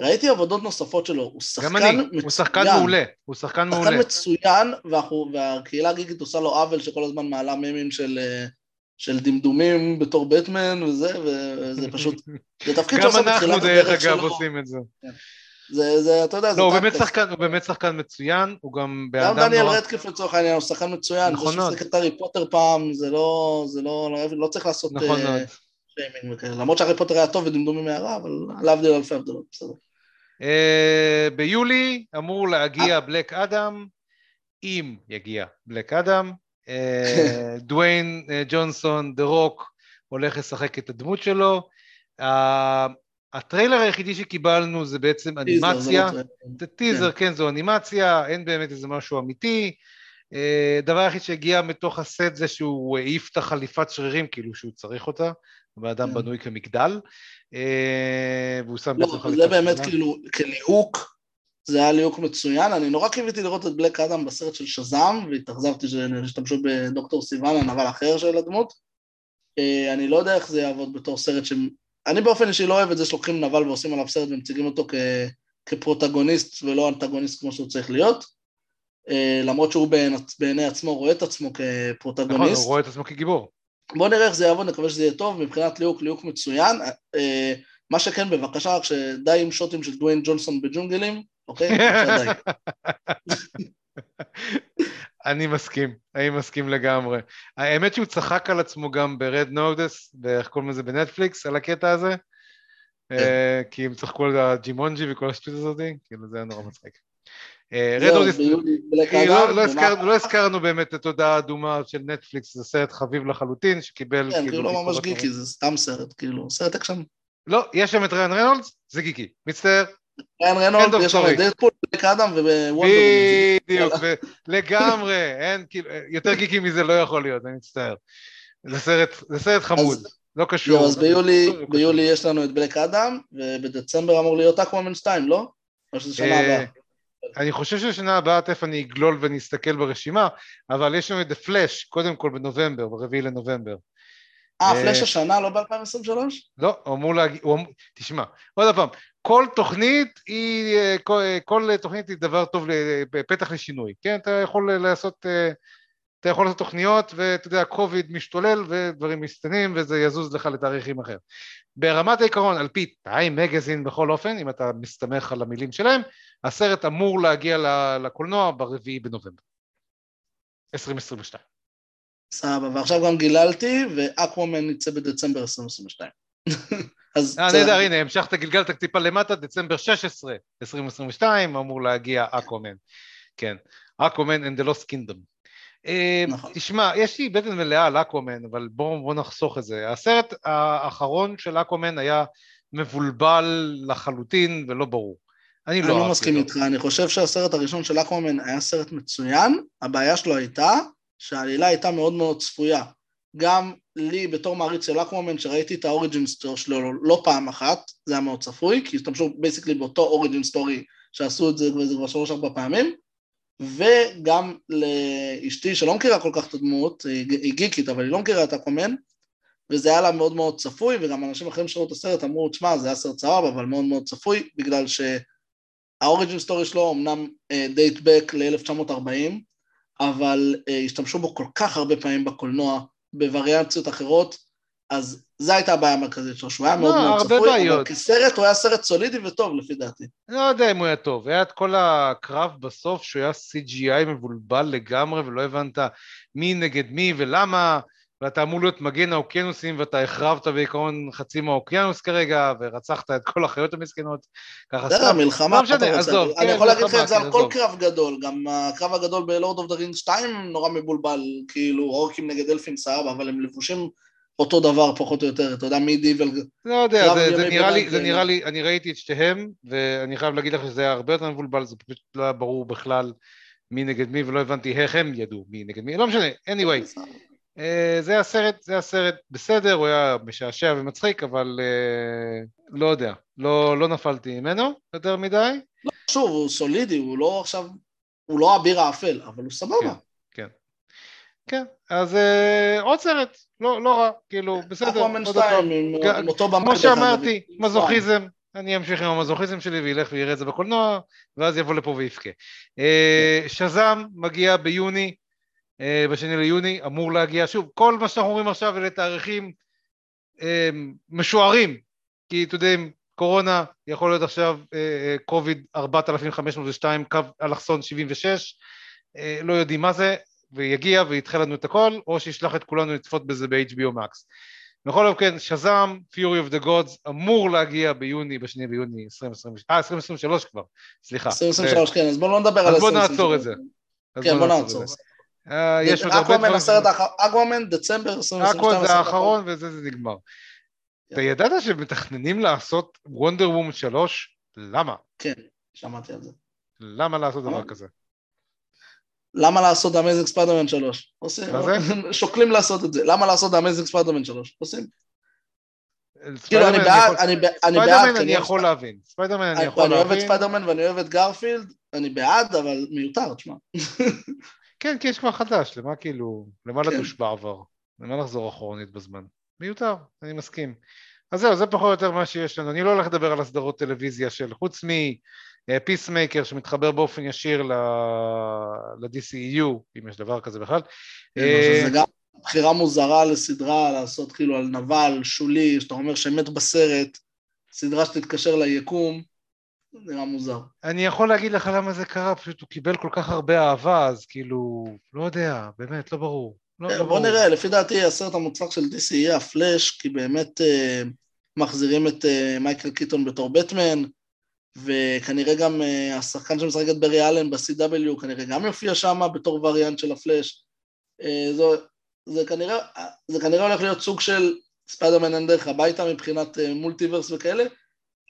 Speaker 7: ראיתי עבודות נוספות שלו, הוא שחקן
Speaker 3: גם אני,
Speaker 7: מצוין.
Speaker 3: הוא שחקן מעולה, הוא שחקן מעולה.
Speaker 7: שחקן מצוין, ואנחנו, והקהילה הגיגית עושה לו עוול שכל הזמן מעלה מימים של, אה, של דמדומים בתור בטמן וזה, וזה פשוט, זה תפקיד
Speaker 3: גם
Speaker 7: שעושה
Speaker 3: אנחנו
Speaker 7: בתחילת
Speaker 3: דרך
Speaker 7: הדרך
Speaker 3: אגב
Speaker 7: שלו.
Speaker 3: עושים את זה.
Speaker 7: זה, זה, אתה יודע, זה
Speaker 3: לא, הוא באמת. שחקן, הוא באמת שחקן מצוין, הוא גם בן
Speaker 7: גם
Speaker 3: אדם
Speaker 7: דניאל
Speaker 3: נורא...
Speaker 7: רדקליף לצורך העניין הוא שחקן מצוין,
Speaker 3: נכון
Speaker 7: זה
Speaker 3: מאוד.
Speaker 7: ששיחק את הארי פוטר פעם, זה לא, זה לא, לא, לא צריך לעשות
Speaker 3: נכון
Speaker 7: אה,
Speaker 3: מאוד.
Speaker 7: שיימינג וכאלה, למרות שהארי פוטר היה טוב ודמדומים הערה, אבל להבדיל אלפי הבדלות, בסדר.
Speaker 3: אה, ביולי אמור להגיע בלק אדם, אם יגיע בלק אדם, אה, דוויין אה, ג'ונסון, The Rock, הולך לשחק את הדמות שלו. הטריילר היחידי שקיבלנו זה בעצם אנימציה,
Speaker 7: טיזר, לא.
Speaker 3: זה טיזר, כן, זו אנימציה, אין באמת איזה משהו אמיתי. דבר היחיד שהגיע מתוך הסט זה שהוא העיף את החליפת שרירים, כאילו שהוא צריך אותה, הבן אדם
Speaker 7: כן.
Speaker 3: בנוי כמגדל, אה, והוא שם
Speaker 7: לא,
Speaker 3: חליפת
Speaker 7: זה באמת. כאילו, כליהוק, זה היה ליהוק מצוין, אני נורא קיוויתי לראות את בלק אדם בסרט של שזאם, והתאכזבתי שהשתמשו בדוקטור סיוון, הנבל אחר של הדמות. אה, אני לא יודע איך זה יעבוד בתור סרט ש... אני באופן אישי לא אוהב את זה שלוקחים נבל ועושים עליו סרט ומציגים אותו כ... כפרוטגוניסט ולא אנטגוניסט כמו שהוא צריך להיות. אה, למרות שהוא בעיני, עצמו רואה את עצמו
Speaker 3: נכון,
Speaker 7: כפרוטגוניסט.
Speaker 3: הוא רואה את עצמו כגיבור.
Speaker 7: בוא נראה איך זה יעבוד, נקווה שזה יהיה טוב, מבחינת ליהוק, ליהוק מצוין. אה, מה שכן, בבקשה, רק שדי עם שוטים של דוויין ג'ונסון בג'ונגלים, אוקיי?
Speaker 3: אני מסכים, אני מסכים לגמרי. האמת שהוא צחק על עצמו גם ב Red Notice, באיך קוראים לזה בנטפליקס, על הקטע הזה. אה, כי הם צחקו על הג'ימונג'י וכל השטות הזאת, כאילו זה היה נורא מצחיק. כי לא, לא, הזכרנו, לא הזכרנו באמת את תודעה האדומה של נטפליקס, זה סרט חביב לחלוטין, שקיבל
Speaker 7: כן, כאילו לא ממש גיקי, זה סתם סרט, כאילו, סרט אקשן.
Speaker 3: לא, יש שם את ריאן ריינולדס, זה גיקי. מצטער,
Speaker 7: ריין
Speaker 3: of
Speaker 7: יש שם. את דדפול, בלק אדם ווונדר.
Speaker 3: בדיוק, לגמרי, אין, כאילו, יותר גיקי מזה לא יכול להיות, אני מצטער. זה סרט, חמוד, לא קשור.
Speaker 7: אז ביולי,
Speaker 3: לא.
Speaker 7: ביולי יש לנו את בלק אדם, ובדצמבר אמור להיות אקוואמן 2, לא? או שזה שנה
Speaker 3: אה,
Speaker 7: הבאה.
Speaker 3: אני חושב ששנה הבאה תכף אני אגלול ואני אסתכל ברשימה, אבל יש לנו את Flash, קודם כל בנובמבר, ברביעי לנובמבר.
Speaker 7: אה,
Speaker 3: אה,
Speaker 7: פלאש השנה, לא ב-2023?
Speaker 3: לא, הוא אמור להגיד, הוא אמור, תשמע, עוד פעם, כל תוכנית היא, אה, כל, אה, כל תוכנית היא דבר טוב, פתח לשינוי, כן? אתה יכול לעשות, אה, אתה יכול לעשות תוכניות, ואתה יודע, קוביד משתולל ודברים משתנים, וזה יזוז לך לתאריכים אחר. ברמת העיקרון, על פי טיים מגזין בכל אופן, אם אתה מסתמך על המילים שלהם, הסרט אמור להגיע לקולנוע ברביעי בנובמבר. 2022.
Speaker 7: סבבה, ועכשיו גם גיללתי, ואקוומן יצא בדצמבר 2022. אז
Speaker 3: אה. נהדר, הנה, המשכת, גלגלת טיפה למטה, דצמבר 16, 2022, אמור להגיע אקוומן. כן, אקוומן and the Lost Kingdom. אה,
Speaker 7: נכון.
Speaker 3: תשמע, יש לי בטן מלאה על אקוומן, אבל בואו בוא נחסוך את זה. הסרט האחרון של אקוומן היה מבולבל לחלוטין ולא ברור. אני
Speaker 7: אני
Speaker 3: לא
Speaker 7: לא מסכים. איתך, אני חושב שהסרט הראשון של אקוומן היה סרט מצוין, הבעיה שלו הייתה שהעלילה הייתה מאוד מאוד צפויה. גם לי בתור מעריץ של אקוומן, שראיתי את ה origin story שלו לא פעם אחת, זה היה מאוד צפוי, כי השתמשו basically באותו origin story שעשו את זה כבר שלוש ארבע פעמים, וגם לאשתי שלא מכירה כל כך את הדמות, היא היא גיקית אבל היא לא מכירה את אקוומן, וזה היה לה מאוד מאוד צפוי, וגם אנשים אחרים שראו את הסרט אמרו, תשמע, זה היה סרט סבבה, אבל מאוד מאוד צפוי, בגלל שה origin story שלו אמנם דייט בק ל-1940, אבל uh, השתמשו בו כל כך הרבה פעמים בקולנוע, בווריאציות אחרות, אז זו הייתה הבעיה המרכזית שלו, שהוא היה מאוד
Speaker 3: לא,
Speaker 7: מאוד צפוי, אבל. כסרט הוא היה סרט סולידי וטוב לפי דעתי.
Speaker 3: לא יודע אם הוא היה טוב, היה את כל הקרב בסוף שהוא היה CGI מבולבל לגמרי ולא הבנת מי נגד מי ולמה ואתה אמור להיות מגן האוקיינוסים ואתה החרבת בעיקרון חצי מהאוקיינוס כרגע ורצחת את כל החיות המסכנות ככה
Speaker 7: בסדר,
Speaker 3: סתם,
Speaker 7: מלחמה,
Speaker 3: לא משנה,
Speaker 7: מה אתה רוצה?
Speaker 3: עזוב,
Speaker 7: אני
Speaker 3: כן,
Speaker 7: יכול להגיד לך
Speaker 3: מלחמה,
Speaker 7: את זה על
Speaker 3: כן,
Speaker 7: כל. קרב גדול, גם הקרב הגדול ב Lord of the Rings 2 נורא מבולבל, כאילו אורקים נגד אלפים סבבה, אבל הם לבושים אותו דבר פחות או יותר, אתה יודע מי דיבל,
Speaker 3: לא יודע, זה, זה נראה לי, זה. נראה לי, אני ראיתי את שתיהם ואני חייב להגיד לך שזה היה הרבה יותר מבולבל, זה פשוט לא היה ברור בכלל מי נגד מי ולא הבנתי איך הם ידעו מי נגד מי, לא משנה, anyway, אה, זה הסרט, זה הסרט בסדר, הוא היה משעשע ומצחיק, אבל אה, לא יודע, לא, לא נפלתי ממנו יותר מדי.
Speaker 7: שוב, הוא סולידי, הוא לא עכשיו, הוא לא אביר האפל, אבל הוא סבבה.
Speaker 3: כן, אז אה, עוד סרט, לא, לא רע, כאילו, בסדר,
Speaker 7: אקוומן
Speaker 3: עוד פעם.
Speaker 7: 2 עם
Speaker 3: גם-
Speaker 7: עם אותו במאי.
Speaker 3: כמו שאמרתי, מזוכיזם, אני אמשיך עם המזוכיזם שלי וילך ויראה את זה בקולנוע, ואז יבוא לפה ויבכה. אה, שזאם מגיע ביוני, אה, בשני ליוני, אמור להגיע, שוב, כל מה שאנחנו אומרים עכשיו אלה תאריכים אה, משוערים, כי אתה יודע, קורונה יכול להיות עכשיו קוביד 4502, קו אלכסון 76, אה, לא יודעים מה זה, ויגיע וידחה לנו את הכל, או שישלח את כולנו לצפות בזה ב-HBO Max. בכל אופן, שזאם, Fury of the Gods, אמור להגיע ביוני, בשני ביוני 2023, אה, 2023 כבר, סליחה.
Speaker 7: 2023, כן, אז בואו לא נדבר על
Speaker 3: אז בוא
Speaker 7: 2023.
Speaker 3: נעצור את זה. אז
Speaker 7: כן, בוא
Speaker 3: את
Speaker 7: נעצור.
Speaker 3: אה, יש עוד הרבה
Speaker 7: אקוומן
Speaker 3: דברים.
Speaker 7: הסרט האחרון, אקוומן, דצמבר 2022.
Speaker 3: אקווה זה האחרון וזה זה נגמר. אתה ידעת שמתכננים לעשות וונדר וומן 3? למה?
Speaker 7: כן, שמעתי על זה.
Speaker 3: למה לעשות דבר? כזה?
Speaker 7: למה לעשות Amazing Spider-Man 3? עושים? שוקלים לעשות את זה. למה לעשות Amazing Spider-Man 3? עושים. כאילו, אני בעד, אני בעד,
Speaker 3: ספיידרמן אני יכול להבין. ספיידרמן אני יכול
Speaker 7: אני אוהב את
Speaker 3: להבין.
Speaker 7: ספיידרמן ואני אוהב את גרפילד, אני בעד, אבל מיותר, תשמע.
Speaker 3: כן, כי יש כבר חדש, למה כאילו, למה
Speaker 7: כן.
Speaker 3: לדוש בעבר? למה לחזור אחורנית בזמן? מיותר, אני מסכים. אז זהו, זה פחות או יותר מה שיש לנו. אני לא הולך לדבר על הסדרות טלוויזיה של חוץ מפיסמייקר שמתחבר באופן ישיר ל-DCEU, אם יש דבר כזה בכלל. אה,
Speaker 7: שזה גם בחירה מוזרה לסדרה, לעשות כאילו על נבל שולי, שאתה אומר שמת בסרט, סדרה שתתקשר ליקום, נראה מוזר.
Speaker 3: אני יכול להגיד לך למה זה קרה, פשוט הוא קיבל כל כך הרבה אהבה, אז כאילו, לא יודע, באמת, לא ברור. לא, לא
Speaker 7: בוא. נראה, לפי דעתי הסרט המוצלח של DC יהיה הפלאש, כי באמת אה, מחזירים את אה, מייקל קיטון בתור בטמן, וכנראה גם אה, השחקן שמשחק את ברי אלן ב-CW כנראה גם יופיע שם בתור וריאנט של הפלאש. אה, זה, כנראה, זה כנראה הולך להיות סוג של ספיידרמן אין דרך הביתה מבחינת אה, multiverse וכאלה.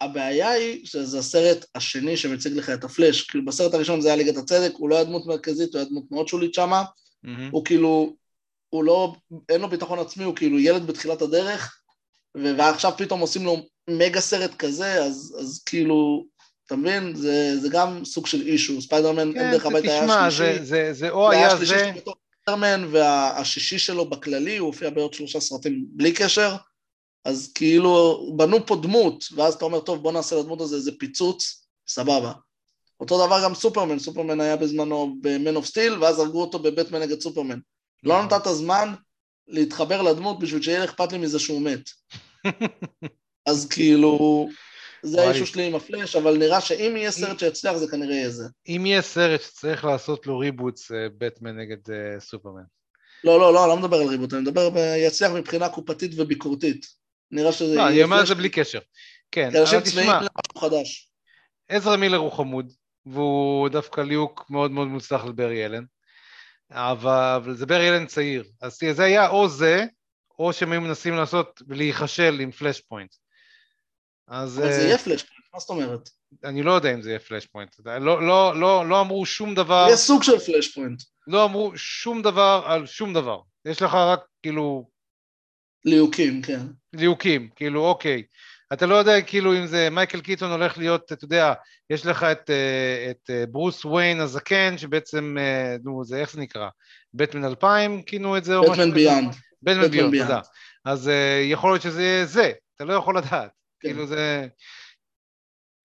Speaker 7: הבעיה היא שזה הסרט השני שמציג לך את הפלאש, כאילו בסרט הראשון זה היה ליגת הצדק, הוא לא היה דמות מרכזית, הוא היה דמות מאוד שולית שמה,
Speaker 3: מהמם.
Speaker 7: הוא כאילו, הוא לא, אין לו ביטחון עצמי, הוא כאילו ילד בתחילת הדרך, ועכשיו פתאום עושים לו מגה סרט כזה, אז, אז כאילו, אתה מבין? זה, זה גם סוג של issue, ספיידרמן, אין
Speaker 3: כן,
Speaker 7: דרך הביתה היה
Speaker 3: תשמע,
Speaker 7: שלישי,
Speaker 3: זה- זה- זה או
Speaker 7: זה
Speaker 3: היה זה,
Speaker 7: בתור ספיידרמן, והשישי שלו בכללי, הוא הופיע בעוד שלושה סרטים בלי קשר, אז כאילו, בנו פה דמות, ואז אתה אומר, טוב, בוא נעשה לדמות הזה איזה פיצוץ, סבבה. אותו דבר גם סופרמן, סופרמן היה בזמנו ב-Man of Steel, ואז הרגו אותו בבטמן נגד סופרמן. לא נתת זמן להתחבר לדמות בשביל שיהיה אכפת לי מזה שהוא מת. אז כאילו, זה. האישו שלי עם הפלאש, אבל נראה שאם יהיה סרט שיצליח זה כנראה יהיה זה.
Speaker 3: אם יהיה סרט שצריך לעשות לו ריבוטס, אה, בטמן נגד אה, סופרמן.
Speaker 7: לא, לא, לא, אני לא מדבר על ריבוט, אני מדבר יצליח מבחינה קופתית וביקורתית. נראה שזה
Speaker 3: לא, אני אומר את זה בלי קשר. כן, אבל תשמע. עזרא מילר הוא חמוד, והוא דווקא ליהוק מאוד מאוד מוצלח לברי אלן, אבל זה ברי אלן צעיר. אז זה היה או זה, או שהם היו מנסים לעשות, להיכשל עם פלאש פוינט. אז
Speaker 7: אבל זה
Speaker 3: אה,
Speaker 7: יהיה פלאש, מה זאת אומרת?
Speaker 3: אני לא יודע אם זה יהיה Flashpoint. לא, לא, לא, לא אמרו שום דבר,
Speaker 7: יהיה סוג של Flashpoint.
Speaker 3: לא אמרו שום דבר על שום דבר. יש לך רק כאילו
Speaker 7: ליהוקים, כן.
Speaker 3: ליהוקים, כאילו אוקיי. אתה לא יודע כאילו אם זה מייקל קיטון הולך להיות, אתה יודע, יש לך את, אה, את אה, ברוס וויין הזקן, שבעצם, נו, זה איך זה נקרא? בטמן 2000, כינו את זה?
Speaker 7: בטמן? Beyond.
Speaker 3: בטמן
Speaker 7: Beyond.
Speaker 3: תודה. אז יכול להיות שזה יהיה זה, אתה לא יכול לדעת.
Speaker 7: כן.
Speaker 3: כאילו זה...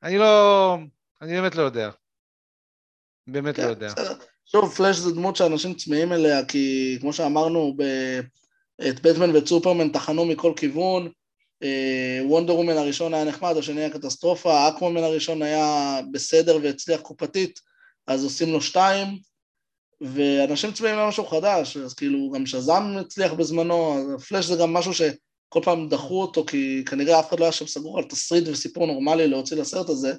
Speaker 3: אני לא... אני באמת לא יודע. באמת לא
Speaker 7: כן,
Speaker 3: יודע.
Speaker 7: בסדר. שוב, פלאש זה דמות שאנשים צמאים אליה, כי כמו שאמרנו, ב... את בטמן ואת סופרמן טחנו מכל כיוון. אה, וונדר וומן הראשון היה נחמד, השני היה קטסטרופה, אקוומן הראשון היה בסדר והצליח קופתית, אז עושים לו שתיים, ואנשים צמאים למשהו חדש, אז כאילו גם שזאם הצליח בזמנו, פלאש זה גם משהו שכל פעם דחו אותו, כי כנראה אף אחד לא היה שם סגור על תסריט וסיפור נורמלי להוציא לסרט הזה,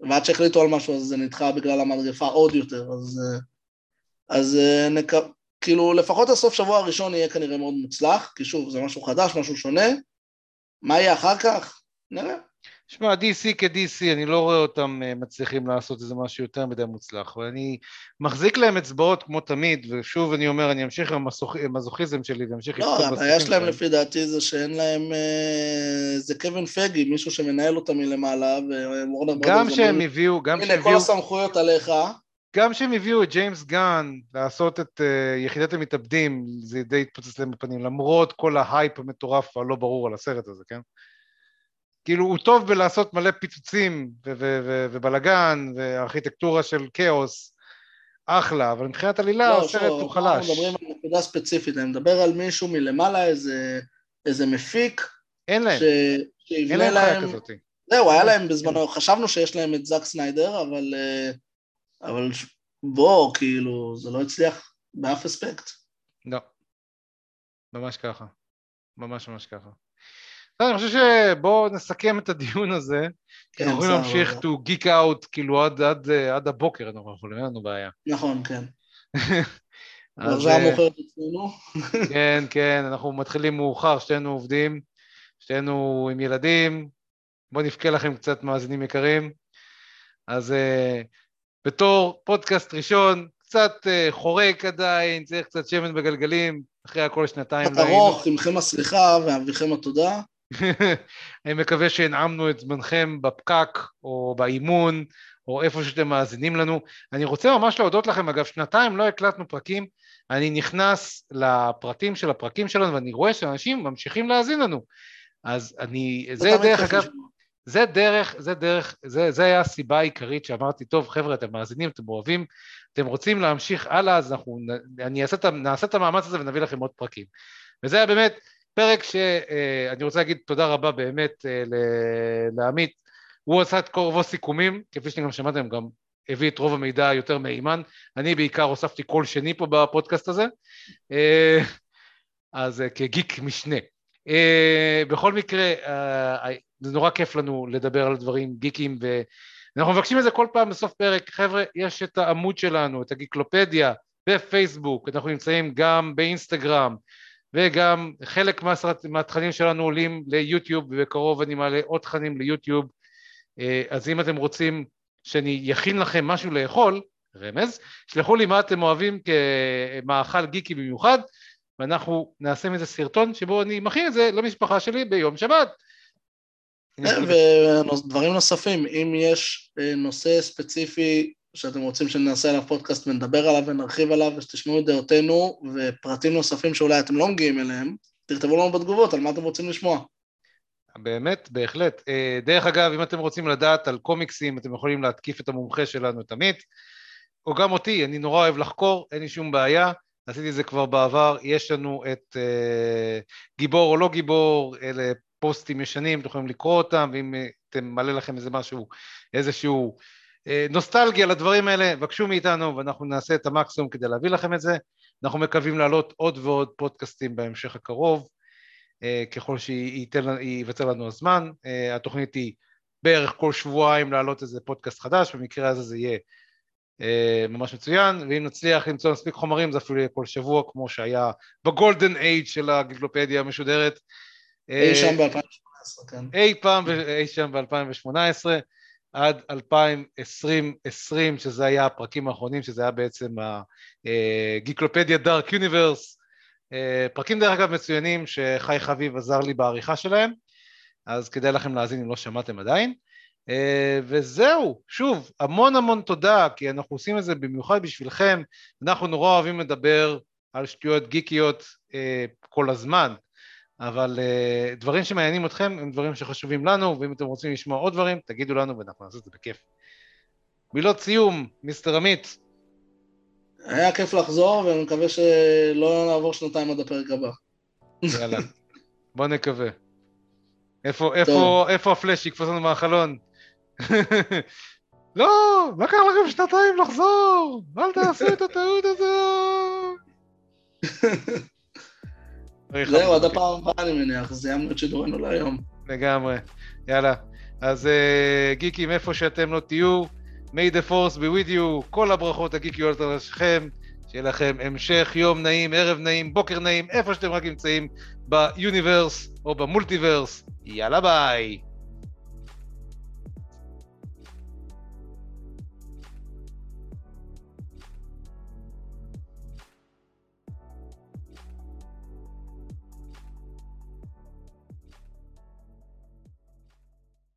Speaker 7: ועד שהחליטו על משהו אז זה נדחה בגלל המדגפה עוד יותר, אז, אה, אז אה, נק... כאילו לפחות הסוף שבוע הראשון יהיה כנראה מאוד מוצלח, כי שוב זה משהו חדש, משהו שונה, מה יהיה אחר כך? נראה.
Speaker 3: שמע, DC כ-DC, אני לא רואה אותם אה, מצליחים לעשות איזה משהו יותר מדי מוצלח, ואני מחזיק להם אצבעות כמו תמיד, ושוב אני אומר, אני אמשיך עם המזוכיזם שלי ואמשיך
Speaker 7: לא, הבעיה שלהם לפי דעתי זה שאין להם, אה, זה קווין פייגי, מישהו שמנהל אותם מלמעלה, ווורנר
Speaker 3: גם שהם הביאו, גם שהם
Speaker 7: הנה כל
Speaker 3: הביאו,
Speaker 7: הסמכויות עליך,
Speaker 3: גם שהם הביאו את ג'יימס גן לעשות את אה, יחידת המתאבדים, זה די התפוצץ להם בפנים, למרות כל ההייפ המטורף והלא ברור על הסרט הזה, כן? כאילו, הוא טוב בלעשות מלא פיצוצים ובלאגן וארכיטקטורה של כאוס, אחלה, אבל מבחינת עלילה
Speaker 7: לא,
Speaker 3: הסרט
Speaker 7: שוב,
Speaker 3: הוא
Speaker 7: אנחנו
Speaker 3: חלש.
Speaker 7: מדברים על נקודה ספציפית, אני מדבר על מישהו מלמעלה, איזה, איזה מפיק,
Speaker 3: אין להם,
Speaker 7: ש...
Speaker 3: אין להם חיה
Speaker 7: להם,
Speaker 3: כזאת.
Speaker 7: זהו, היה להם בזמנו, חשבנו שיש להם את זאק סניידר, אבל, אה, אבל בוא, כאילו, זה לא הצליח באף אספקט.
Speaker 3: לא. ממש ככה. ממש ממש ככה. טוב, אני חושב שבואו נסכם את הדיון הזה. כי אנחנו יכולים. להמשיך to geek out כאילו עד, עד, עד הבוקר אנחנו יכולים, אין לנו בעיה.
Speaker 7: נכון, כן.
Speaker 3: אז,
Speaker 7: זה היה
Speaker 3: אה,
Speaker 7: מוכר את עצמנו.
Speaker 3: כן, כן, אנחנו מתחילים מאוחר, שתינו עובדים, שתינו עם ילדים, בואו נבכה לכם קצת מאזינים יקרים. אז uh, בתור פודקאסט ראשון, קצת uh, חורק עדיין, צריך קצת שמן בגלגלים, אחרי הכל שנתיים לא היינו.
Speaker 7: ארוך, עמכם הסליחה ואביכם התודה.
Speaker 3: אני מקווה שהנעמנו את זמנכם בפקק או באימון או איפה שאתם מאזינים לנו. אני רוצה ממש להודות לכם, אגב, שנתיים לא הקלטנו פרקים, אני נכנס לפרטים של הפרקים שלנו ואני רואה שאנשים ממשיכים להאזין לנו. אז אני, זה דרך אגב. זה דרך, זה דרך, זה, זה היה הסיבה העיקרית שאמרתי, טוב חבר'ה, אתם מאזינים, אתם אוהבים, אתם רוצים להמשיך הלאה, אז אנחנו, אני אעשה, נעשה את המאמץ הזה ונביא לכם עוד פרקים. וזה היה באמת פרק שאני רוצה להגיד תודה רבה באמת אה, לעמית, הוא עשה את כל רוב הסיכומים, כפי שאתם גם שמעתם, גם הביא את רוב המידע יותר מהימן, אני בעיקר הוספתי קול שני פה בפודקאסט הזה, אה, אז אה, כגיק משנה. אה, בכל מקרה, אה, זה נורא כיף לנו לדבר על דברים גיקים, ואנחנו מבקשים את זה כל פעם בסוף פרק. חבר'ה, יש את העמוד שלנו, את הגיקלופדיה, בפייסבוק, אנחנו נמצאים גם באינסטגרם, וגם חלק מהתכנים שלנו עולים ליוטיוב, ובקרוב אני מעלה עוד תכנים ליוטיוב. אה, אז אם אתם רוצים שאני אכין לכם משהו לאכול, רמז, שלחו לי מה אתם אוהבים כמאכל גיקי במיוחד, ואנחנו נעשה מזה סרטון שבו אני מכין את זה למשפחה שלי ביום שבת.
Speaker 7: ודברים נוספים, אם יש אה, נושא ספציפי שאתם רוצים שנעשה עליו פודקאסט ונדבר עליו ונרחיב עליו ושתשמעו את דעותינו ופרטים נוספים שאולי אתם לא מגיעים אליהם, תכתבו לנו בתגובות על מה אתם רוצים לשמוע.
Speaker 3: באמת, בהחלט. אה, דרך אגב, אם אתם רוצים לדעת על קומיקסים, אתם יכולים להתקיף את המומחה שלנו, את עמית, או גם אותי, אני נורא אוהב לחקור, אין לי שום בעיה, עשיתי את זה כבר בעבר, יש לנו את uh, גיבור או לא גיבור, אלה פוסטים ישנים, אתם יכולים לקרוא אותם, ואם אה, אתם מלא לכם איזה משהו, איזשהו אה, נוסטלגיה לדברים האלה, בקשו מאיתנו ואנחנו נעשה את המקסימום כדי להביא לכם את זה. אנחנו מקווים להעלות עוד ועוד פודקאסטים בהמשך הקרוב, אה, ככל שייווצר לנו הזמן. אה, התוכנית היא בערך כל שבועיים להעלות איזה פודקאסט חדש, במקרה הזה זה יהיה אה, ממש מצוין, ואם נצליח למצוא מספיק חומרים זה אפילו יהיה כל שבוע, כמו שהיה בגולדן אייג' של הגיקלופדיה המשודרת.
Speaker 7: אי שם ב-2018, כן.
Speaker 3: אי פעם, אי שם ב-2018, עד 2020, שזה היה הפרקים האחרונים, שזה היה בעצם הגיקלופדיה דארק יוניברס. פרקים דרך אגב מצוינים שחי חביב עזר לי בעריכה שלהם, אז כדאי לכם להאזין אם לא שמעתם עדיין. Uh, וזהו, שוב, המון המון תודה, כי אנחנו עושים את זה במיוחד בשבילכם, אנחנו נורא אוהבים לדבר על שטויות גיקיות כל הזמן, אבל uh, דברים שמעניינים אתכם הם דברים שחשובים לנו, ואם אתם רוצים לשמוע עוד דברים, תגידו לנו ואנחנו נעשה את זה בכיף. מילות סיום, מיסטר עמית.
Speaker 7: היה כיף לחזור, ואני מקווה שלא נעבור שנתיים עד הפרק הבא.
Speaker 3: יאללה, בוא נקווה. איפה, איפה, איפה הפלאש יקפוץ לנו מהחלון? לא, לקח לכם שנתיים לחזור, אל תעשו את הטעות הזו.
Speaker 7: זהו, עד הפעם הבאה אני מניח, סיימנו את שידורנו להיום.
Speaker 3: לגמרי, יאללה. אז uh, גיקים, איפה שאתם לא תהיו, may the force be with you, כל הברכות הגיקיות על ראשכם, שיהיה לכם המשך יום נעים, ערב נעים, בוקר נעים, איפה שאתם רק נמצאים ביוניברס או במולטיברס. יאללה ביי.